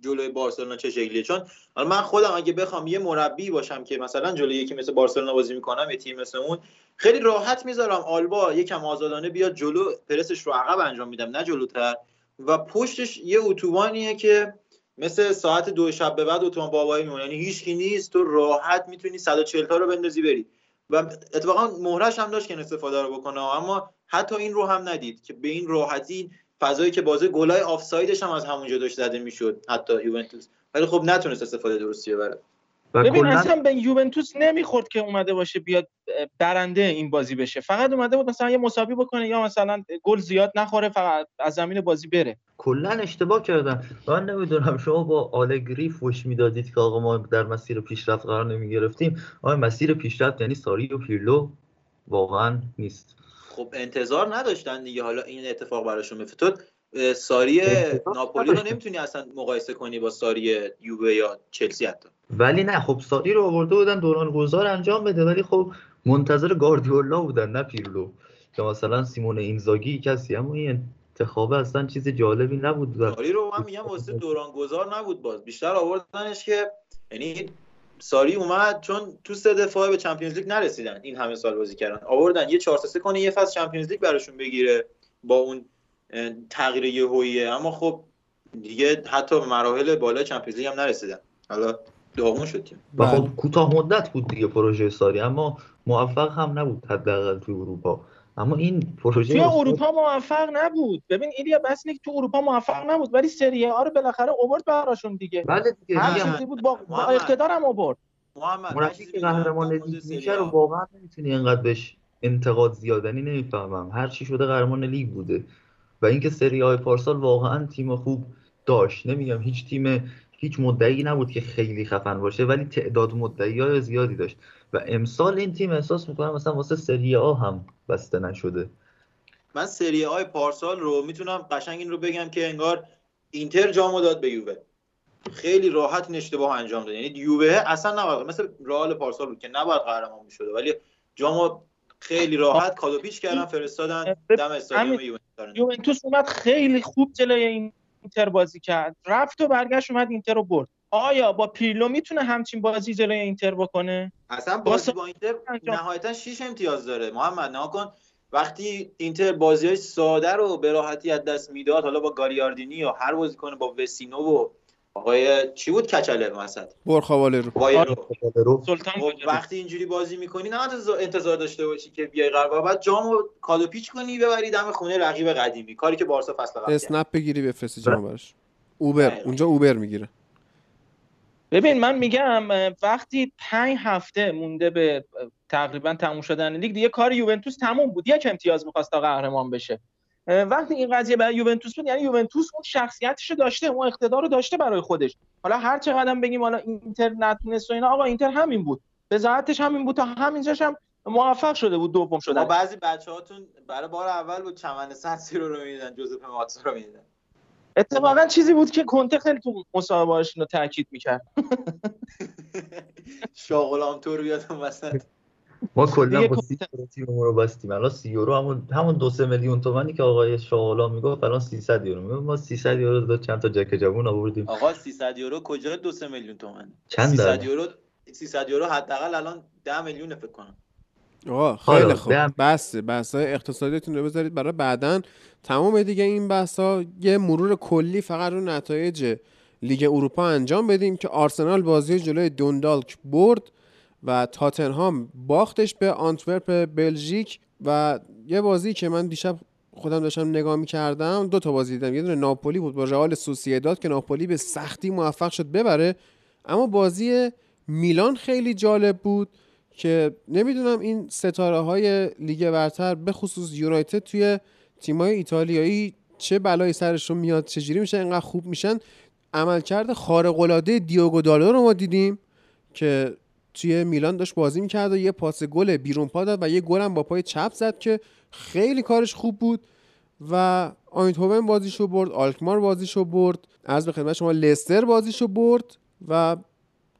جلوی بارسلونا چه شکلیه. چون حالا من خودم اگه بخوام یه مربی باشم که مثلا جلوی یکی مثل بارسلونا بازی می‌کنم یه تیم مثل اون خیلی راحت می‌ذارم آلبا یکم آزادانه بیاد جلو پرسش رو عقب انجام میدم نه جلوتر. و پشتش یه اتوبانیه که مثل ساعت دو شب به بعد اتوبان بابایی میمونه. یعنی هیچ نیست تو راحت می‌تونی 140 تا رو بندازی بری. و اتفاقا مهرش هم داشت که استفاده رو بکنه. اما حتی این رو هم ندید که به این راحتی فضایی که بازه گلای آفسایدش هم از همونجا داشت زده می‌شد حتی یوونتوس. ولی خب نتونست استفاده درستی ببره ببین اصلا به یوونتوس نمی‌خورد که اومده باشه بیاد برنده این بازی بشه. فقط اومده بود مثلا یه مساوی بکنه یا مثلا گل زیاد نخوره فقط از زمین بازی بره. کلا اشتباه کردن. من نمی‌دونم شما با آلگری فوش می‌دادید که آقا ما در مسیر پیشرفت قرار نمی‌گرفتیم. آقا مسیر پیشرفت یعنی ساری و پیرلو واقعا نیست. خب انتظار نداشتن دیگه. حالا این اتفاق براشون میفته ساری ناپولی رو نمی‌تونی اصلا مقایسه کنی با ساری یووه یا چلسی حتی. ولی نه خب ساری رو آورده بودن دوران گذار انجام بده. ولی خب منتظر گاردیولا بودن نه پیرلو. که مثلا سیمون اینزاگی کسی. اما این انتخاب اصلا چیز جالبی نبود. ساری رو من میگم واسه دوران گذار نبود باز. بیشتر آوردنش که یعنی ساری اومد چون تو سه دفعه به چمپیونز لیگ نرسیدن این همه سال بازی کردن. آوردن یه 4 3 کنه یه فصل چمپیونز لیگ براشون بگیره با اون تغییر یهویی اما خب دیگه حتی مراحل بالا چمپیونز لیگ هم نرسیدن. حالا داغون شد و خب بله. کوتاه مدت بود دیگه پروژه ساری اما موفق هم نبود حداقل تو اروپا. اما این پروژه توی اروپا موفق نبود. ببین ایلیا بس که تو اروپا موفق نبود ولی سری ها رو بالاخره اوورد براشون دیگه. بله دیگه هر چیزی بود با, با اقتدارم اوورد محمد که قهرمان لیگ میشه رو واقعا نمی‌تونی اینقدر بهش انتقاد زیادنی نمی‌فهمم. هر چی شده قهرمان لیگ بوده. و اینکه سری های پارسال واقعا تیم خوب داشت. نمیگم هیچ تیم هیچ مدعی نبود که خیلی خفن باشه ولی تعداد مدعی های زیادی داشت. و امسال این تیم احساس می‌کنم مثلا واسه سری آ هم بسته نشده. من سری آی پارسال رو می‌تونم قشنگ این رو بگم که انگار اینتر جامو داد به یووه. خیلی راحت این اشتباه انجام داد. یعنی یووه اصلا نباید مثل رئال پارسال بود که نباید قهرمان می‌شده ولی جامو خیلی راحت کادو پیچ کردن فرستادن دم استادیوم یوونتوس. اومد خیلی خوب جلوی این اینتر بازی کرد. رفت و برگشت اومد اینتر رو برد. آیا با پیرلو می‌تونه همچین بازی جلوی اینتر بکنه؟ اصلا بازی با اینتر نهایتا 6 امتیاز داره. محمد نکن وقتی اینتر بازی های ساده رو به راحتی از دست می‌داد حالا با گاریاردینی یا هر بازیکن با وسینو و آقای چی بود کچله وسط؟ برخواله رو. سلطان وقتی اینجوری بازی می‌کنی نه انتظار داشته باشی که بیای قرار بعد جامو کادو پیچ کنی ببری دم خونه رقیب قدیمی. کاری که بارسا فصل قبل اسنپ بگیری بفرستی جام براش. اوبر. اونجا اوبر می‌گیره. ببین من میگم وقتی پنج هفته مونده به تقریبا تموم شدن لیگ دیگه کار یوونتوس تموم بود. یک امتیاز می‌خواست تا قهرمان بشه. وقتی این قضیه برای یوونتوس بود یعنی یوونتوس اون شخصیتش داشته اون اقتدار رو داشته برای خودش. حالا هر چقدر بگیم حالا اینتر نتونست و اینا آقا اینتر همین بود. بذاتش همین بود تا همینجاش هم موفق شده بود دوم شدن بعضی بچه‌هاتون برای بار اول بود چمن سن رو می‌دیدن جوزپ ماتسا رو می‌دیدن. اتفاقا چیزی بود که کنته خیلی تو مصاحبه‌اش رو تاکید می‌کرد. شاغلام تو رو یادم وسط. ما کلا با سی تیم رو بستیم. الان سی یورو همون همون دو سه میلیون تومانی که آقای شاغلا می‌گفت الان 300 یورو می‌گفت ما 300 یورو داد چند تا جک جوون آوردیم. آقا 300 یورو کجا دو سه میلیون تومان چند 300 یورو 300 یورو حداقل الان 10 میلیون فکر کنم. آقا خیلی خوب. بس بحث های اقتصادیتون رو بذارید برای بعدا. تمام دیگه این بحث ها یه مرور کلی فقط رو نتایج لیگ اروپا انجام بدیم که آرسنال بازی جلوی دوندالک برد. و تاتنهام باختش به آنتورپ بلژیک و یه بازی که من دیشب خودم داشتم نگاه می‌کردم دو تا بازی دیدم. یه دونه ناپولی بود با رئال سوسییداد که ناپولی به سختی موفق شد ببره. اما بازی میلان خیلی جالب بود که نمی‌دونم این ستاره های لیگ برتر به خصوص یونایتد توی تیمای ایتالیایی چه بلایی سرشون میاد چجوری میشه اینقدر خوب میشن. عملکرد خارق العاده دیوگو دالو رو ما دیدیم که توی میلان داشت بازی می‌کرد و یه پاس گل بیرون پا داد و یه گلم با پای چپ زد که خیلی کارش خوب بود و آینتوون بازیشو برد آلکمار بازیشو برد از به خدمت شما لستر بازیشو برد و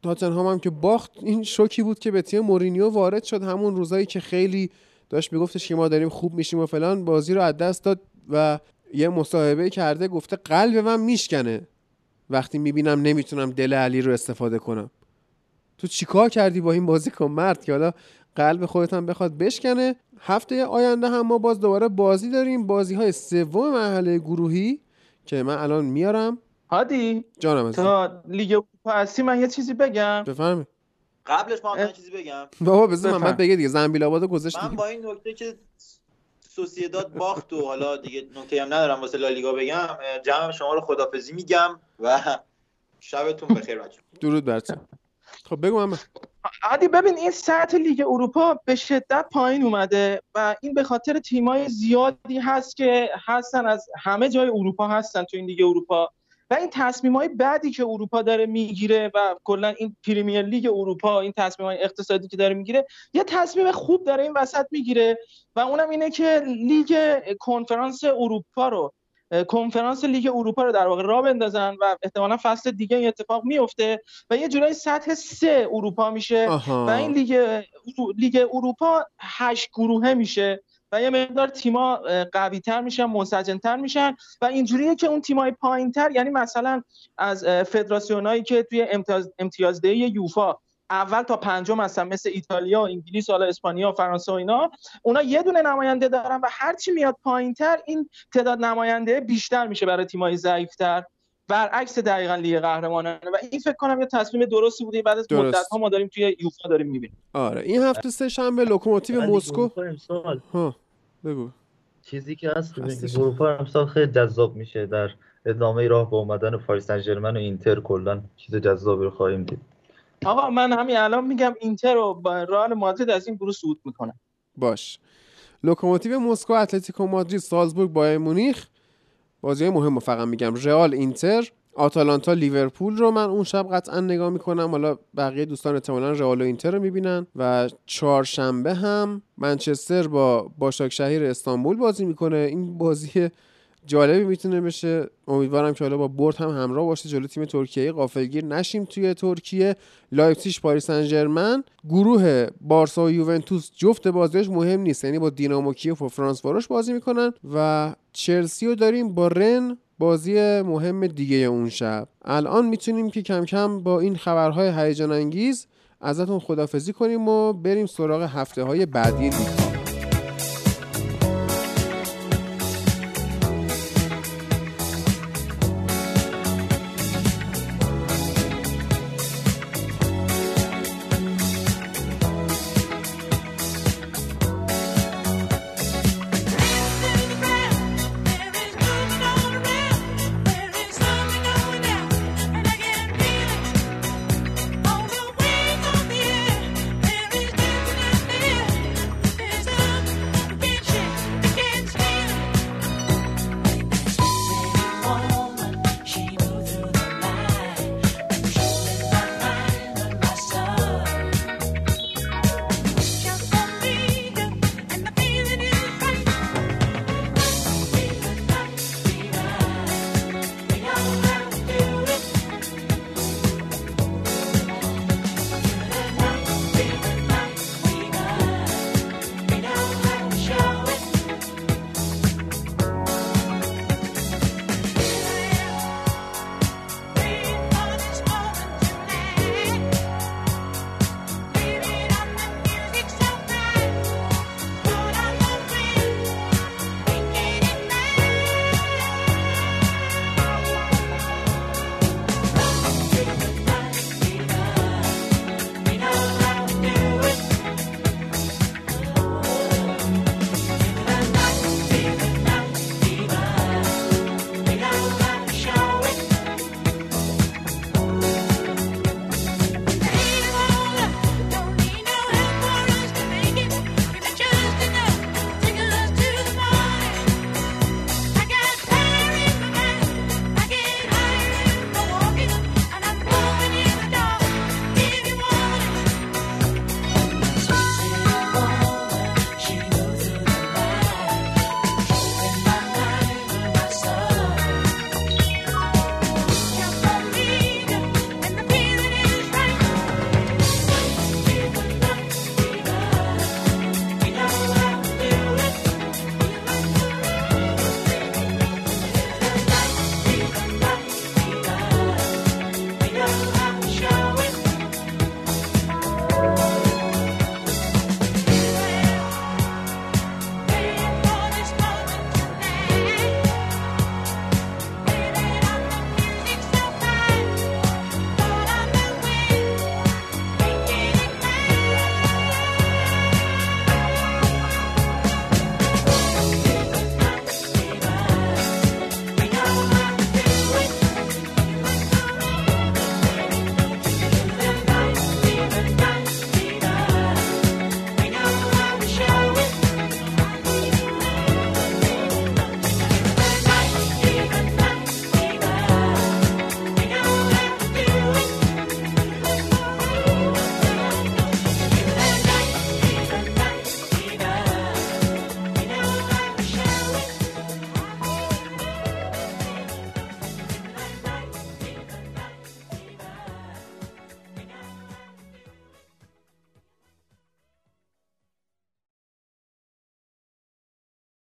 تاتنهام هم که باخت. این شوکی بود که به تیم مورینیو وارد شد. همون روزایی که خیلی داشت میگفتش که ما داریم خوب میشیم و فلان بازی رو از دست داد و یه مصاحبه کرده گفته قلب من میشکنه. وقتی می‌بینم نمی‌تونم دل علی رو استفاده کنم. تو چیکار کردی با این بازیکن مرد که حالا قلب خودت هم بخواد بشکنه؟ هفته آینده هم ما باز دوباره بازی داریم. بازی های سوم مرحله گروهی که من الان میارم. هادی جانم تا لیگ اروپا هستی من یه چیزی بگم. بفرمایید. قبلش ما من چیزی بگم. بابا بذار محمد بگه دیگه زنبیل آبادو گذاشت من با این نکته که سوسیداد باخت و حالا دیگه نکته هم ندارم واسه لالیگا بگم جمع شما رو خدافزی میگم و شبتون بخیر بچه درود برتون خب بگو محمد. عادی ببین این سطح لیگ اروپا به شدت پایین اومده و این به خاطر تیمای زیادی هست که هستن از همه جای اروپا هستن تو این لیگ اروپا و این تصمیم های بعدی که اروپا داره می‌گیره و کلا این پریمیر لیگ اروپا این تصمیم های اقتصادی که داره می‌گیره یه تصمیم خوب داره این وسط می‌گیره و اونم اینه که لیگ کنفرانس اروپا رو کنفرانس لیگ اروپا رو در واقع راه بندازن و احتمالا فصل دیگه این اتفاق میفته و یه جورایی سطح سه اروپا میشه و این لیگ لیگ اروپا هشت گروهه میشه و یه مقدار تیما قوی تر میشن منسجم تر میشن و اینجوریه که اون تیمای پایین تر یعنی مثلا از فدراسیونایی که توی امتیاز امتیازدهی یوفا اول تا پنجم هستن مثل ایتالیا و انگلیس حالا اسپانیا و فرانسه و اینا. اونا یه دونه نماینده دارن و هرچی میاد پایینتر این تعداد نماینده بیشتر میشه برای تیمای ضعیفتر. برعکس دقیقا لیگ قهرمانان. و این فکر کنم یه تصمیم درستی بوده. بعد از مدت ها ما داریم توی یوفا داریم می‌بینیم. آره. این هفته سه شنبه لوکوموتیو مسکو. ها. بگو. چیزی که هست اروپا امسال خیلی جذاب میشه. در ادامه راه با اومدن پاریس سن و اینتر کلا چیز جذابی رو خواهیم دید. آقا من همین الان میگم اینتر و رئال مادرید از این گروه صعود می‌کنن. باشه. لوکوموتیو مسکو اتلتیکو مادرید سالزبورگ بایر مونیخ. بازی مهم فقط میگم. رئال اینتر آتالانتا لیورپول رو من اون شب قطعا نگاه می‌کنم. حالا بقیه دوستان احتمالا رئال و اینتر رو می‌بینن. و چهارشنبه هم منچستر با باشاک شهیر استانبول بازی می‌کنه. این بازی جالبی می‌تونه بشه. امیدوارم که حالا با برد هم همراه باشه. جلو تیم ترکیه غافلگیر نشیم توی ترکیه. لایپزیگ پاریس سن ژرمن گروه بارسا و یوونتوس جفت بازیش مهم نیست. یعنی با دینامو کیف و فرانس‌واروش بازی می‌کنن و چلسی رو داریم با رن بازی مهم دیگه اون شب. الان می‌تونیم که کم کم با این خبرهای هیجان انگیز ازتون خدافزی کنیم و بریم سراغ هفته های بعدی لیگ.